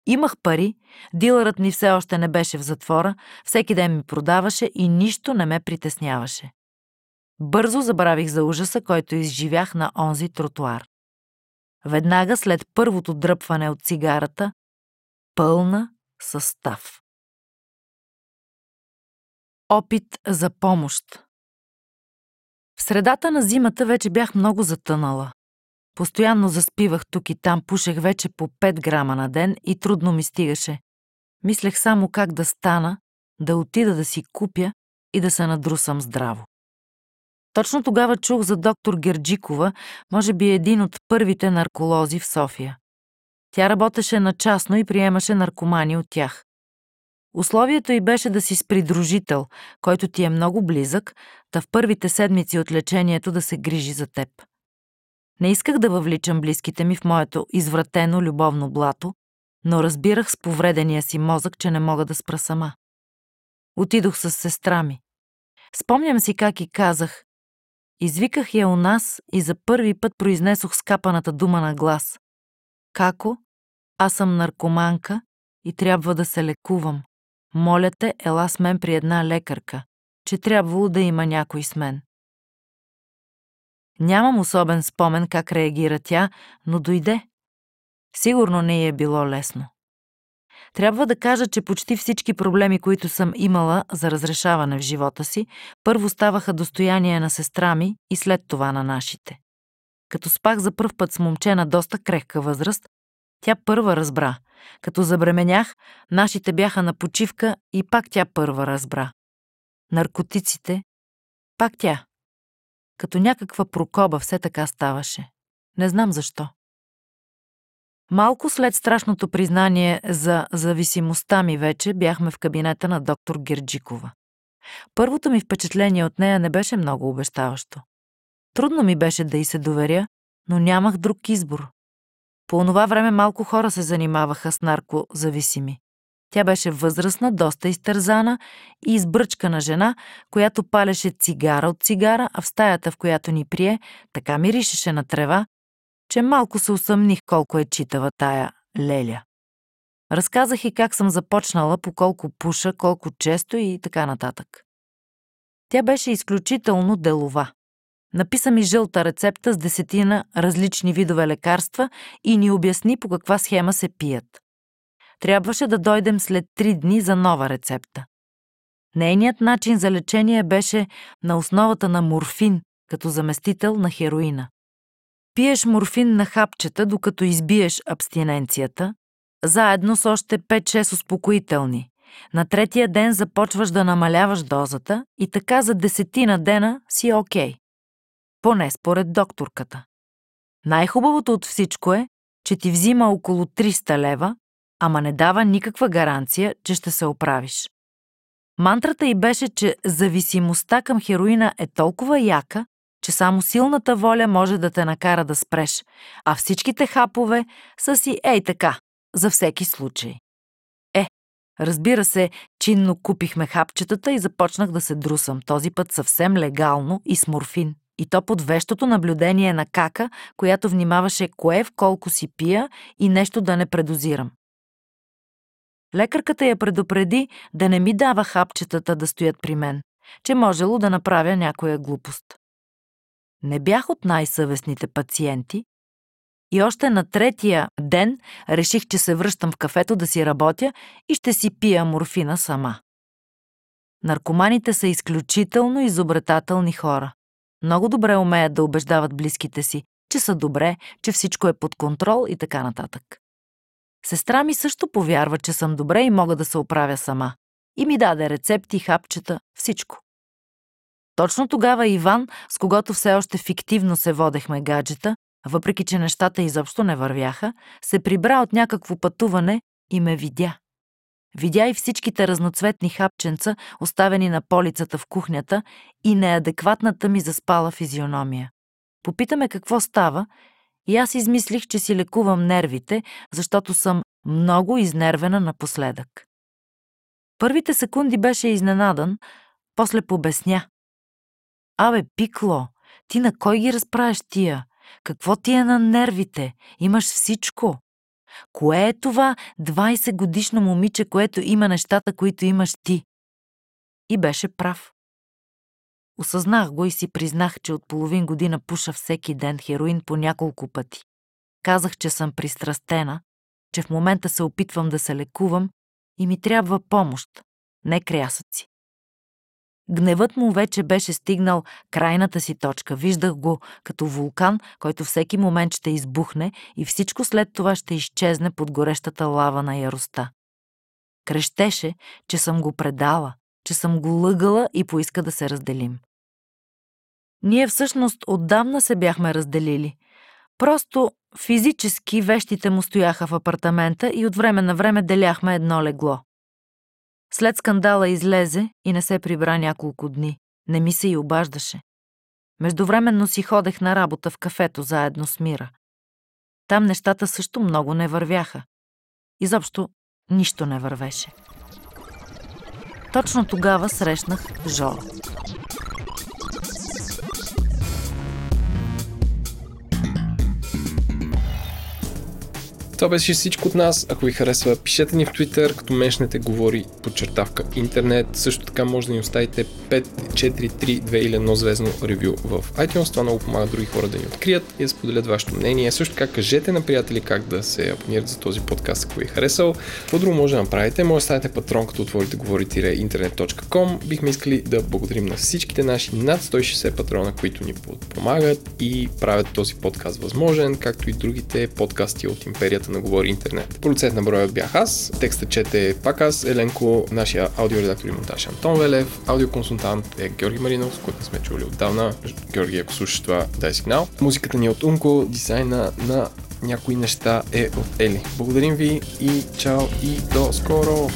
S9: Имах пари, дилърът ми все още не беше в затвора, всеки ден ми продаваше и нищо не ме притесняваше. Бързо забравих за ужаса, който изживях на онзи тротуар. Веднага след първото дръпване от цигарата, пълна състав. Опит за помощ В средата на зимата вече бях много затънала. Постоянно заспивах тук и там, пушех вече по 5 грама на ден и трудно ми стигаше. Мислех само как да стана, да отида да си купя и да се надрусам здраво. Точно тогава чух за доктор Герджикова, може би един от първите нарколози в София. Тя работеше на частно и приемаше наркомани от тях. Условието й беше да си с придружител, който ти е много близък, да в първите седмици от лечението да се грижи за теб. Не исках да въвличам близките ми в моето извратено любовно блато, но разбирах с повредения си мозък, че не мога да спра сама. Отидох с сестра ми. Спомням си как и казах. Извиках я у нас и за първи път произнесох скапаната дума на глас. Како? Аз съм наркоманка и трябва да се лекувам. Моля те, ела с мен при една лекарка, че трябвало да има някой с мен. Нямам особен спомен как реагира тя, но дойде. Сигурно не е било лесно. Трябва да кажа, че почти всички проблеми, които съм имала за разрешаване в живота си, първо ставаха достояние на сестра ми и след това на нашите. Като спах за пръв път с момче на доста крехка възраст, тя първа разбра. Като забременях, нашите бяха на почивка и пак тя първа разбра. Наркотиците, пак тя. Като някаква прокоба все така ставаше. Не знам защо. Малко след страшното признание за зависимостта ми вече бяхме в кабинета на доктор Герджикова. Първото ми впечатление от нея не беше много обещаващо. Трудно ми беше да й се доверя, но нямах друг избор. По онова време малко хора се занимаваха с наркозависими. Тя беше възрастна, доста изтързана и избръчкана жена, която палеше цигара от цигара, а в стаята, в която ни прие, така миришеше на трева, че малко се усъмних колко е читава тая леля. Разказах и как съм започнала, по колко пуша, колко често и така нататък. Тя беше изключително делова. Написа ми жълта рецепта с десетина различни видове лекарства и ни обясни по каква схема се пият. Трябваше да дойдем след три дни за нова рецепта. Нейният начин за лечение беше на основата на морфин, като заместител на хероина. Пиеш морфин на хапчета, докато избиеш абстиненцията, заедно с още 5-6 успокоителни. На третия ден започваш да намаляваш дозата и така за десетина дена си окей. Okay. Поне според докторката. Най-хубавото от всичко е, че ти взима около 300 лева, ама не дава никаква гаранция, че ще се оправиш. Мантрата й беше, че зависимостта към хероина е толкова яка, че само силната воля може да те накара да спреш, а всичките хапове са си ей така, за всеки случай. Е, разбира се, чинно купихме хапчетата и започнах да се друсам, този път съвсем легално и с морфин. И то под вещото наблюдение на кака, която внимаваше кое в колко си пия и нещо да не предозирам. Лекарката я предупреди да не ми дава хапчетата да стоят при мен, че можело да направя някоя глупост. Не бях от най-съвестните пациенти и още на третия ден реших, че се връщам в кафето да си работя и ще си пия морфина сама. Наркоманите са изключително изобретателни хора. Много добре умеят да убеждават близките си, че са добре, че всичко е под контрол и така нататък. Сестра ми също повярва, че съм добре и мога да се оправя сама. И ми даде рецепти, хапчета, всичко. Точно тогава Иван, с когото все още фиктивно се водехме гаджета, въпреки че нещата изобщо не вървяха, се прибра от някакво пътуване и ме видя. Видя и всичките разноцветни хапченца, оставени на полицата в кухнята и неадекватната ми заспала физиономия. Попитаме какво става и аз измислих, че си лекувам нервите, защото съм много изнервена напоследък. Първите секунди беше изненадан, после побесня. Абе, Пикло, ти на кой ги разправяш тия? Какво ти е на нервите? Имаш всичко. Кое е това 20 годишно момиче, което има нещата, които имаш ти? И беше прав. Осъзнах го и си признах, че от половин година пуша всеки ден хероин по няколко пъти. Казах, че съм пристрастена, че в момента се опитвам да се лекувам и ми трябва помощ, не крясъци. Гневът му вече беше стигнал крайната си точка. Виждах го като вулкан, който всеки момент ще избухне и всичко след това ще изчезне под горещата лава на яростта. Крещеше, че съм го предала, че съм го лъгала и поиска да се разделим. Ние всъщност отдавна се бяхме разделили. Просто физически вещите му стояха в апартамента и от време на време деляхме едно легло. След скандала излезе и не се прибра няколко дни. Не ми се и обаждаше. Междувременно си ходех на работа в кафето заедно с Мира. Там нещата също много не вървяха. Изобщо нищо не вървеше. Точно тогава срещнах Жоро.
S2: Това беше всичко от нас. Ако ви харесва, пишете ни в Twitter, като меншнете говори подчертавка интернет. Също така може да ни оставите 5, 4, 3, 2 или едно звездно ревю в iTunes. Това много помага други хора да ни открият и да споделят вашето мнение. Също така кажете на приятели как да се абонират за този подкаст, ако ви е харесал. Какво друго може да направите? Може да станете патрон, като отворите говори-интернет.com. Бихме искали да благодарим на всичките наши над 160 патрона, които ни помагат и правят този подкаст възможен, както и другите подкасти от империята на Говори Интернет. Продуцент на броя бях аз, текста чете пак аз, Еленко, нашия аудиоредактор и монтаж Антон Велев, аудиоконсултант е Георги Маринов, който сме чули отдавна. Георги, ако слушаш това, дай сигнал. Музиката ни е от Унко, дизайна на някои неща е от Ели. Благодарим ви и чао и до скоро!